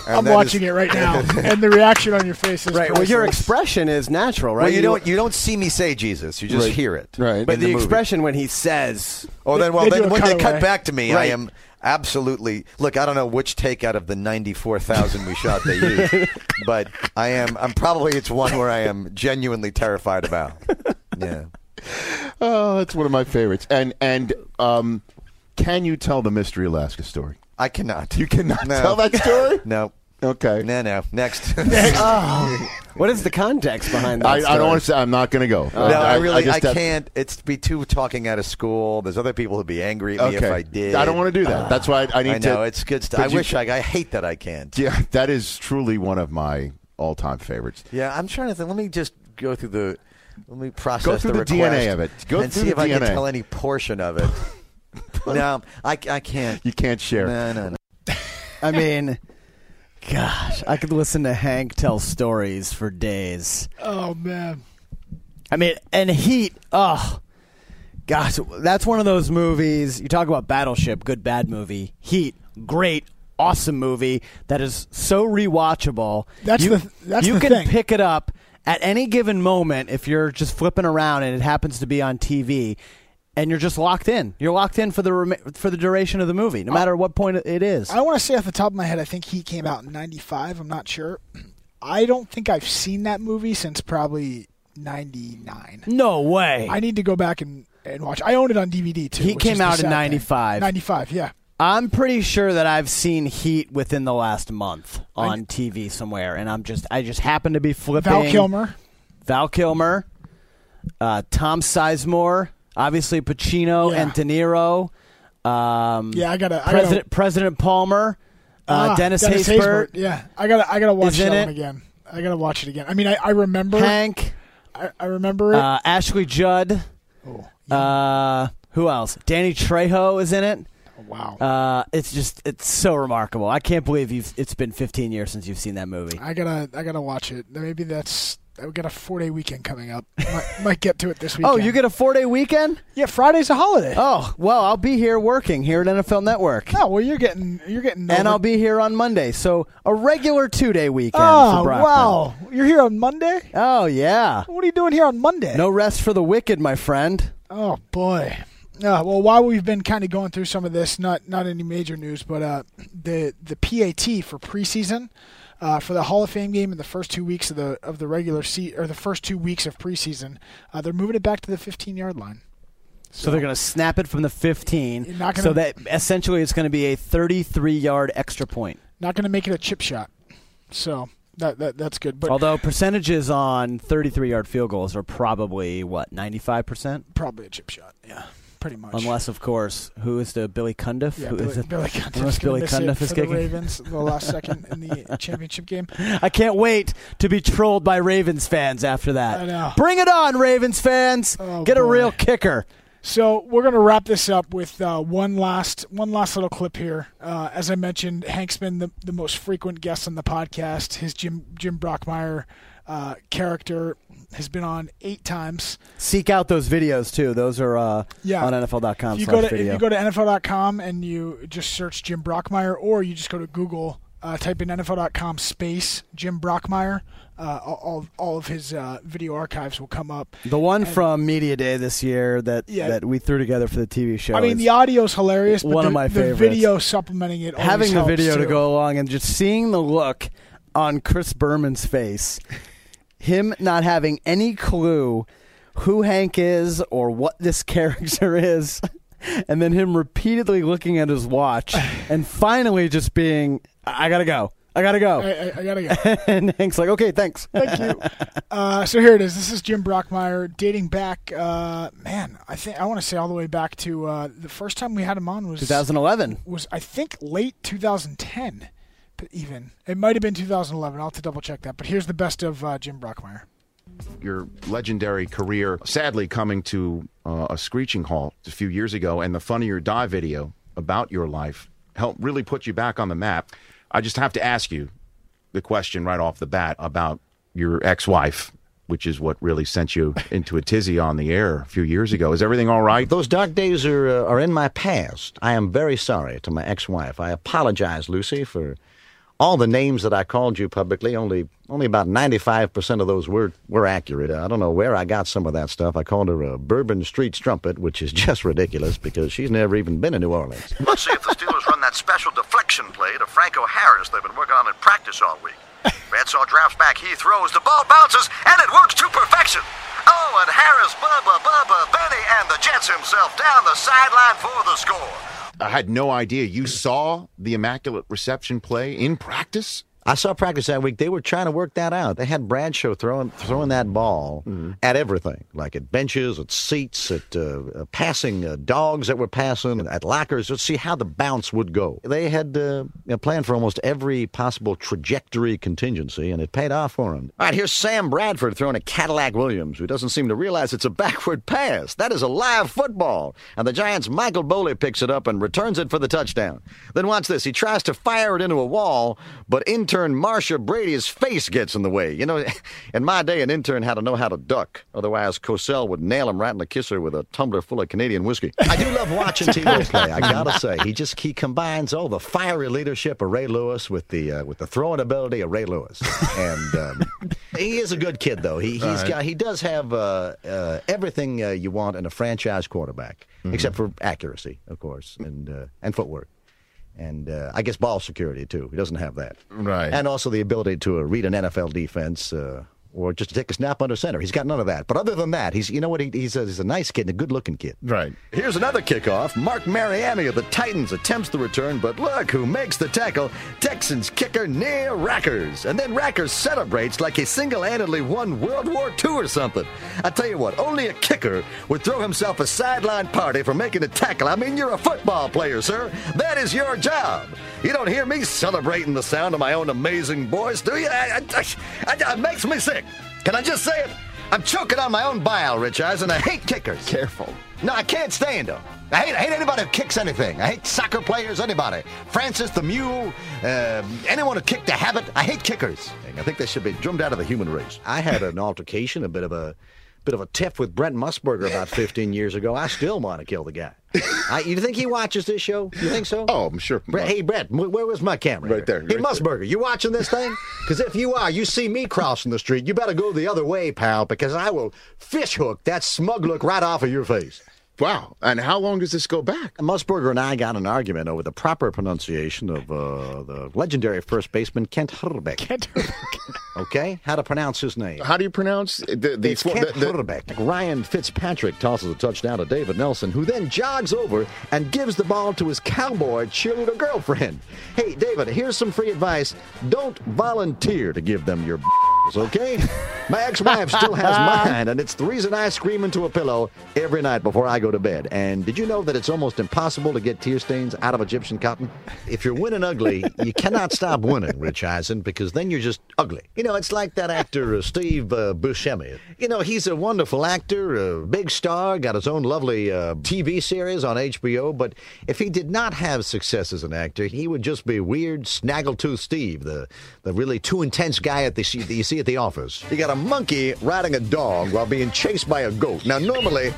I'm watching it right now, and the reaction on your face is Right, Well, your expression is natural, right? Well, you don't you don't see me say Jesus. You just Right. hear it. Right. But in the, expression when he says, Oh, then well, They then when they cut back to me, I am absolutely look. I don't know which take out of the ninety-four thousand we shot they used, but I am. I'm probably it's one where I am genuinely terrified about. Yeah. "Oh, that's one of my favorites." And and um, can you tell the Mystery Alaska story? I cannot. You cannot No. tell that story. No. Okay. No. No. Next. oh, what is the context behind that? I, I don't want to say. I'm not going to go. No, I, really, I, just have- can't. It's be too talking out of school. There's other people who'd be angry at me if I did. I don't want to do that. That's why I, I need to I to. know it's good stuff. but I you- wish I. I hate that I can't. Yeah, that is truly one of my all-time favorites. Yeah, I'm trying to think. Let me just go through the. Let me process Go through the request DNA of it. Go and through see the if I can tell any portion of it. no, I, I can't. You can't share. No, no, no. I mean, gosh, I could listen to Hank tell stories for days. Oh man, I mean, and Heat, oh, gosh, that's one of those movies. You talk about Battleship, good bad movie. Heat, great, awesome movie that is so rewatchable. That's you, the- that's you the can thing. pick it up at any given moment if you're just flipping around and it happens to be on TV. And you're just locked in. You're locked in for the rem- for the duration of the movie, no matter what point it is. I want to say off the top of my head, I think he came out in '95. I'm not sure. I don't think I've seen that movie since probably '99. No way. I need to go back and, and watch. I own it on DVD too. He came out in '95. '95, yeah. I'm pretty sure that I've seen Heat within the last month I- on TV somewhere, and I'm just I just happen to be flipping. Val Kilmer. Val Kilmer, uh, Tom Sizemore, obviously Pacino Yeah. and De Niro. Um, Yeah, I gotta- I President gotta- President Palmer, uh, Ah, Dennis, Dennis Haysbert. Yeah, I gotta I gotta watch that it. one again. I gotta watch it again. I mean, I, I remember Hank, I, I remember it. uh, Ashley Judd. Uh, who else? Danny Trejo is in it. wow. Uh, it's just it's so remarkable. I can't believe you've. It's been 15 years since you've seen that movie. I gotta I gotta watch it. Maybe that's I got a four day weekend coming up. might, might get to it this weekend. Oh, you get a four day weekend? Yeah, Friday's a holiday. Oh, well, I'll be here working here at NFL Network. No, well you're getting you're getting And I'll be here on Monday. So a regular two day weekend Oh for wow, you're here on Monday. Oh, yeah. What are you doing here on Monday? No rest for the wicked, my friend. Oh boy. Uh, well, while we've been kind of going through some of this, not not any major news, but uh, the the PAT for preseason uh, for the Hall of Fame game in the first two weeks of the of the regular seat or the first two weeks of preseason, uh, they're moving it back to the 15 yard line. So they're going to snap it from the 15, not gonna- so that essentially it's going to be a 33-yard extra point. Not going to make it a chip shot. So that, that that's good. But Although percentages on 33-yard field goals are probably what 95%, probably a chip shot. Yeah, pretty much. unless of course who is the Billy Cundiff? Yeah, who Billy, is it? Billy Cundiff's Unless Billy Cundiff is the. Ravens the last second in the championship game. I can't wait to be trolled by Ravens fans after that. I know. Bring it on, Ravens fans! Oh, Get a real kicker. So we're going to wrap this up with uh, one last one last little clip here. Uh, as I mentioned, Hank's been the, the most frequent guest on the podcast. His Jim Jim Brockmire uh, character has been on eight times. Seek out those videos too. Those are uh, Yeah. on NFL.com. If you go to video. if you go to NFL.com and you just search Jim Brockmire, or you just go to Google, uh, type in NFL.com space Jim Brockmire, uh, all all- of his uh, video archives will come up. the one from Media Day this year that Yeah. that we threw together for the TV show. I mean, the audio's hilarious, but one the, of my favorites. the video supplementing it. having the video to go along and just seeing the look on Chris Berman's face, him not having any clue who Hank is or what this character is, and then him repeatedly looking at his watch and finally just being, I gotta go. I gotta go. I, I, I gotta go. and Hank's like, okay, thanks. Thank you. Uh, so here it is. This is Jim Brockmire dating back. Uh, man, I think I want to say all the way back to uh, the first time we had him on was 2011. Was I think late 2010, but even it might have been 2011. I'll have to double check that. But here's the best of uh, Jim Brockmire. your legendary career sadly coming to uh, a screeching halt a few years ago, and the Funny or Die video about your life helped really put you back on the map. I just have to ask you the question right off the bat about your ex-wife, which is what really sent you into a tizzy on the air a few years ago. Is everything all right? Those dark days are uh, are in my past. I am very sorry to my ex-wife. I apologize, Lucy, for all the names that I called you publicly. Only only about ninety five percent of those were were accurate. I don't know where I got some of that stuff. I called her a Bourbon Street Strumpet, which is just ridiculous because she's never even been in New Orleans. Let's see if the Steelers run that special deflection play to Franco Harris they've been working on in practice all week. Bradshaw drafts back, he throws, the ball bounces, and it works to perfection. Oh, and Harris, Bubba, Bubba, Benny, and the Jets himself down the sideline for the score. I had no idea you saw the immaculate reception play in practice. I saw practice that week. They were trying to work that out. They had Bradshaw throwing throwing that ball at everything, like at benches, at seats, at uh, uh, passing uh, dogs that were passing, at lockers, to see how the bounce would go. They had uh, a plan for almost every possible trajectory contingency, and it paid off for them. All right, here's Sam Bradford throwing a Cadillac Williams, who doesn't seem to realize it's a backward pass. That is a live football, and the Giants' Michael Boley picks it up and returns it for the touchdown. Then watch this. He tries to fire it into a wall, but intern Marsha Brady's face gets in the way. You know, in my day, an intern had to know how to duck. Otherwise, Cosell would nail him right in the kisser with a tumbler full of Canadian whiskey. I do love watching Tebow play. I gotta say, he just he combines all the fiery leadership of Ray Lewis with the uh, with the throwing ability of Ray Lewis, and um, he is a good kid though. He he's Right. got he does have uh, uh, everything uh, you want in a franchise quarterback, except for accuracy, of course, and uh, and footwork. And uh, I guess ball security too. He doesn't have that, Right. And also the ability to uh, read an NFL defense, uh, or just to take a snap under center. He's got none of that. But other than that, he's you know what he, he's a, he's a nice kid and a good looking kid. Right. Here's another kickoff. Marc Mariani of the Titans attempts the return, but look who makes the tackle. Texans kicker Neil Rackers. And then Rackers celebrates like he single handedly won World War II or something. I tell you what, only a kicker would throw himself a sideline party for making a tackle. I mean, you're a football player, sir. That is your job. You don't hear me celebrating the sound of my own amazing voice, do you? I, I, I, it makes me sick. Can I just say it? I'm choking on my own bile, Rich Eisen. I hate kickers. Careful. No, I can't stand them. I hate, I hate anybody who kicks anything. I hate soccer players, anybody. Francis the Mule, uh, anyone who kicked a habit. I hate kickers. I think they should be drummed out of the human race. I had an altercation, a bit of a bit of a tiff with Brent Musburger about 15 years ago. I still want to kill the guy. I, you think he watches this show? You think so? Oh, I'm sure. Brett, hey, Brett, where was my camera? Right there, Hey, right Musburger, you watching this thing? Because if you are, you see me crossing the street, you better go the other way, pal, because I will fish hook that smug look right off of your face. Wow. And how long does this go back? Musburger and I got an argument over the proper pronunciation of uh, the legendary first baseman Kent Hrbek. Kent Okay, how to pronounce his name? How do you pronounce the the, It's Kent the- the- Hrbek. Ryan Fitzpatrick tosses a touchdown to David Nelson, who then jogs over and gives the ball to his cowboy cheerleader girlfriend. Hey, David, here's some free advice. Don't volunteer to give them your okay? My ex-wife still has mine, and it's the reason I scream into a pillow every night before I go to bed. And did you know that it's almost impossible to get tear stains out of Egyptian cotton? If you're winning ugly, you cannot stop winning, Rich Eisen, because then you're just ugly. You know, it's like that actor uh, Steve uh, Buscemi. You know, he's a wonderful actor, a big star, got his own lovely uh, TV series on HBO. But if he did not have success as an actor, he would just be weird, snaggletooth Steve, the the really too intense guy at the that you see at the office. You got a monkey riding a dog while being chased by a goat. Now, normally.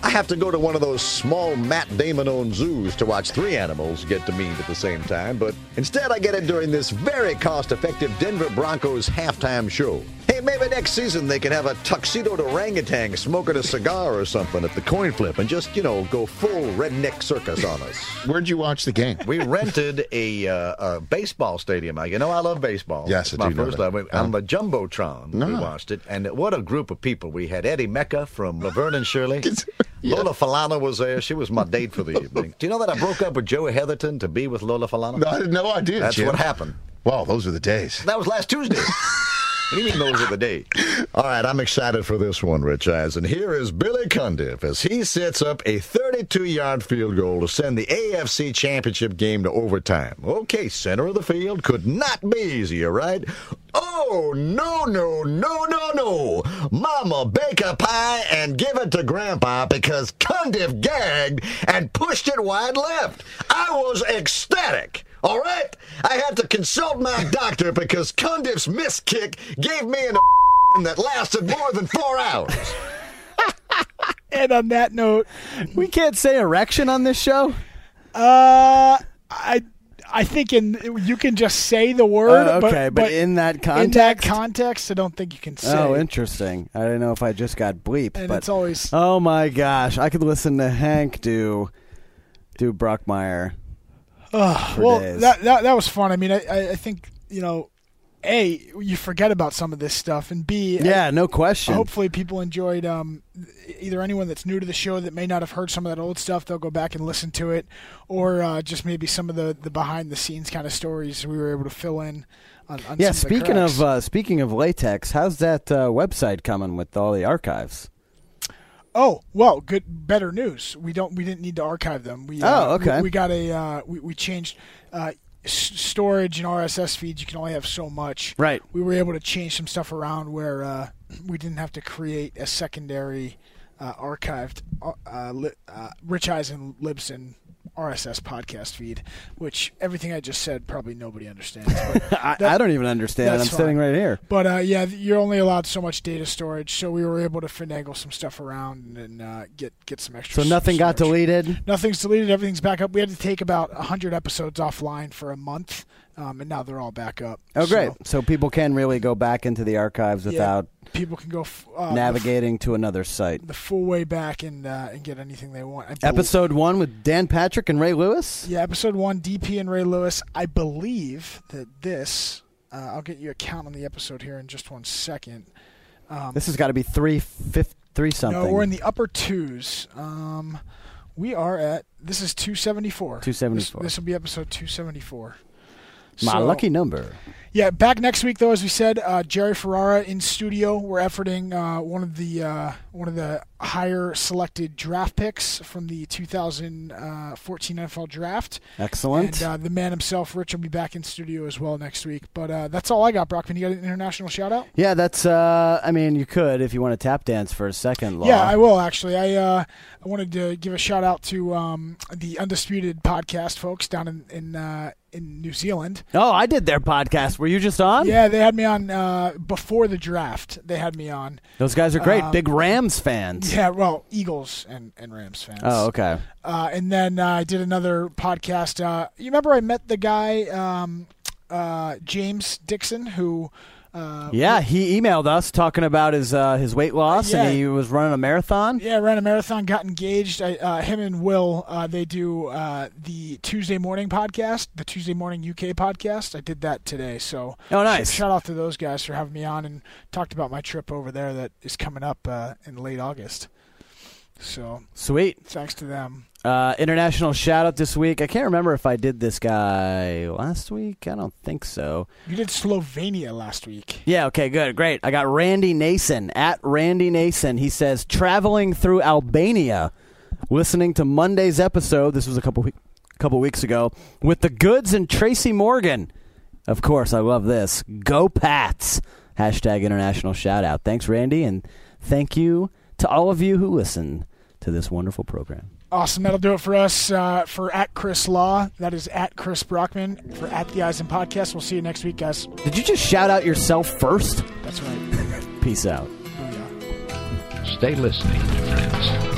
I have to go to one of those small Matt Damon owned zoos to watch three animals get to meet at the same time, but instead I get it during this very cost effective Denver Broncos halftime show. Hey, maybe next season they can have a tuxedoed orangutan smoking a cigar or something at the coin flip and just, you know, go full redneck circus on us. Where'd you watch the game? We rented a, uh, a baseball stadium. I you know, I love baseball. Yes, It's I my first love. On the Jumbotron, we watched it. And what a group of people. We had Eddie Mekka from Laverne and Shirley. Lola Falana was there. She was my date for the evening. Do you know that I broke up with Joey Heatherton to be with Lola Falana? No, I had no idea. That's Jim. what happened. Wow, those were the days. That was last Tuesday. What do you mean those are the days? All right, I'm excited for this one, Rich Eisen. Here is Billy Cundiff as he sets up a 32-yard field goal to send the AFC Championship game to overtime. Okay, center of the field could not be easier, right? Oh, no, no, no, no, no. Mama, bake a pie and give it to Grandpa because Cundiff gagged and pushed it wide left. I was ecstatic. All right? I had to consult my doctor because Cundiff's missed kick gave me an that lasted more than four hours. And on that note, we can't say erection on this show. Uh, I I think in you can just say the word. Uh, okay, but in that in that context? context, I don't think you can say. Oh, interesting. I don't know if I just got bleeped. And but it's always- Oh my gosh, I could listen to Hank do do Brockmire. For well, days. that, that that was fun. I mean, I, I think you know, a you forget about some of this stuff, and b Yeah, I- no question. Hopefully, people enjoyed. Um, either anyone that's new to the show that may not have heard some of that old stuff, they'll go back and listen to it, or uh, just maybe some of the the behind the scenes kind of stories we were able to fill in. On, on yeah, some of the speaking of uh, speaking of latex, how's that uh, website coming with all the archives? Oh well, good. Better news. We don't. We didn't need to archive them. We, Oh, uh, okay. We, we got a. Uh, we, we changed uh, s- storage and RSS feeds. You can only have so much. Right. We were able to change some stuff around where uh, we didn't have to create a secondary uh, archived uh, li- Rich Eisen Libsyn RSS podcast feed, which everything I just said probably nobody understands. but I, that- I don't even understand. I'm that's sitting right here. But uh, yeah, you're only allowed so much data storage, so we were able to finagle some stuff around and uh, get get some extra. So nothing got deleted. Nothing's deleted. Everything's back up. We had to take about hundred episodes offline for a month, um, and now they're all back up. Oh, great! So people can really go back into the archives yeah, without people can go f- uh, navigating to another site. the, full way back and uh, and get anything they want. Episode one with Dan Patrick and Ray Lewis. Yeah, episode one, DP and Ray Lewis. I believe that this. Uh, I'll get you a count on the episode here in just one second. Um, This has got to be three fifth three something. No, we're in the upper twos. Um, we are at this is 274. 274. This, will be episode 274. My So- lucky number. Yeah, back next week though, as we said, uh, Jerry Ferrara in studio. We're efforting uh, one of the uh, one of the higher selected draft picks from the 2014 NFL draft. Excellent. And uh, the man himself, Rich, will be back in studio as well next week. But uh, that's all I got, Brockman. You got an international shout out? Yeah, that's. uh I mean, you could if you want to tap dance for a second. Law. Yeah, I will actually. I uh, I wanted to give a shout out to um, the Undisputed podcast folks down in in, uh, in New Zealand. Oh, I did their podcast. Were you just on? Yeah, they had me on uh, before the draft. They had me on. Those guys are great. Um, Big Rams fans. Yeah, well, Eagles and, and Rams fans. Oh, okay. Uh, and then uh, I did another podcast. Uh, you remember I met the guy, um, uh, James Dixon, who Uh, Yeah, he emailed us talking about his uh, his weight loss, Yeah. and he was running a marathon. Yeah, ran a marathon, got engaged. I, uh, him and Will, uh, they do uh, the Tuesday morning podcast, the Tuesday morning UK podcast. I did that today, so Oh, nice. shout out to those guys for having me on and talked about my trip over there that is coming up uh, in late August. So Sweet. thanks to them. Uh, international shout out this week. I can't remember if I did this guy last week. I don't think so. You did Slovenia last week. Yeah, okay, good, great. I got Randy Nason at Randy Nason. He says traveling through Albania, listening to Monday's episode. This was a couple week, couple weeks ago with the Goods and Tracy Morgan. Of course, I love this. Go Pats! Hashtag international shout out. Thanks, Randy, and thank you to all of you who listen to this wonderful program. Awesome. That'll do it for us. Uh, for at Chris Law, that is at Chris Brockman. For at the Eisen Podcast, we'll see you next week, guys. Did you just shout out yourself first? That's right. Peace out. Stay listening, friends.